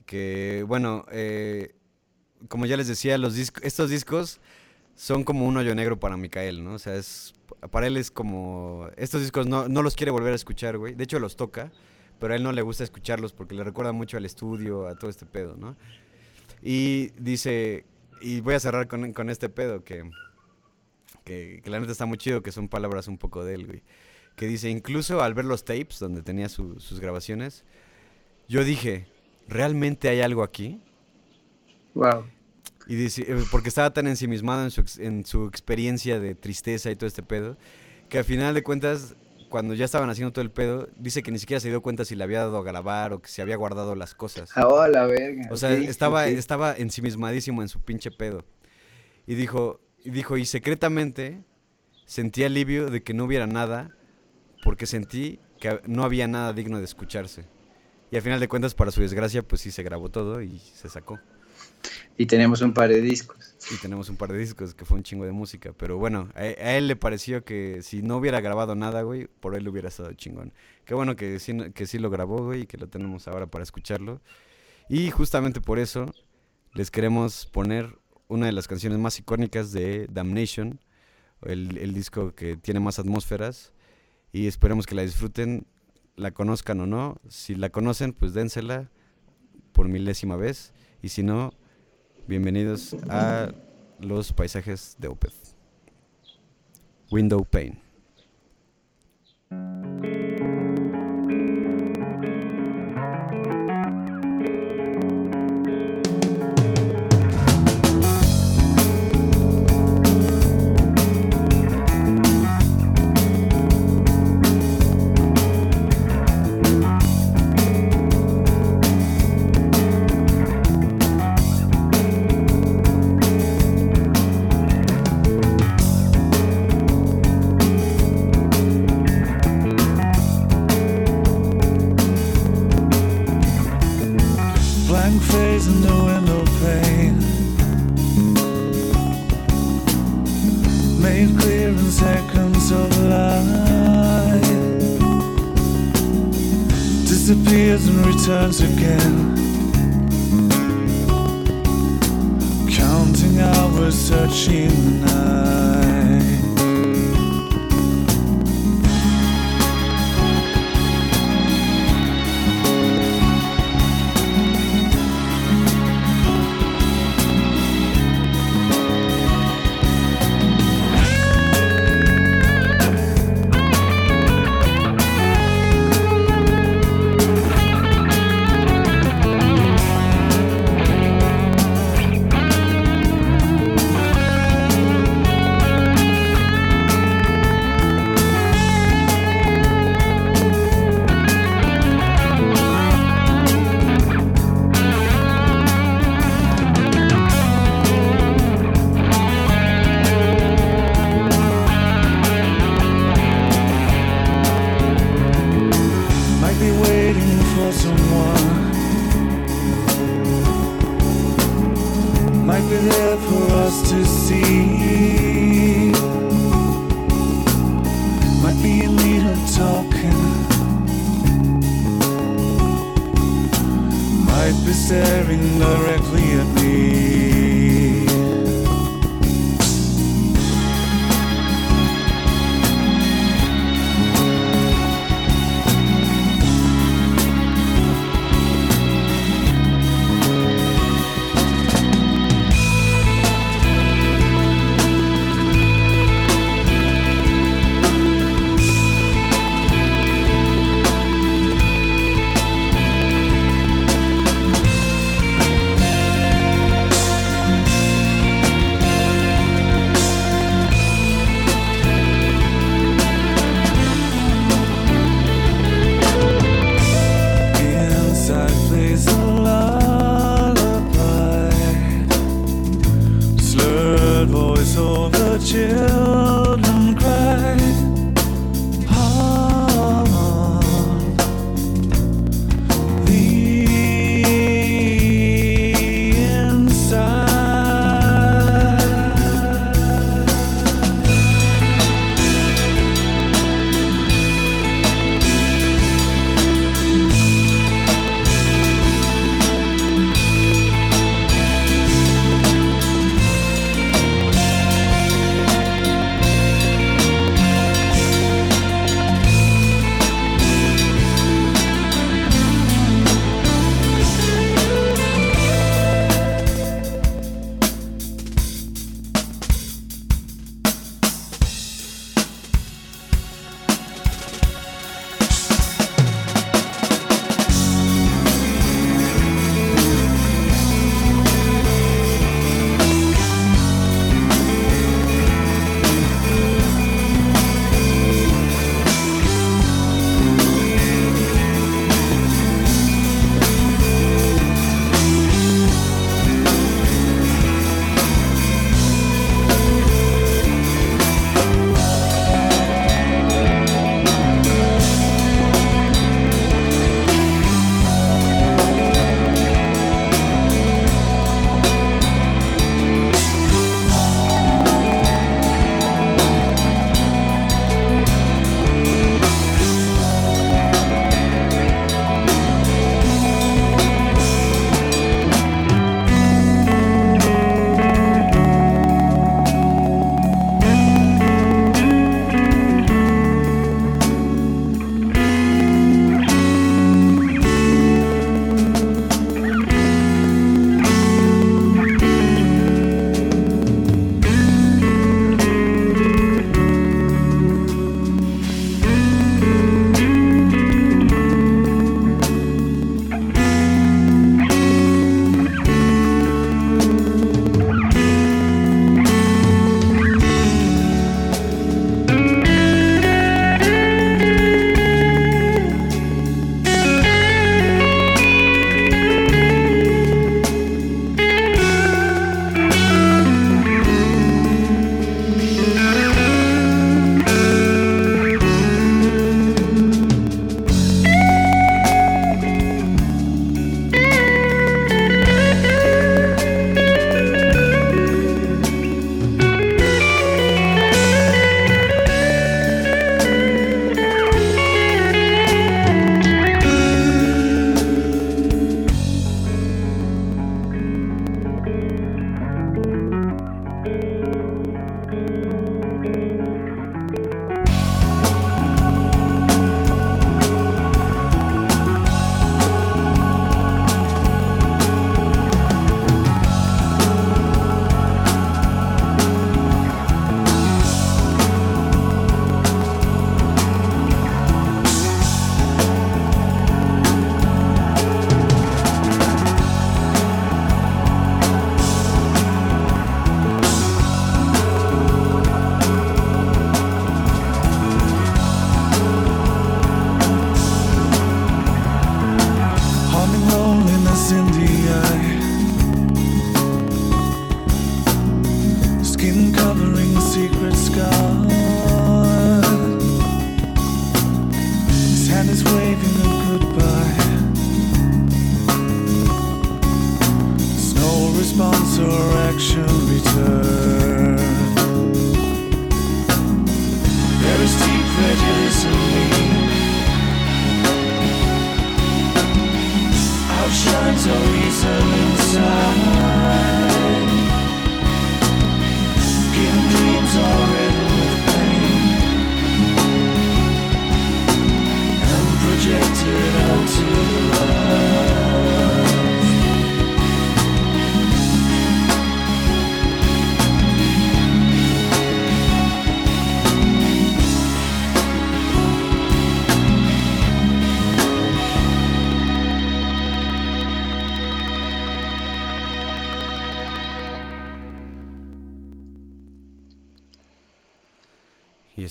S1: Que bueno, eh, como ya les decía, los estos discos son como un hoyo negro para Micael, ¿no? O sea, es, para él es como... Estos discos no, no los quiere volver a escuchar, güey. De hecho, los toca, pero a él no le gusta escucharlos porque le recuerda mucho al estudio, a todo este pedo, ¿no? Y dice, y voy a cerrar con, con este pedo que, que, que la neta está muy chido, que son palabras un poco de él, güey. Que dice, incluso al ver los tapes donde tenía su- sus grabaciones, yo dije, ¿realmente hay algo aquí?
S2: Wow.
S1: Y dice, eh, porque estaba tan ensimismado en su, ex- en su experiencia de tristeza y todo este pedo, que al final de cuentas, cuando ya estaban haciendo todo el pedo, dice que ni siquiera se dio cuenta si le había dado a grabar o que se había guardado las cosas.
S2: Ah, la verga.
S1: O sea, estaba, estaba ensimismadísimo en su pinche pedo. Y dijo, y dijo, y secretamente sentí alivio de que no hubiera nada, porque sentí que no había nada digno de escucharse. Y al final de cuentas, para su desgracia, pues sí se grabó todo y se sacó.
S2: Y tenemos un par de discos.
S1: Y tenemos un par de discos que fue un chingo de música. Pero bueno, a, a él le pareció que si no hubiera grabado nada, güey, por él hubiera estado chingón. Qué bueno que sí, que sí lo grabó, güey, y que lo tenemos ahora para escucharlo. Y justamente por eso les queremos poner una de las canciones más icónicas de Damnation, el, el disco que tiene más atmósferas. Y esperemos que la disfruten, la conozcan o no. Si la conocen, pues dénsela por milésima vez. Y si no, bienvenidos a los paisajes de Opeth. Window Pane.
S3: Returns again. Counting hours, searching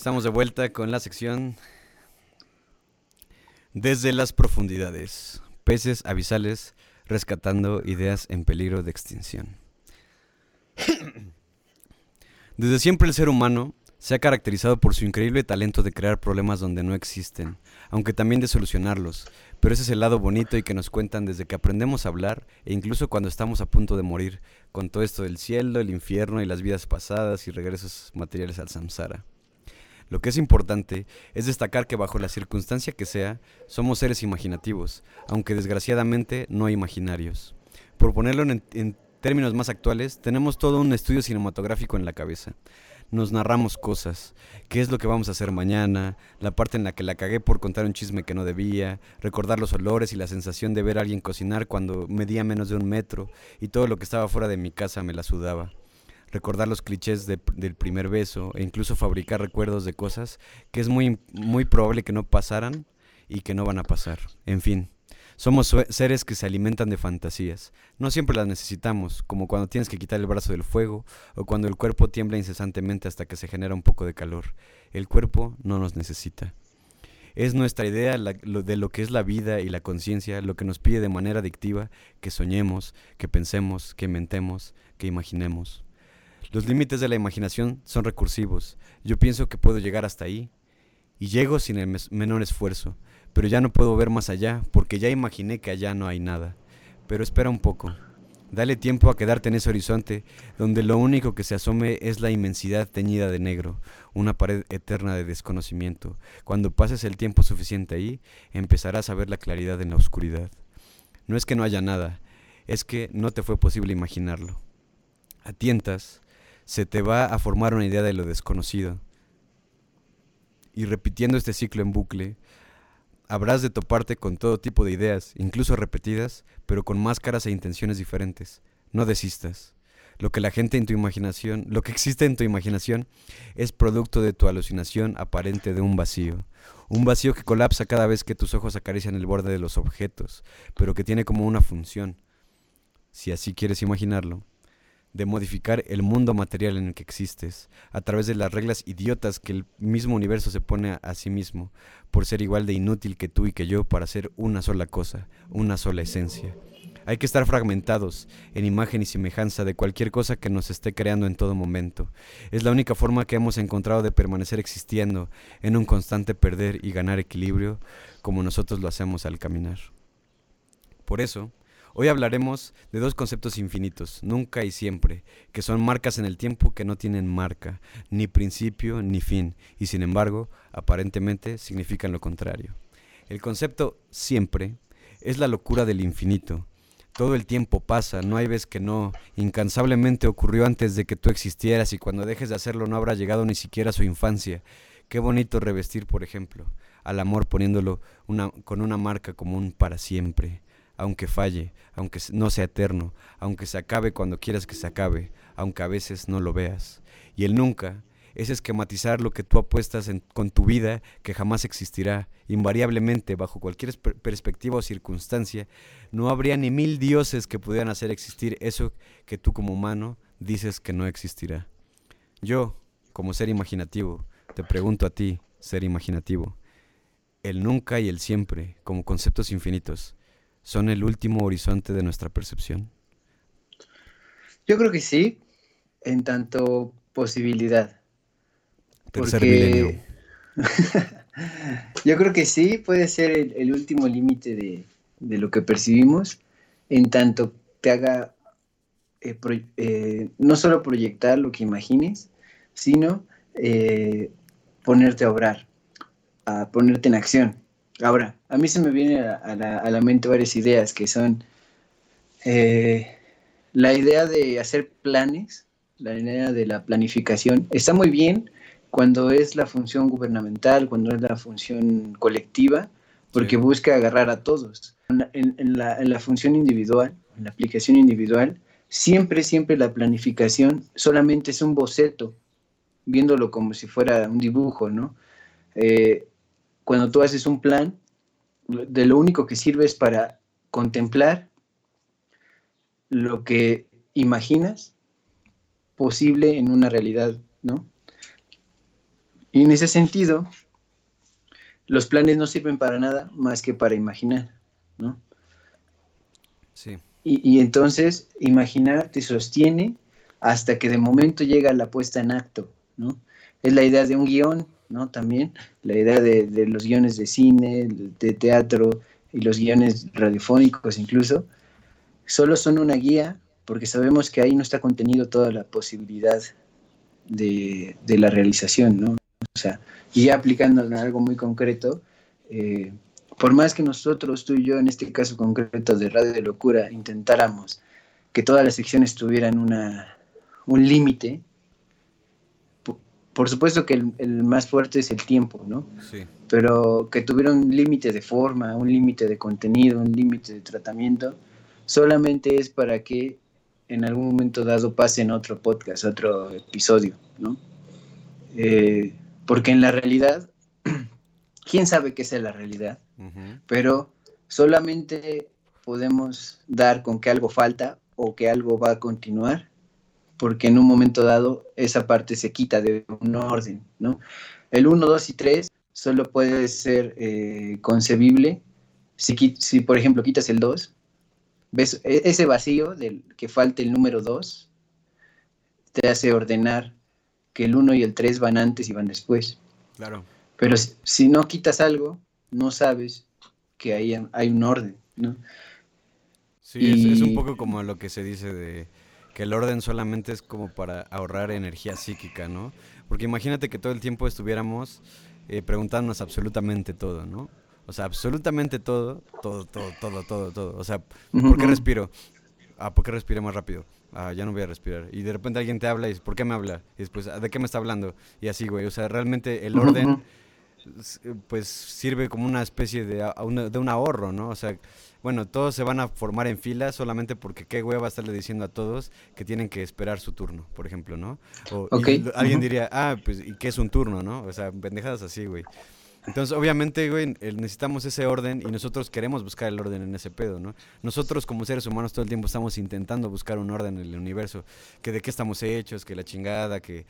S1: estamos de vuelta con la sección Desde las profundidades. Peces abisales rescatando ideas en peligro de extinción. Desde siempre el ser humano se ha caracterizado por su increíble talento de crear problemas donde no existen, aunque también de solucionarlos. Pero ese es el lado bonito y que nos cuentan desde que aprendemos a hablar e incluso cuando estamos a punto de morir, con todo esto del cielo, el infierno y las vidas pasadas y regresos materiales al samsara. Lo que es importante es destacar que bajo la circunstancia que sea, somos seres imaginativos, aunque desgraciadamente no imaginarios. Por ponerlo en, términos más actuales, tenemos todo un estudio cinematográfico en la cabeza nos narramos cosas. ¿Qué es lo que vamos a hacer mañana? La parte en la que la cagué por contar un chisme que no debía, recordar los olores y la sensación de ver a alguien cocinar cuando medía menos de un metro y todo lo que estaba fuera de mi casa me la sudaba. Recordar los clichés del primer beso e incluso fabricar recuerdos de cosas que es muy, muy probable que no pasaran y que no van a pasar. En fin, somos seres que se alimentan de fantasías. No siempre las necesitamos, como cuando tienes que quitar el brazo del fuego o cuando el cuerpo tiembla incesantemente hasta que se genera un poco de calor. El cuerpo no nos necesita. Es nuestra idea de lo que es la vida y la conciencia lo que nos pide de manera adictiva que soñemos, que pensemos, que mentemos, que imaginemos. Los límites de la imaginación son recursivos. Yo pienso que puedo llegar hasta ahí y llego sin el menor esfuerzo pero ya no puedo ver más allá, porque ya imaginé que allá no hay nada. Pero espera un poco. Dale tiempo a quedarte en ese horizonte, donde lo único que se asome es la inmensidad teñida de negro, una pared eterna de desconocimiento. Cuando pases el tiempo suficiente ahí, empezarás a ver la claridad en la oscuridad. No es que no haya nada, es que no te fue posible imaginarlo. A tientas, se te va a formar una idea de lo desconocido. Y repitiendo este ciclo en bucle, habrás de toparte con todo tipo de ideas, incluso repetidas, pero con máscaras e intenciones diferentes. No desistas. Lo que la gente en tu imaginación, lo que existe en tu imaginación es producto de tu alucinación aparente de un vacío. Un vacío que colapsa cada vez que tus ojos acarician el borde de los objetos, pero que tiene como una función, si así quieres imaginarlo, de modificar el mundo material en el que existes, a través de las reglas idiotas que el mismo universo se pone a, sí mismo, por ser igual de inútil que tú y que yo para ser una sola cosa, una sola esencia. Hay que estar fragmentados en imagen y semejanza de cualquier cosa que nos esté creando en todo momento. Es la única forma que hemos encontrado de permanecer existiendo en un constante perder y ganar equilibrio como nosotros lo hacemos al caminar. Por eso, Hoy hablaremos de dos conceptos infinitos, nunca y siempre, que son marcas en el tiempo que no tienen marca, ni principio ni fin, y sin embargo, aparentemente significan lo contrario. El concepto siempre es la locura del infinito. Todo el tiempo pasa, no hay vez que no, incansablemente ocurrió antes de que tú existieras y cuando dejes de hacerlo no habrá llegado ni siquiera a su infancia. Qué bonito revestir, por ejemplo, al amor poniéndolo con una marca común para siempre aunque falle, aunque no sea eterno, aunque se acabe cuando quieras que se acabe, aunque a veces no lo veas. Y el nunca es esquematizar lo que tú apuestas con tu vida que jamás existirá, invariablemente, bajo cualquier perspectiva o circunstancia, no habría ni mil dioses que pudieran hacer existir eso que tú como humano dices que no existirá. Yo, como ser imaginativo, te pregunto a ti, ser imaginativo, el nunca y el siempre, como conceptos infinitos, son el último horizonte de nuestra percepción?
S2: Yo creo que sí, en tanto posibilidad.
S1: Tercer milenio.
S2: Yo creo que sí, puede ser el, último límite de, lo que percibimos, en tanto te haga eh, eh, no solo proyectar lo que imagines, sino eh, ponerte a obrar, a ponerte en acción. Ahora, a mí se me viene a, la, mente varias ideas que son eh, la idea de hacer planes, la idea de la planificación. Está muy bien cuando es la función gubernamental, cuando es la función colectiva, porque busca agarrar a todos. En, la, en la función individual, en la aplicación individual, siempre, siempre la planificación solamente es un boceto, viéndolo como si fuera un dibujo, ¿no? Eh, cuando tú haces un plan, de lo único que sirve es para contemplar lo que imaginas posible en una realidad, ¿no? Y en ese sentido, los planes no sirven para nada más que para imaginar, ¿no?
S1: Sí.
S2: Y, y entonces, imaginar te sostiene hasta que de momento llega la puesta en acto, ¿no? Es la idea de un guion, ¿no? También la idea de, de los guiones de cine, de teatro y los guiones radiofónicos incluso, solo son una guía porque sabemos que ahí no está contenido toda la posibilidad de, de la realización, ¿no? O sea, y ya aplicando en algo muy concreto, eh, por más que nosotros, tú y yo, en este caso concreto de Radio de Locura, intentáramos que todas las secciones tuvieran una, un límite, por supuesto que el, el, más fuerte es el tiempo, ¿no?
S1: Sí.
S2: Pero que tuviera un límite de forma, un límite de contenido, un límite de tratamiento, solamente es para que en algún momento dado pase en otro podcast, otro episodio, ¿no? Eh, porque en la realidad, quién sabe qué es la realidad, uh -huh. pero solamente podemos dar con que algo falta o que algo va a continuar, porque en un momento dado esa parte se quita de un orden, ¿no? El 1, 2 y 3 solo puede ser eh, concebible si, si, por ejemplo, quitas el 2, ves e, ese vacío del que falta el número 2, te hace ordenar que el 1 y el 3 van antes y van después.
S1: Claro.
S2: Pero si, si no quitas algo, no sabes que hay, hay un orden, ¿no?
S1: Sí, y... es, es, un poco como lo que se dice de que el orden solamente es como para ahorrar energía psíquica, ¿no? Porque imagínate que todo el tiempo estuviéramos eh, preguntándonos absolutamente todo, ¿no? O sea, absolutamente todo, todo, todo, todo, todo, todo. O sea, ¿por qué respiro? Ah, ¿por qué respiré más rápido? Ah, ya no voy a respirar. Y de repente alguien te habla y dices, ¿por qué me habla? Y después, ¿de qué me está hablando? Y así, güey. O sea, realmente el orden, pues, sirve como una especie de, de un ahorro, ¿no? O sea, bueno, todos se van a formar en fila solamente porque qué hueva estarle diciendo a todos que tienen que esperar su turno, por ejemplo, ¿no? O
S2: okay.
S1: alguien uh -huh. diría, ah, pues, ¿y qué es un turno, no? O sea, pendejadas así, güey. Entonces, obviamente, güey, necesitamos ese orden y nosotros queremos buscar el orden en ese pedo, ¿no? Nosotros como seres humanos todo el tiempo estamos intentando buscar un orden en el universo, que de qué estamos hechos, que la chingada, que,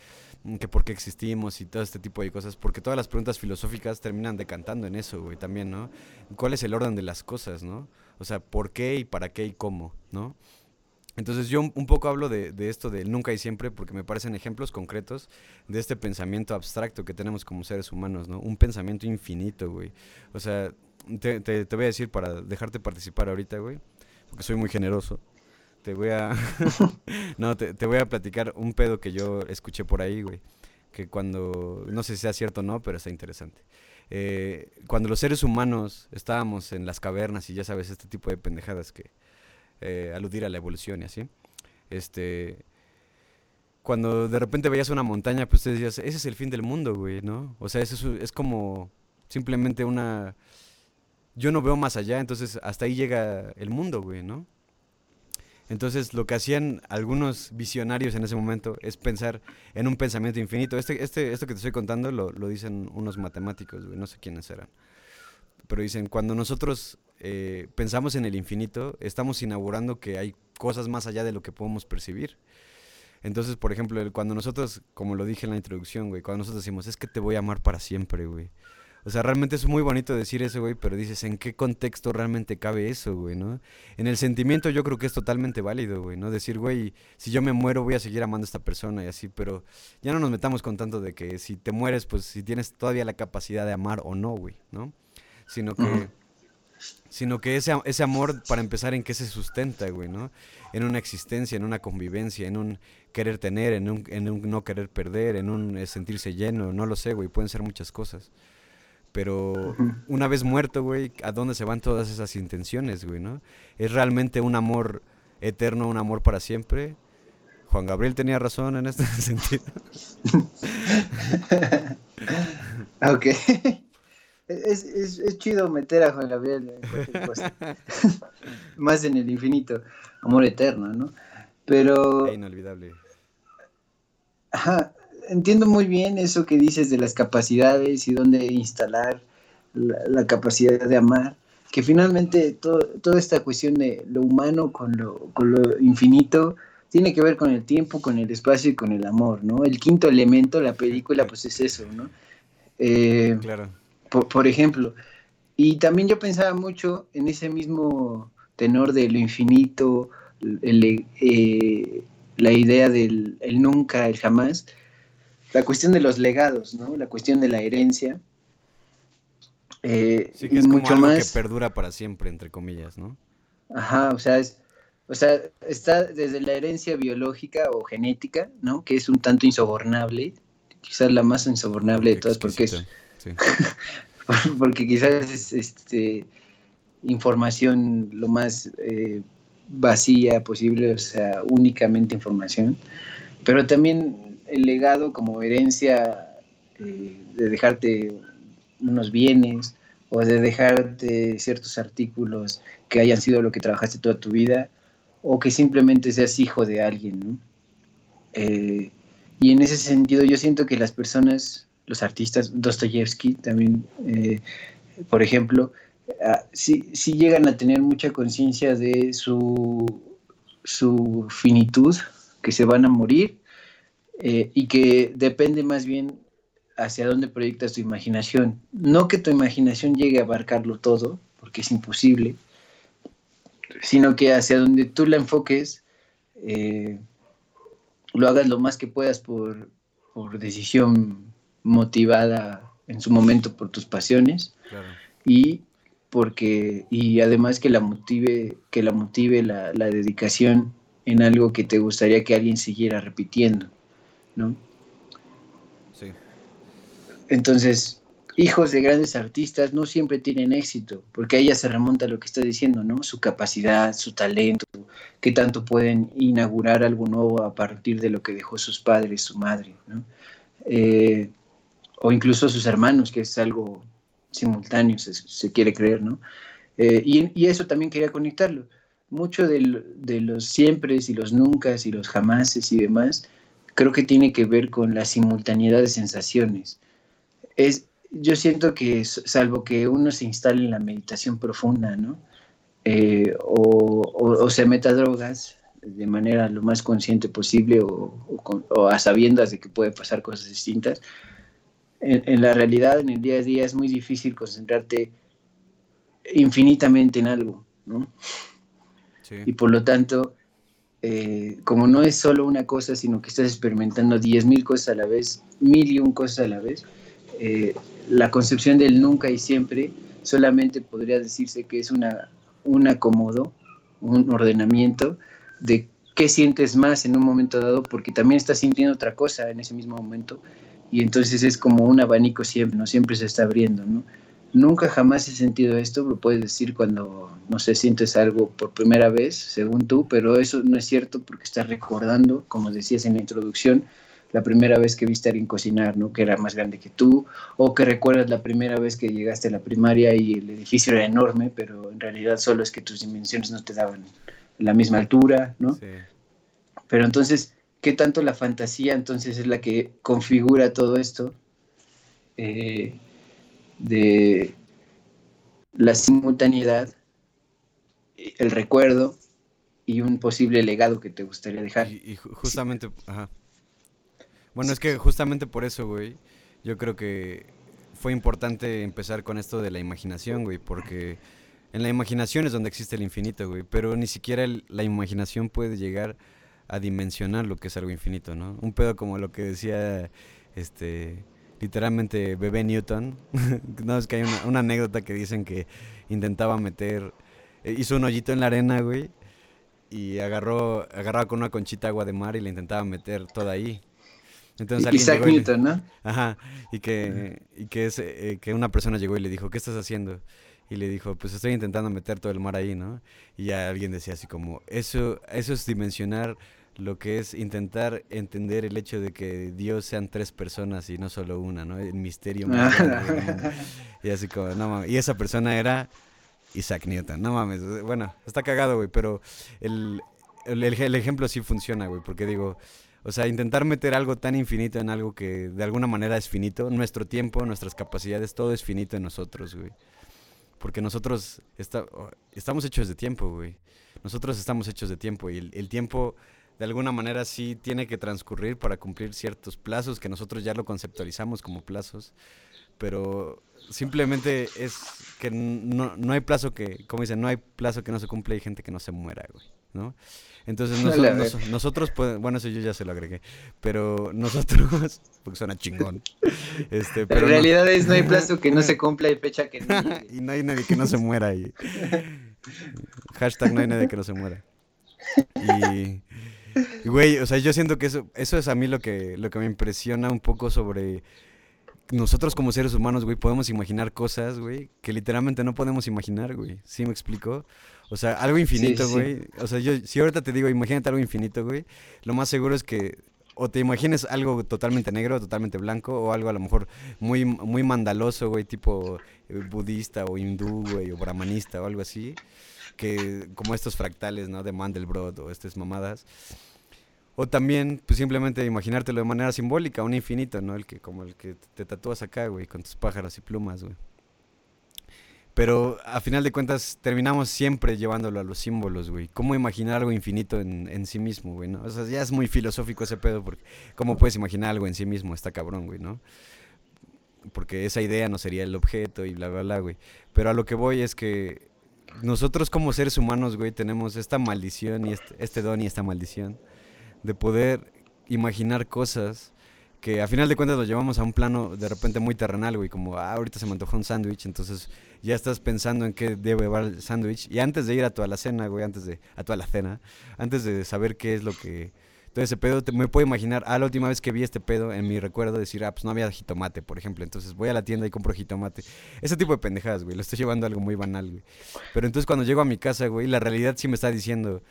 S1: que por qué existimos y todo este tipo de cosas, porque todas las preguntas filosóficas terminan decantando en eso, güey, también, ¿no? ¿Cuál es el orden de las cosas, ¿no? O sea, ¿por qué y para qué y cómo, ¿no? Entonces yo un poco hablo de, de, esto del nunca y siempre porque me parecen ejemplos concretos de este pensamiento abstracto que tenemos como seres humanos, ¿no? Un pensamiento infinito, güey. O sea, te voy a decir para dejarte participar ahorita, güey, porque soy muy generoso. Te voy a... no, te, te voy a platicar un pedo que yo escuché por ahí, güey. Que cuando... No sé si sea cierto o no, pero está interesante. Eh, cuando los seres humanos estábamos en las cavernas y ya sabes, este tipo de pendejadas que eh, aludir a la evolución y así. Este, cuando de repente veías una montaña, pues te decías, ese es el fin del mundo, güey, ¿no? O sea, eso es, es como simplemente una... Yo no veo más allá, entonces hasta ahí llega el mundo, güey, ¿no? Entonces lo que hacían algunos visionarios en ese momento es pensar en un pensamiento infinito. Este, este, esto que te estoy contando lo, lo dicen unos matemáticos, güey, no sé quiénes eran. Pero dicen, cuando nosotros eh, pensamos en el infinito, estamos inaugurando que hay cosas más allá de lo que podemos percibir. Entonces, por ejemplo, cuando nosotros, como lo dije en la introducción, güey, cuando nosotros decimos, es que te voy a amar para siempre, güey. O sea, realmente es muy bonito decir eso, güey, pero dices, ¿en qué contexto realmente cabe eso, güey, no? En el sentimiento yo creo que es totalmente válido, güey, ¿no? Decir, güey, si yo me muero voy a seguir amando a esta persona y así, pero ya no nos metamos con tanto de que si te mueres, pues si tienes todavía la capacidad de amar o no, güey, ¿no? Sino que... Uh -huh sino que ese, ese amor, para empezar, ¿en qué se sustenta, güey, no? En una existencia, en una convivencia, en un querer tener, en un, en un no querer perder, en un eh, sentirse lleno, no lo sé, güey, pueden ser muchas cosas. Pero uh -huh. una vez muerto, güey, ¿a dónde se van todas esas intenciones, güey, no? ¿Es realmente un amor eterno, un amor para siempre? Juan Gabriel tenía razón en este sentido.
S2: ok. Es, es, es, chido meter a Juan Gabriel en cualquier cosa. Más en el infinito. Amor eterno, ¿no? Pero.
S1: Es inolvidable.
S2: Ajá. Entiendo muy bien eso que dices de las capacidades y dónde instalar la, la capacidad de amar. Que finalmente todo, toda esta cuestión de lo humano con lo, con lo infinito tiene que ver con el tiempo, con el espacio y con el amor, ¿no? El quinto elemento, la película, pues es eso, ¿no? Eh,
S1: claro
S2: por, por, ejemplo. Y también yo pensaba mucho en ese mismo tenor de lo infinito, el, eh, la idea del el nunca, el jamás, la cuestión de los legados, ¿no? La cuestión de la herencia.
S1: Eh, sí, que es mucho como algo más... que perdura para siempre, entre comillas, ¿no?
S2: Ajá, o sea, es, o sea, está desde la herencia biológica o genética, ¿no? Que es un tanto insobornable, quizás la más insobornable de todas, porque es, porque quizás es este, información lo más eh, vacía posible, o sea, únicamente información, pero también el legado como herencia eh, de dejarte unos bienes o de dejarte ciertos artículos que hayan sido lo que trabajaste toda tu vida o que simplemente seas hijo de alguien. Eh, y en ese sentido yo siento que las personas, los artistas, Dostoyevsky también, eh, por ejemplo, ah, sí, llegan a tener mucha conciencia de su, su finitud, que se van a morir eh, y que depende más bien hacia dónde proyectas tu imaginación. No que tu imaginación llegue a abarcarlo todo, porque es imposible, sino que hacia donde tú la enfoques, eh, lo hagas lo más que puedas por, decisión motivada en su momento por tus pasiones y porque y además que la motive que la motive la, la, dedicación en algo que te gustaría que alguien siguiera repitiendo ¿no?
S1: Sí.
S2: entonces hijos de grandes artistas no siempre tienen éxito, porque a ella se remonta a lo que está diciendo, ¿no? Su capacidad, su talento, qué tanto pueden inaugurar algo nuevo a partir de lo que dejó sus padres, su madre, ¿no? Eh, o incluso sus hermanos, que es algo simultáneo, se, quiere creer, ¿no? Eh, y, eso también quería conectarlo. Mucho de, de los siempre y los nunca y los jamases y demás, creo que tiene que ver con la simultaneidad de sensaciones. Es, yo siento que salvo que uno se instale en la meditación profunda, ¿no? Eh, o, se meta drogas de manera lo más consciente posible o, a sabiendas de que puede pasar cosas distintas, en, la realidad, en el día a día, es muy difícil concentrarte infinitamente en algo, ¿no? Y por lo tanto, eh, como no es solo una cosa, sino que estás experimentando diez mil cosas a la vez, mil y un cosas a la vez, eh, la concepción del nunca y siempre solamente podría decirse que es una, un acomodo, un ordenamiento de qué sientes más en un momento dado, porque también estás sintiendo otra cosa en ese mismo momento, y entonces es como un abanico siempre, ¿no? Siempre se está abriendo, ¿no? Nunca jamás he sentido esto, lo puedes decir cuando, no sé, sientes algo por primera vez, según tú, pero eso no es cierto porque estás recordando, como decías en la introducción, la primera vez que viste a alguien cocinar, ¿no? Que era más grande que tú, o que recuerdas la primera vez que llegaste a la primaria y el edificio era enorme, pero en realidad solo es que tus dimensiones no te daban la misma altura, ¿no? Pero entonces, ¿qué tanto la fantasía entonces es la que configura todo esto eh, de la simultaneidad, el recuerdo y un posible legado que te gustaría dejar?
S1: Y, justamente, ajá. Bueno, es que justamente por eso, güey, yo creo que fue importante empezar con esto de la imaginación, güey, porque en la imaginación es donde existe el infinito, güey, pero ni siquiera la imaginación puede llegar a dimensionar lo que es algo infinito, ¿no? Un pedo como lo que decía, este, literalmente bebé Newton, no, es que hay una, una, anécdota que dicen que intentaba meter, eh, hizo un hoyito en la arena, güey, y agarró, agarraba con una conchita agua de mar y le intentaba meter toda ahí.
S2: Entonces Isaac Newton, ¿no?
S1: Ajá, y que, y que, eh, que una persona llegó y le dijo, ¿qué estás haciendo? Y le dijo, pues estoy intentando meter todo el mar ahí, ¿no? Y ya alguien decía así como, eso, eso es dimensionar lo que es intentar entender el hecho de que Dios sean tres personas y no solo una, ¿no? El misterio. y así como, no mames. Y esa persona era Isaac Newton, no mames. Bueno, está cagado, güey, pero el, el, el ejemplo sí funciona, güey, porque digo, o sea, intentar meter algo tan infinito en algo que de alguna manera es finito. Nuestro tiempo, nuestras capacidades, todo es finito en nosotros, güey. Porque nosotros estamos hechos de tiempo, güey. Nosotros estamos hechos de tiempo y el, tiempo de alguna manera sí tiene que transcurrir para cumplir ciertos plazos que nosotros ya lo conceptualizamos como plazos. Pero simplemente es que no, no hay plazo que, como dicen, no hay plazo que no se cumpla y gente que no se muera, güey. ¿no? Entonces
S2: la
S1: nosotros, pues, bueno, eso yo ya se lo agregué, pero nosotros, porque suena chingón, este,
S2: La
S1: pero no-
S2: realidad es no hay plazo que no se cumpla y fecha que no
S1: y no hay nadie que no se muera y hashtag no hay nadie que no se muera. Y, güey, o sea, yo siento que eso, eso es a mí lo que, lo que me impresiona un poco sobre nosotros como seres humanos, güey, podemos imaginar cosas, güey, que literalmente no podemos imaginar, güey. ¿Sí me explico? O sea, algo infinito,
S2: sí.
S1: güey. O sea, yo, si ahorita te digo, imagínate algo infinito, güey, lo más seguro es que o te imagines algo totalmente negro, totalmente blanco, o algo a lo mejor muy, muy mandaloso, güey, tipo eh, budista o hindú, güey, o brahmanista o algo así, que como estos fractales, ¿no? De Mandelbrot o estas mamadas. O también, pues simplemente imaginártelo de manera simbólica, un infinito, ¿no? El que, como el que te tatúas acá, güey, con tus pájaros y plumas, güey. Pero a final de cuentas terminamos siempre llevándolo a los símbolos, güey. ¿Cómo imaginar algo infinito en, en sí mismo, güey? ¿no? O sea, ya es muy filosófico ese pedo, porque ¿cómo puedes imaginar algo en sí mismo? Está cabrón, güey, ¿no? Porque esa idea no sería el objeto y bla, bla, bla, güey. Pero a lo que voy es que nosotros como seres humanos, güey, tenemos esta maldición y este, este don y esta maldición de poder imaginar cosas que a final de cuentas lo llevamos a un plano de repente muy terrenal, güey, como ah, ahorita se me antojó un sándwich, entonces ya estás pensando en qué debe llevar el sándwich. Y antes de ir a tu alacena, güey, antes de a tu alacena, antes de saber qué es lo que todo ese pedo, te- me puedo imaginar, ah, la última vez que vi este pedo, en mi recuerdo, decir, ah, pues no había jitomate, por ejemplo. Entonces voy a la tienda y compro jitomate. Ese tipo de pendejadas, güey. Lo estoy llevando algo muy banal, güey. Pero entonces cuando llego a mi casa, güey, la realidad sí me está diciendo,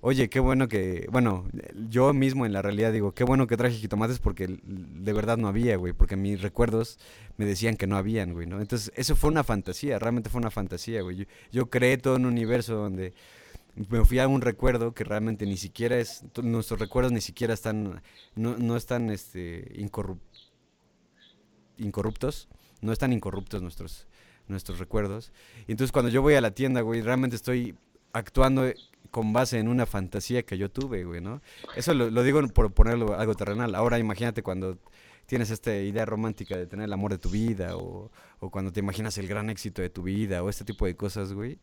S1: oye, qué bueno que, bueno, yo mismo en la realidad digo, qué bueno que traje jitomates porque de verdad no había, güey, porque mis recuerdos me decían que no habían, güey, ¿no? Entonces, eso fue una fantasía, realmente fue una fantasía, güey. Yo, yo creé todo un universo donde me fui a un recuerdo que realmente ni siquiera es, nuestros recuerdos ni siquiera están, no, no están, este, incorrup- incorruptos, no están incorruptos nuestros, nuestros recuerdos. Y entonces cuando yo voy a la tienda, güey, realmente estoy actuando con base en una fantasía que yo tuve, güey, ¿no? Eso lo, lo digo por ponerlo algo terrenal. Ahora imagínate cuando tienes esta idea romántica de tener el amor de tu vida o, o cuando te imaginas el gran éxito de tu vida o este tipo de cosas, güey.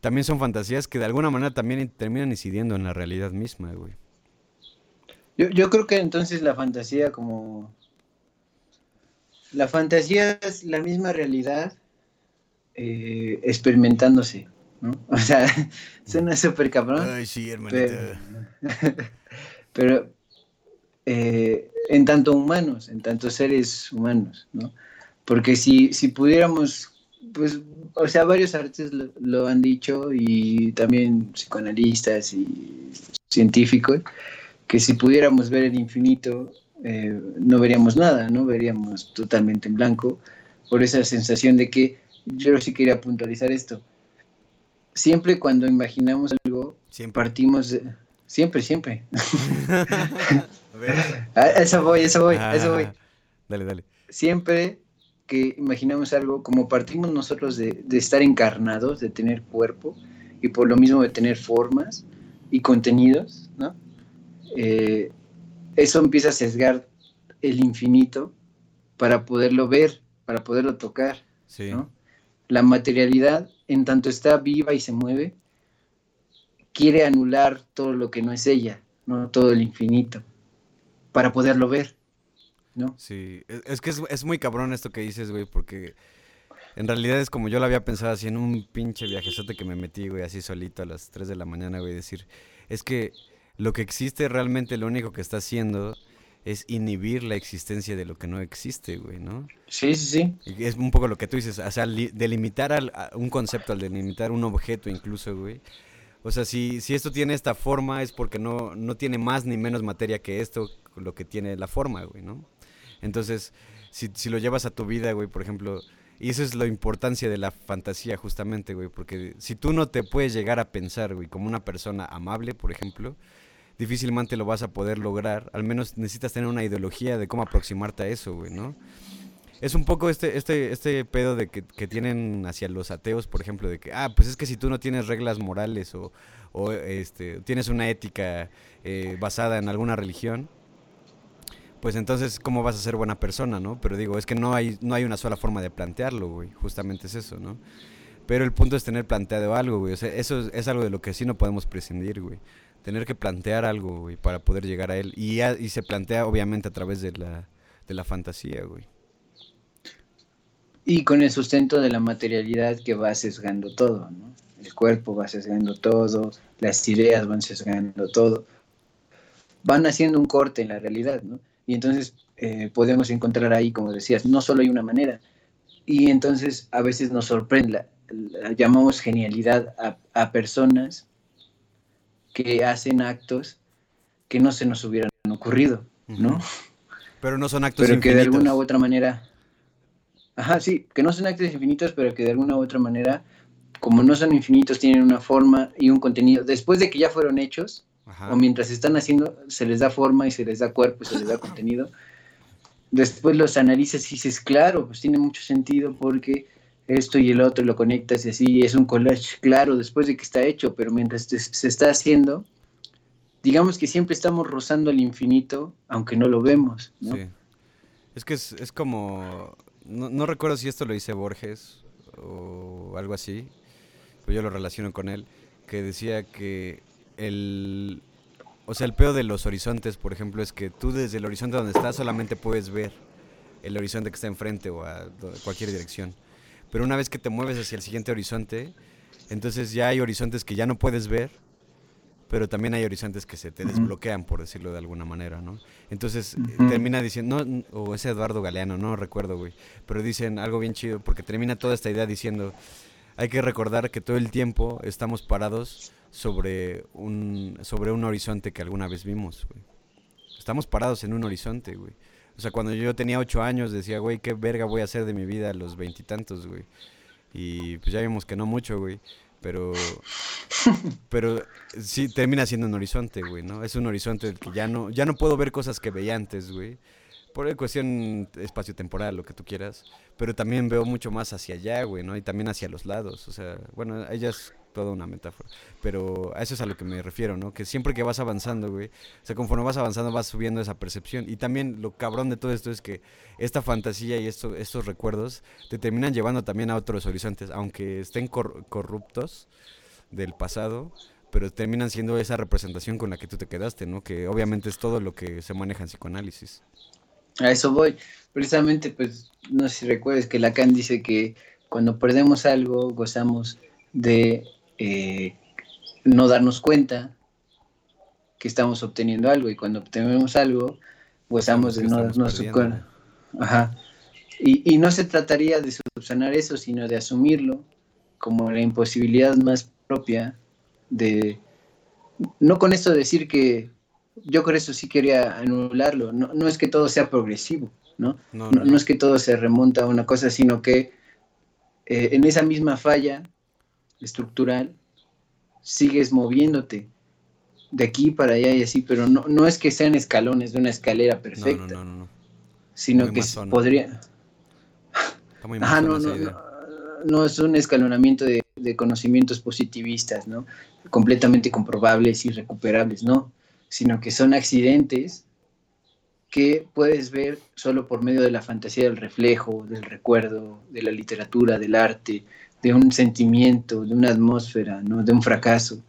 S1: También son fantasías que de alguna manera también in- terminan incidiendo en la realidad misma, güey.
S2: Yo, yo creo que entonces la fantasía como... La fantasía es la misma realidad eh, experimentándose, ¿no? O sea, suena súper cabrón,
S1: Ay, sí,
S2: pero, pero eh, en tanto humanos, en tanto seres humanos, ¿no? Porque si, si pudiéramos, pues, o sea, varios artistas lo, lo han dicho y también psicoanalistas y científicos, que si pudiéramos ver el infinito, eh, no veríamos nada, ¿no? Veríamos totalmente en blanco, por esa sensación de que, yo sí quería puntualizar esto, siempre cuando imaginamos algo,
S1: Siempre.
S2: partimos de... Siempre, siempre.
S1: A ver.
S2: A eso voy, eso voy, a eso voy.
S1: Ah, Dale, dale.
S2: Siempre que imaginamos algo, como partimos nosotros de, de estar encarnados, de tener cuerpo, y por lo mismo de tener formas y contenidos, ¿no? Eh, eso empieza a sesgar el infinito para poderlo ver, para poderlo tocar,
S1: Sí.
S2: ¿no? La materialidad, en tanto está viva y se mueve, quiere anular todo lo que no es ella, ¿no? Todo el infinito, para poderlo ver, ¿no?
S1: Sí, es, es que es, es muy cabrón esto que dices, güey, porque en realidad es como yo lo había pensado así en un pinche viajezote que me metí, güey, así solito a las 3 de la mañana, güey, decir, es que lo que existe realmente lo único que está haciendo es inhibir la existencia de lo que no existe, güey, ¿no?
S2: Sí, sí, sí.
S1: Es un poco lo que tú dices, o sea, li- delimitar al- a un concepto, al delimitar un objeto incluso, güey. O sea, si, si esto tiene esta forma es porque no, no tiene más ni menos materia que esto, lo que tiene la forma, güey, ¿no? Entonces, si, lo llevas a tu vida, güey, por ejemplo, y eso es la importancia de la fantasía justamente, güey, porque si tú no te puedes llegar a pensar, güey, como una persona amable, por ejemplo, difícilmente lo vas a poder lograr, al menos necesitas tener una ideología de cómo aproximarte a eso, güey, ¿no? Es un poco este, este, este pedo de que, que tienen hacia los ateos, por ejemplo, de que, ah, pues es que si tú no tienes reglas morales o, o, este, tienes una ética eh, basada en alguna religión, pues entonces, ¿cómo vas a ser buena persona, no? Pero digo, es que no hay, no hay una sola forma de plantearlo, güey, justamente es eso, ¿no? Pero el punto es tener planteado algo, güey. O sea, eso es, algo de lo que sí no podemos prescindir, güey. Tener que plantear algo, güey, para poder llegar a él. Y se plantea, obviamente, a través de la, de la fantasía, güey.
S2: Y con el sustento de la materialidad que va sesgando todo, ¿no? El cuerpo va sesgando todo, las ideas van sesgando todo. Van haciendo un corte en la realidad, ¿no? Y entonces eh, podemos encontrar ahí, como decías, no solo hay una manera. Y entonces a veces nos sorprende, la- la- llamamos genialidad a, a personas que hacen actos que no se nos hubieran ocurrido, ¿no?
S1: Pero no son actos
S2: pero que de
S1: infinitos.
S2: alguna u otra manera, ajá, sí, que no son actos infinitos, pero que de alguna u otra manera, como no son infinitos, tienen una forma y un contenido. Después de que ya fueron hechos,
S1: Ajá.
S2: o mientras están haciendo, se les da forma y se les da cuerpo, y se les da contenido. Después los analizas y dices, claro, pues tiene mucho sentido porque esto y el otro lo conectas y así es un collage, claro, después de que está hecho, pero mientras se está haciendo, digamos que siempre estamos rozando el infinito, aunque no lo vemos, ¿no?
S1: Sí. Es que es, es como. No, no recuerdo si esto lo dice Borges o algo así, pero yo lo relaciono con él, que decía que el. O sea, el peor de los horizontes, por ejemplo, es que tú desde el horizonte donde estás solamente puedes ver el horizonte que está enfrente o a cualquier dirección. Pero una vez que te mueves hacia el siguiente horizonte, entonces ya hay horizontes que ya no puedes ver, pero también hay horizontes que se te desbloquean, por decirlo de alguna manera, ¿no? Entonces eh, termina diciendo, no, o es Eduardo Galeano, no recuerdo, güey, pero dicen algo bien chido, porque termina toda esta idea diciendo, hay que recordar que todo el tiempo estamos parados sobre un, sobre un horizonte que alguna vez vimos. Estamos parados en un horizonte, güey. O sea, cuando yo tenía ocho años decía, güey, ¿qué verga voy a hacer de mi vida a los veintitantos, güey? Y pues ya vimos que no mucho, güey. Pero, pero sí termina siendo un horizonte, güey, ¿no? Es un horizonte del que ya no, ya no puedo ver cosas que veía antes, güey. Por cuestión espacio-temporal, lo que tú quieras. Pero también veo mucho más hacia allá, güey, ¿no? Y también hacia los lados. O sea, bueno, ella es toda una metáfora. Pero a eso es a lo que me refiero, ¿no? Que siempre que vas avanzando, güey, o sea, conforme vas avanzando vas subiendo esa percepción. Y también lo cabrón de todo esto es que esta fantasía y esto, estos recuerdos te terminan llevando también a otros horizontes, aunque estén cor- corruptos del pasado, pero terminan siendo esa representación con la que tú te quedaste, ¿no? Que obviamente es todo lo que se maneja en psicoanálisis.
S2: A eso voy. Precisamente, pues, no sé si recuerdes que Lacan dice que cuando perdemos algo, gozamos de eh, no darnos cuenta que estamos obteniendo algo, y cuando obtenemos algo, gozamos de no darnos cuenta. Ajá. Y, y no se trataría de subsanar eso, sino de asumirlo como la imposibilidad más propia de... No con esto decir que yo con eso sí quería anularlo, no, no es que todo sea progresivo, ¿no?
S1: No,
S2: No, no es que todo se remonta a una cosa, sino que eh, en esa misma falla estructural sigues moviéndote de aquí para allá y así, pero no, no es que sean escalones de una escalera perfecta,
S1: no, no, no, no.
S2: sino
S1: Muy
S2: que
S1: masón.
S2: podría...
S1: Masona
S2: no, no, no es un escalonamiento de, de conocimientos positivistas, ¿no? Completamente comprobables y recuperables, no, sino que son accidentes que puedes ver solo por medio de la fantasía del reflejo, del recuerdo, de la literatura, del arte, de un sentimiento, de una atmósfera, ¿no? de un fracaso.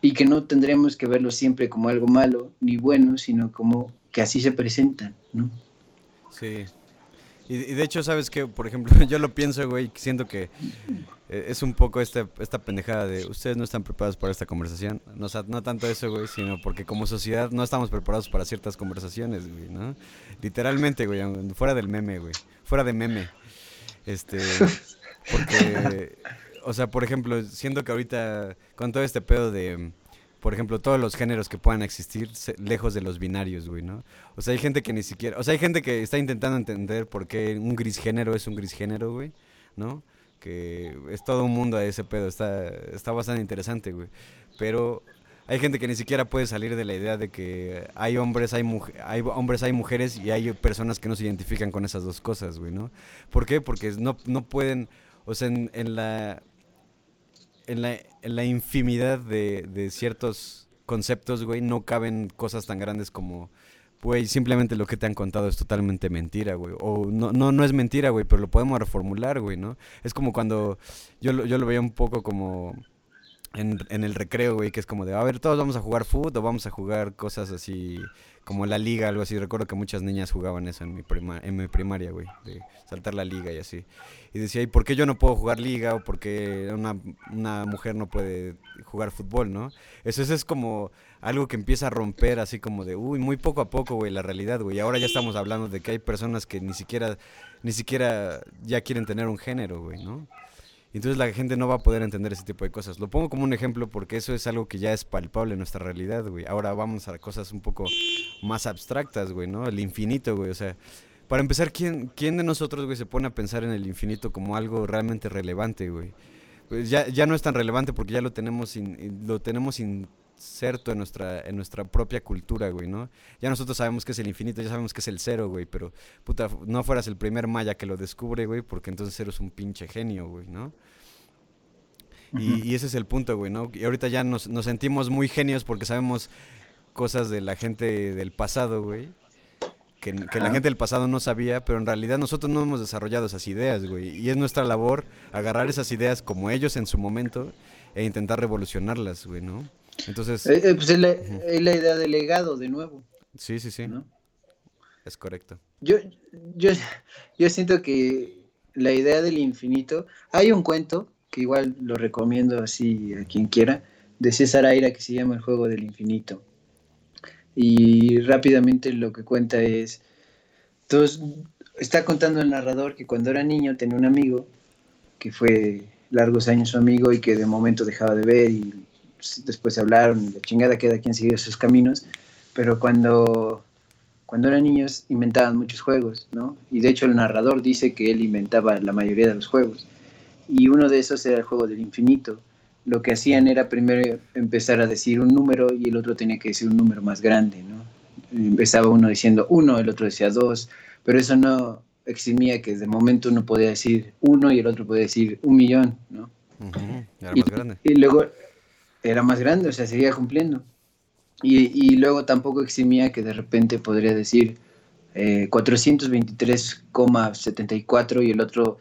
S2: Y que no tendremos que verlo siempre como algo malo ni bueno, sino como que así se presentan, ¿no?
S1: Sí. Y, de hecho, ¿sabes qué? Por ejemplo, yo lo pienso, güey, siento que eh, es un poco este, esta pendejada de ustedes no están preparados para esta conversación. No, o sea, no tanto eso, güey, sino porque como sociedad no estamos preparados para ciertas conversaciones, güey, ¿no? Literalmente, güey, fuera del meme, güey. Fuera de meme. Este, porque, o sea, por ejemplo, siento que ahorita con todo este pedo de, por ejemplo, todos los géneros que puedan existir se- lejos de los binarios, güey, ¿no? O sea, hay gente que ni siquiera, o sea, hay gente que está intentando entender por qué un gris género es un gris género, güey, ¿no? Que es todo un mundo a ese pedo, está, está bastante interesante, güey. Pero hay gente que ni siquiera puede salir de la idea de que hay hombres, hay, hay hombres, hay mujeres y hay personas que no se identifican con esas dos cosas, güey, ¿no? ¿Por qué? Porque no, no pueden, o sea, en, en la en la, en la infinidad de, de ciertos conceptos, güey, no caben cosas tan grandes como, güey, simplemente lo que te han contado es totalmente mentira, güey. O no, no, no es mentira, güey, pero lo podemos reformular, güey, ¿no? Es como cuando yo, yo lo veía un poco como en, el recreo, güey, que es como de, a ver, todos vamos a jugar fútbol o vamos a jugar cosas así como la liga, algo así. Recuerdo que muchas niñas jugaban eso en mi, prima, en mi primaria, güey, de saltar la liga y así. Y decía, ¿y por qué yo no puedo jugar liga? O por qué una, una mujer no puede jugar fútbol, ¿no? Eso, es como algo que empieza a romper así como de, uy, muy poco a poco, güey, la realidad, güey. Ahora ya estamos hablando de que hay personas que ni siquiera, ni siquiera ya quieren tener un género, güey, ¿no? Entonces la gente no va a poder entender ese tipo de cosas. Lo pongo como un ejemplo porque eso es algo que ya es palpable en nuestra realidad, güey. Ahora vamos a cosas un poco más abstractas, güey, ¿no? El infinito, güey. O sea, para empezar, ¿quién, quién de nosotros, güey, se pone a pensar en el infinito como algo realmente relevante, güey? Pues ya, ya no es tan relevante porque ya lo tenemos, in- lo tenemos inserto en nuestra, en nuestra propia cultura, güey, ¿no? Ya nosotros sabemos que es el infinito, ya sabemos que es el cero, güey, pero puta, no fueras el primer maya que lo descubre, güey, porque entonces eres un pinche genio, güey, ¿no? Y, y ese es el punto, güey, ¿no? Y ahorita ya nos, nos sentimos muy genios porque sabemos cosas de la gente del pasado, güey. Que, que la gente del pasado no sabía, pero en realidad nosotros no hemos desarrollado esas ideas, güey. Y es nuestra labor agarrar esas ideas como ellos en su momento e intentar revolucionarlas, güey, ¿no? Entonces,
S2: Eh, eh, pues es la,
S1: Ujú.
S2: es la idea del legado, de nuevo,
S1: sí, sí, sí,
S2: ¿no?
S1: es correcto.
S2: Yo, yo, yo siento que la idea del infinito, hay un cuento que igual lo recomiendo así a quien quiera, de César Aira que se llama El juego del infinito. Y rápidamente lo que cuenta es, todos, está contando el narrador que cuando era niño tenía un amigo que fue largos años su amigo y que de momento dejaba de ver y después se hablaron y la chingada queda quien siguió sus caminos, pero cuando cuando eran niños inventaban muchos juegos, ¿no? Y de hecho el narrador dice que él inventaba la mayoría de los juegos. Y uno de esos era el juego del infinito. Lo que hacían era primero empezar a decir un número y el otro tenía que decir un número más grande, ¿no? Empezaba uno diciendo uno, el otro decía dos, pero eso no eximía que de momento uno podía decir uno y el otro podía decir un millón, ¿no? Y luego era más grande, o sea, seguía cumpliendo. Y, y luego tampoco eximía que de repente podría decir eh, 423,74 y el otro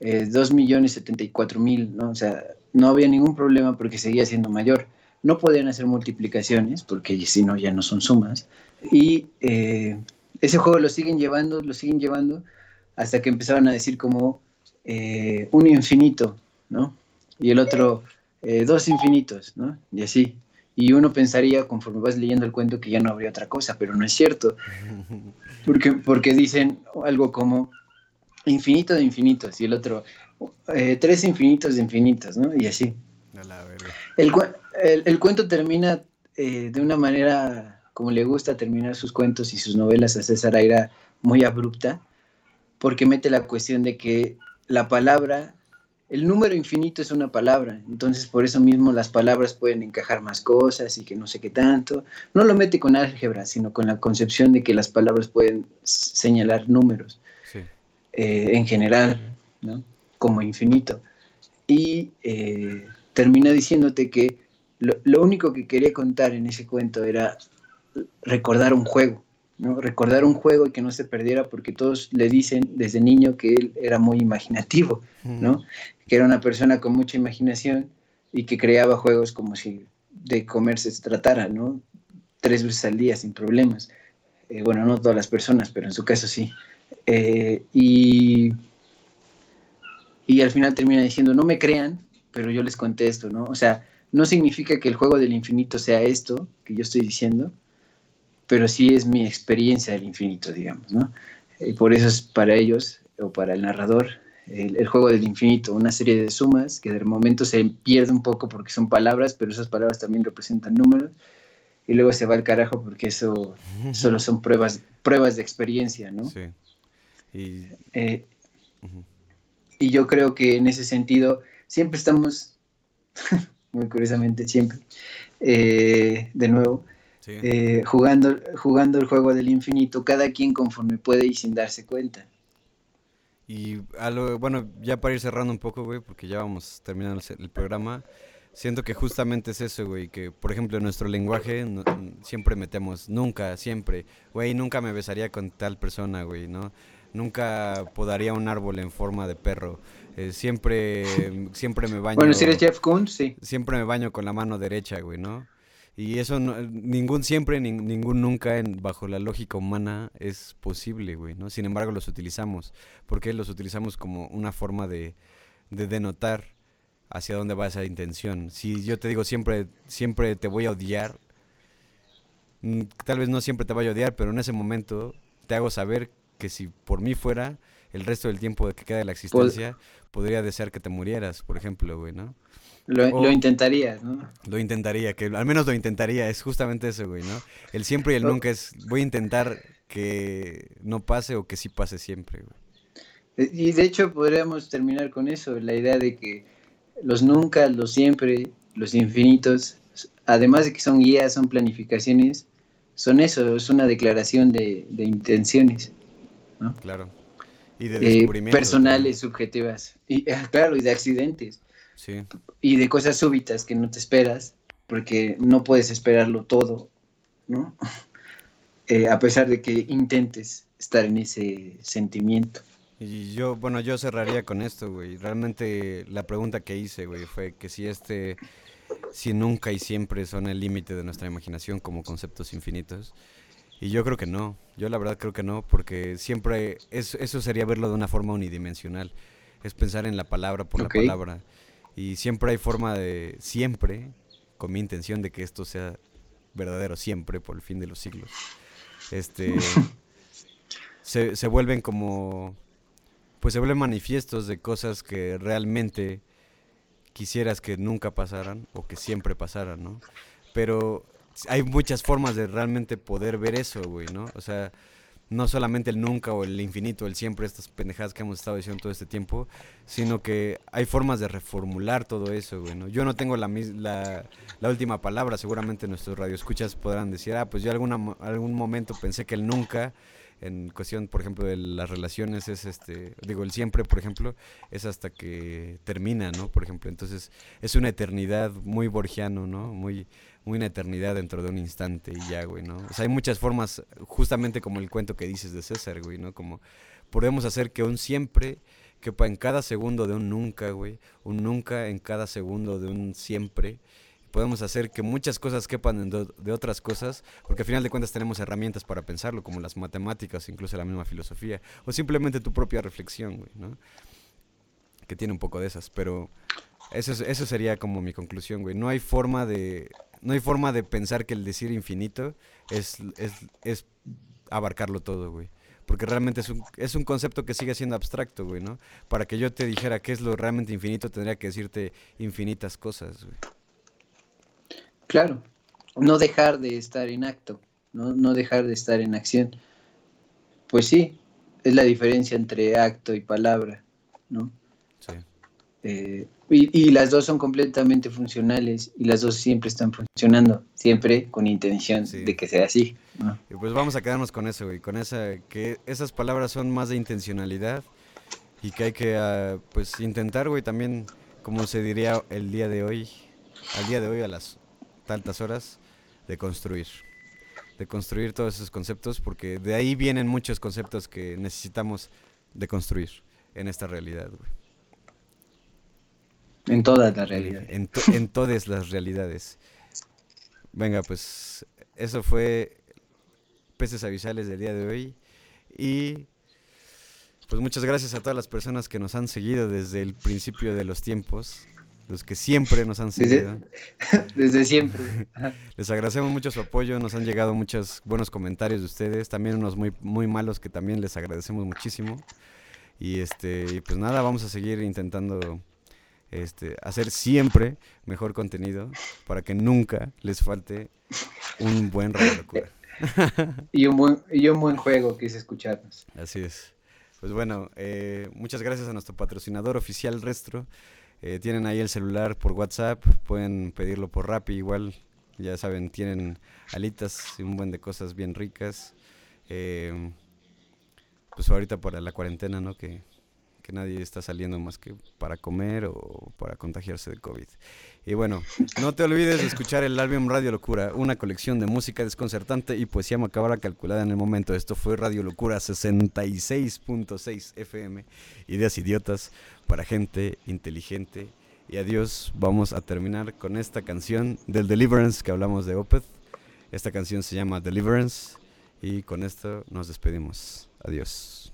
S2: eh, 2.074.000, ¿no? O sea, no había ningún problema porque seguía siendo mayor. No podían hacer multiplicaciones porque si no ya no son sumas. Y eh, ese juego lo siguen llevando, lo siguen llevando hasta que empezaban a decir como eh, un infinito, ¿no? Y el otro eh, dos infinitos, ¿no? Y así. Y uno pensaría, conforme vas leyendo el cuento, que ya no habría otra cosa, pero no es cierto. Porque, porque dicen algo como infinito de infinitos y el otro eh, tres infinitos de infinitos, ¿no? Y así. El- el cuento termina eh, de una manera como le gusta terminar sus cuentos y sus novelas a César Aira, muy abrupta, porque mete la cuestión de que la palabra, el número infinito es una palabra, entonces por eso mismo las palabras pueden encajar más cosas y que no sé qué tanto. No lo mete con álgebra, sino con la concepción de que las palabras pueden señalar números
S1: Sí.
S2: eh, en general, ¿no? como infinito. Y eh, termina diciéndote que lo, lo único que quería contar en ese cuento era recordar un juego, ¿no? recordar un juego y que no se perdiera porque todos le dicen desde niño que él era muy imaginativo, ¿no? que era una persona con mucha imaginación y que creaba juegos como si de comer se tratara, ¿no? tres veces al día sin problemas. Eh, bueno, no todas las personas, pero en su caso sí. Eh, y, y al final termina diciendo, no me crean, pero yo les contesto, ¿no? O sea, no significa que el juego del infinito sea esto que yo estoy diciendo, pero sí es mi experiencia del infinito, digamos, ¿no? Y por eso es para ellos, o para el narrador, el, el juego del infinito, una serie de sumas que de momento se pierde un poco porque son palabras, pero esas palabras también representan números, y luego se va al carajo porque eso solo son pruebas, pruebas de experiencia, ¿no?
S1: Sí. Y,
S2: Eh,
S1: ujú.
S2: y yo creo que en ese sentido siempre estamos, muy curiosamente siempre, eh, de nuevo,
S1: sí.
S2: eh, jugando, jugando el juego del infinito, cada quien conforme puede y sin darse cuenta.
S1: Y a lo, bueno, ya para ir cerrando un poco, güey, porque ya vamos terminando el, programa, Siento que justamente es eso, güey, que por ejemplo en nuestro lenguaje no- siempre metemos nunca, siempre, güey, nunca me besaría con tal persona, güey, ¿no? Nunca podaría un árbol en forma de perro. eh, siempre, siempre me baño.
S2: Bueno, si eres Jeff Koons, sí.
S1: siempre me baño con la mano derecha, güey, ¿no? Y eso, no- ningún siempre, nin- ningún nunca, en- bajo la lógica humana, es posible, güey, ¿no? Sin embargo, los utilizamos, porque los utilizamos como una forma de, de denotar hacia dónde va esa intención. Si yo te digo siempre, siempre te voy a odiar, mm, tal vez no siempre te vaya a odiar, pero en ese momento te hago saber que si por mí fuera, el resto del tiempo que queda de la existencia, podría desear que te murieras, por ejemplo, güey, ¿no?
S2: Lo, intentarías, ¿no?
S1: Lo intentaría, que al menos lo intentaría, es justamente eso, güey, ¿no? El siempre y el nunca es, voy a intentar que no pase o que sí pase siempre, güey.
S2: Eh, Y de hecho podríamos terminar con eso, la idea de que los nunca, los siempre, los infinitos, además de que son guías, son planificaciones, son eso, es una declaración de, de intenciones
S1: Claro. Y de
S2: eh,
S1: descubrimiento.
S2: personales, subjetivas, y ah, claro, y de accidentes,
S1: Sí,
S2: y de cosas súbitas que no te esperas, porque no puedes esperarlo todo, ¿no? Eh, a pesar de que intentes estar en ese sentimiento.
S1: y yo, bueno, yo cerraría con esto, güey. Realmente la pregunta que hice, güey, fue que si este, si nunca y siempre son el límite de nuestra imaginación como conceptos infinitos. Y yo creo que no, yo la verdad creo que no, porque siempre es, eso sería verlo de una forma unidimensional, es pensar en la palabra por la palabra. Y siempre hay forma de, siempre, con mi intención de que esto sea verdadero siempre, por el fin de los siglos, este, se, se vuelven como, pues se vuelven manifiestos de cosas que realmente quisieras que nunca pasaran o que siempre pasaran, ¿no? Pero hay muchas formas de realmente poder ver eso, güey, ¿no? O sea, no solamente el nunca o el infinito, el siempre, estas pendejadas que hemos estado diciendo todo este tiempo, sino que hay formas de reformular todo eso, güey. Yo no tengo la, la, la última palabra, seguramente nuestros radioescuchas podrán decir, ah, pues yo alguna, algún momento pensé que el nunca, en cuestión, por ejemplo, de las relaciones, es este, digo, el siempre, por ejemplo, es hasta que termina, ¿no? Por ejemplo, entonces es una eternidad muy borgiano, ¿no? Muy una eternidad dentro de un instante y ya, güey, ¿no? O sea, hay muchas formas, justamente como el cuento que dices de César, güey, ¿no? Como podemos hacer que un siempre quepa en cada segundo de un nunca, güey, un nunca en cada segundo de un siempre. Podemos hacer que muchas cosas quepan de otras cosas, porque al final de cuentas tenemos herramientas para pensarlo, como las matemáticas, incluso la misma filosofía, o simplemente tu propia reflexión, güey, ¿no? Que tiene un poco de esas, pero eso, es- eso sería como mi conclusión, güey. No hay forma de, no hay forma de pensar que el decir infinito es, abarcarlo todo, güey. Porque realmente es un, es un concepto que sigue siendo abstracto, güey, ¿no? Para que yo te dijera qué es lo realmente infinito, tendría que decirte infinitas cosas, güey.
S2: Claro, no dejar de estar en acto, no, no dejar de estar en acción. Pues sí, es la diferencia entre acto y palabra, ¿no? Eh, y, y las dos son completamente funcionales y las dos siempre están funcionando, siempre con intención
S1: Sí.
S2: de que sea así. ¿no?
S1: Y pues vamos a quedarnos con eso, güey, con esa, que esas palabras son más de intencionalidad y que hay que, ah, pues, intentar, güey, también, como se diría el día de hoy, al día de hoy a las tantas horas, de construir. De construir todos esos conceptos, porque de ahí vienen muchos conceptos que necesitamos de construir en esta realidad, güey.
S2: En toda la realidad.
S1: En, to- en todas las realidades. Venga, pues eso fue Peces Avisales del día de hoy. Y pues muchas gracias a todas las personas que nos han seguido desde el principio de los tiempos. Los que siempre nos han
S2: Desde-
S1: seguido.
S2: Desde siempre. Ajá.
S1: Les agradecemos mucho su apoyo. Nos han llegado muchos buenos comentarios de ustedes. También unos muy, muy malos que también les agradecemos muchísimo. Y este, y pues nada, vamos a seguir intentando este, hacer siempre mejor contenido para que nunca les falte un buen Radio Locura.
S2: Y un buen, y un buen juego que es escucharnos.
S1: Así es. Pues bueno, eh, muchas gracias a nuestro patrocinador oficial Restro. Eh, tienen ahí el celular por WhatsApp, pueden pedirlo por Rappi igual. Ya saben, tienen alitas y un buen de cosas bien ricas. Eh, pues ahorita para la cuarentena, ¿no? Que, que nadie está saliendo más que para comer o para contagiarse de COVID. Y bueno, no te olvides de escuchar el álbum Radio Locura, una colección de música desconcertante y poesía macabra calculada en el momento. Esto fue Radio Locura 66.6 FM, ideas idiotas para gente inteligente. Y adiós, vamos a terminar con esta canción del Deliverance que hablamos de Opeth. Esta canción se llama Deliverance y con esto nos despedimos. Adiós.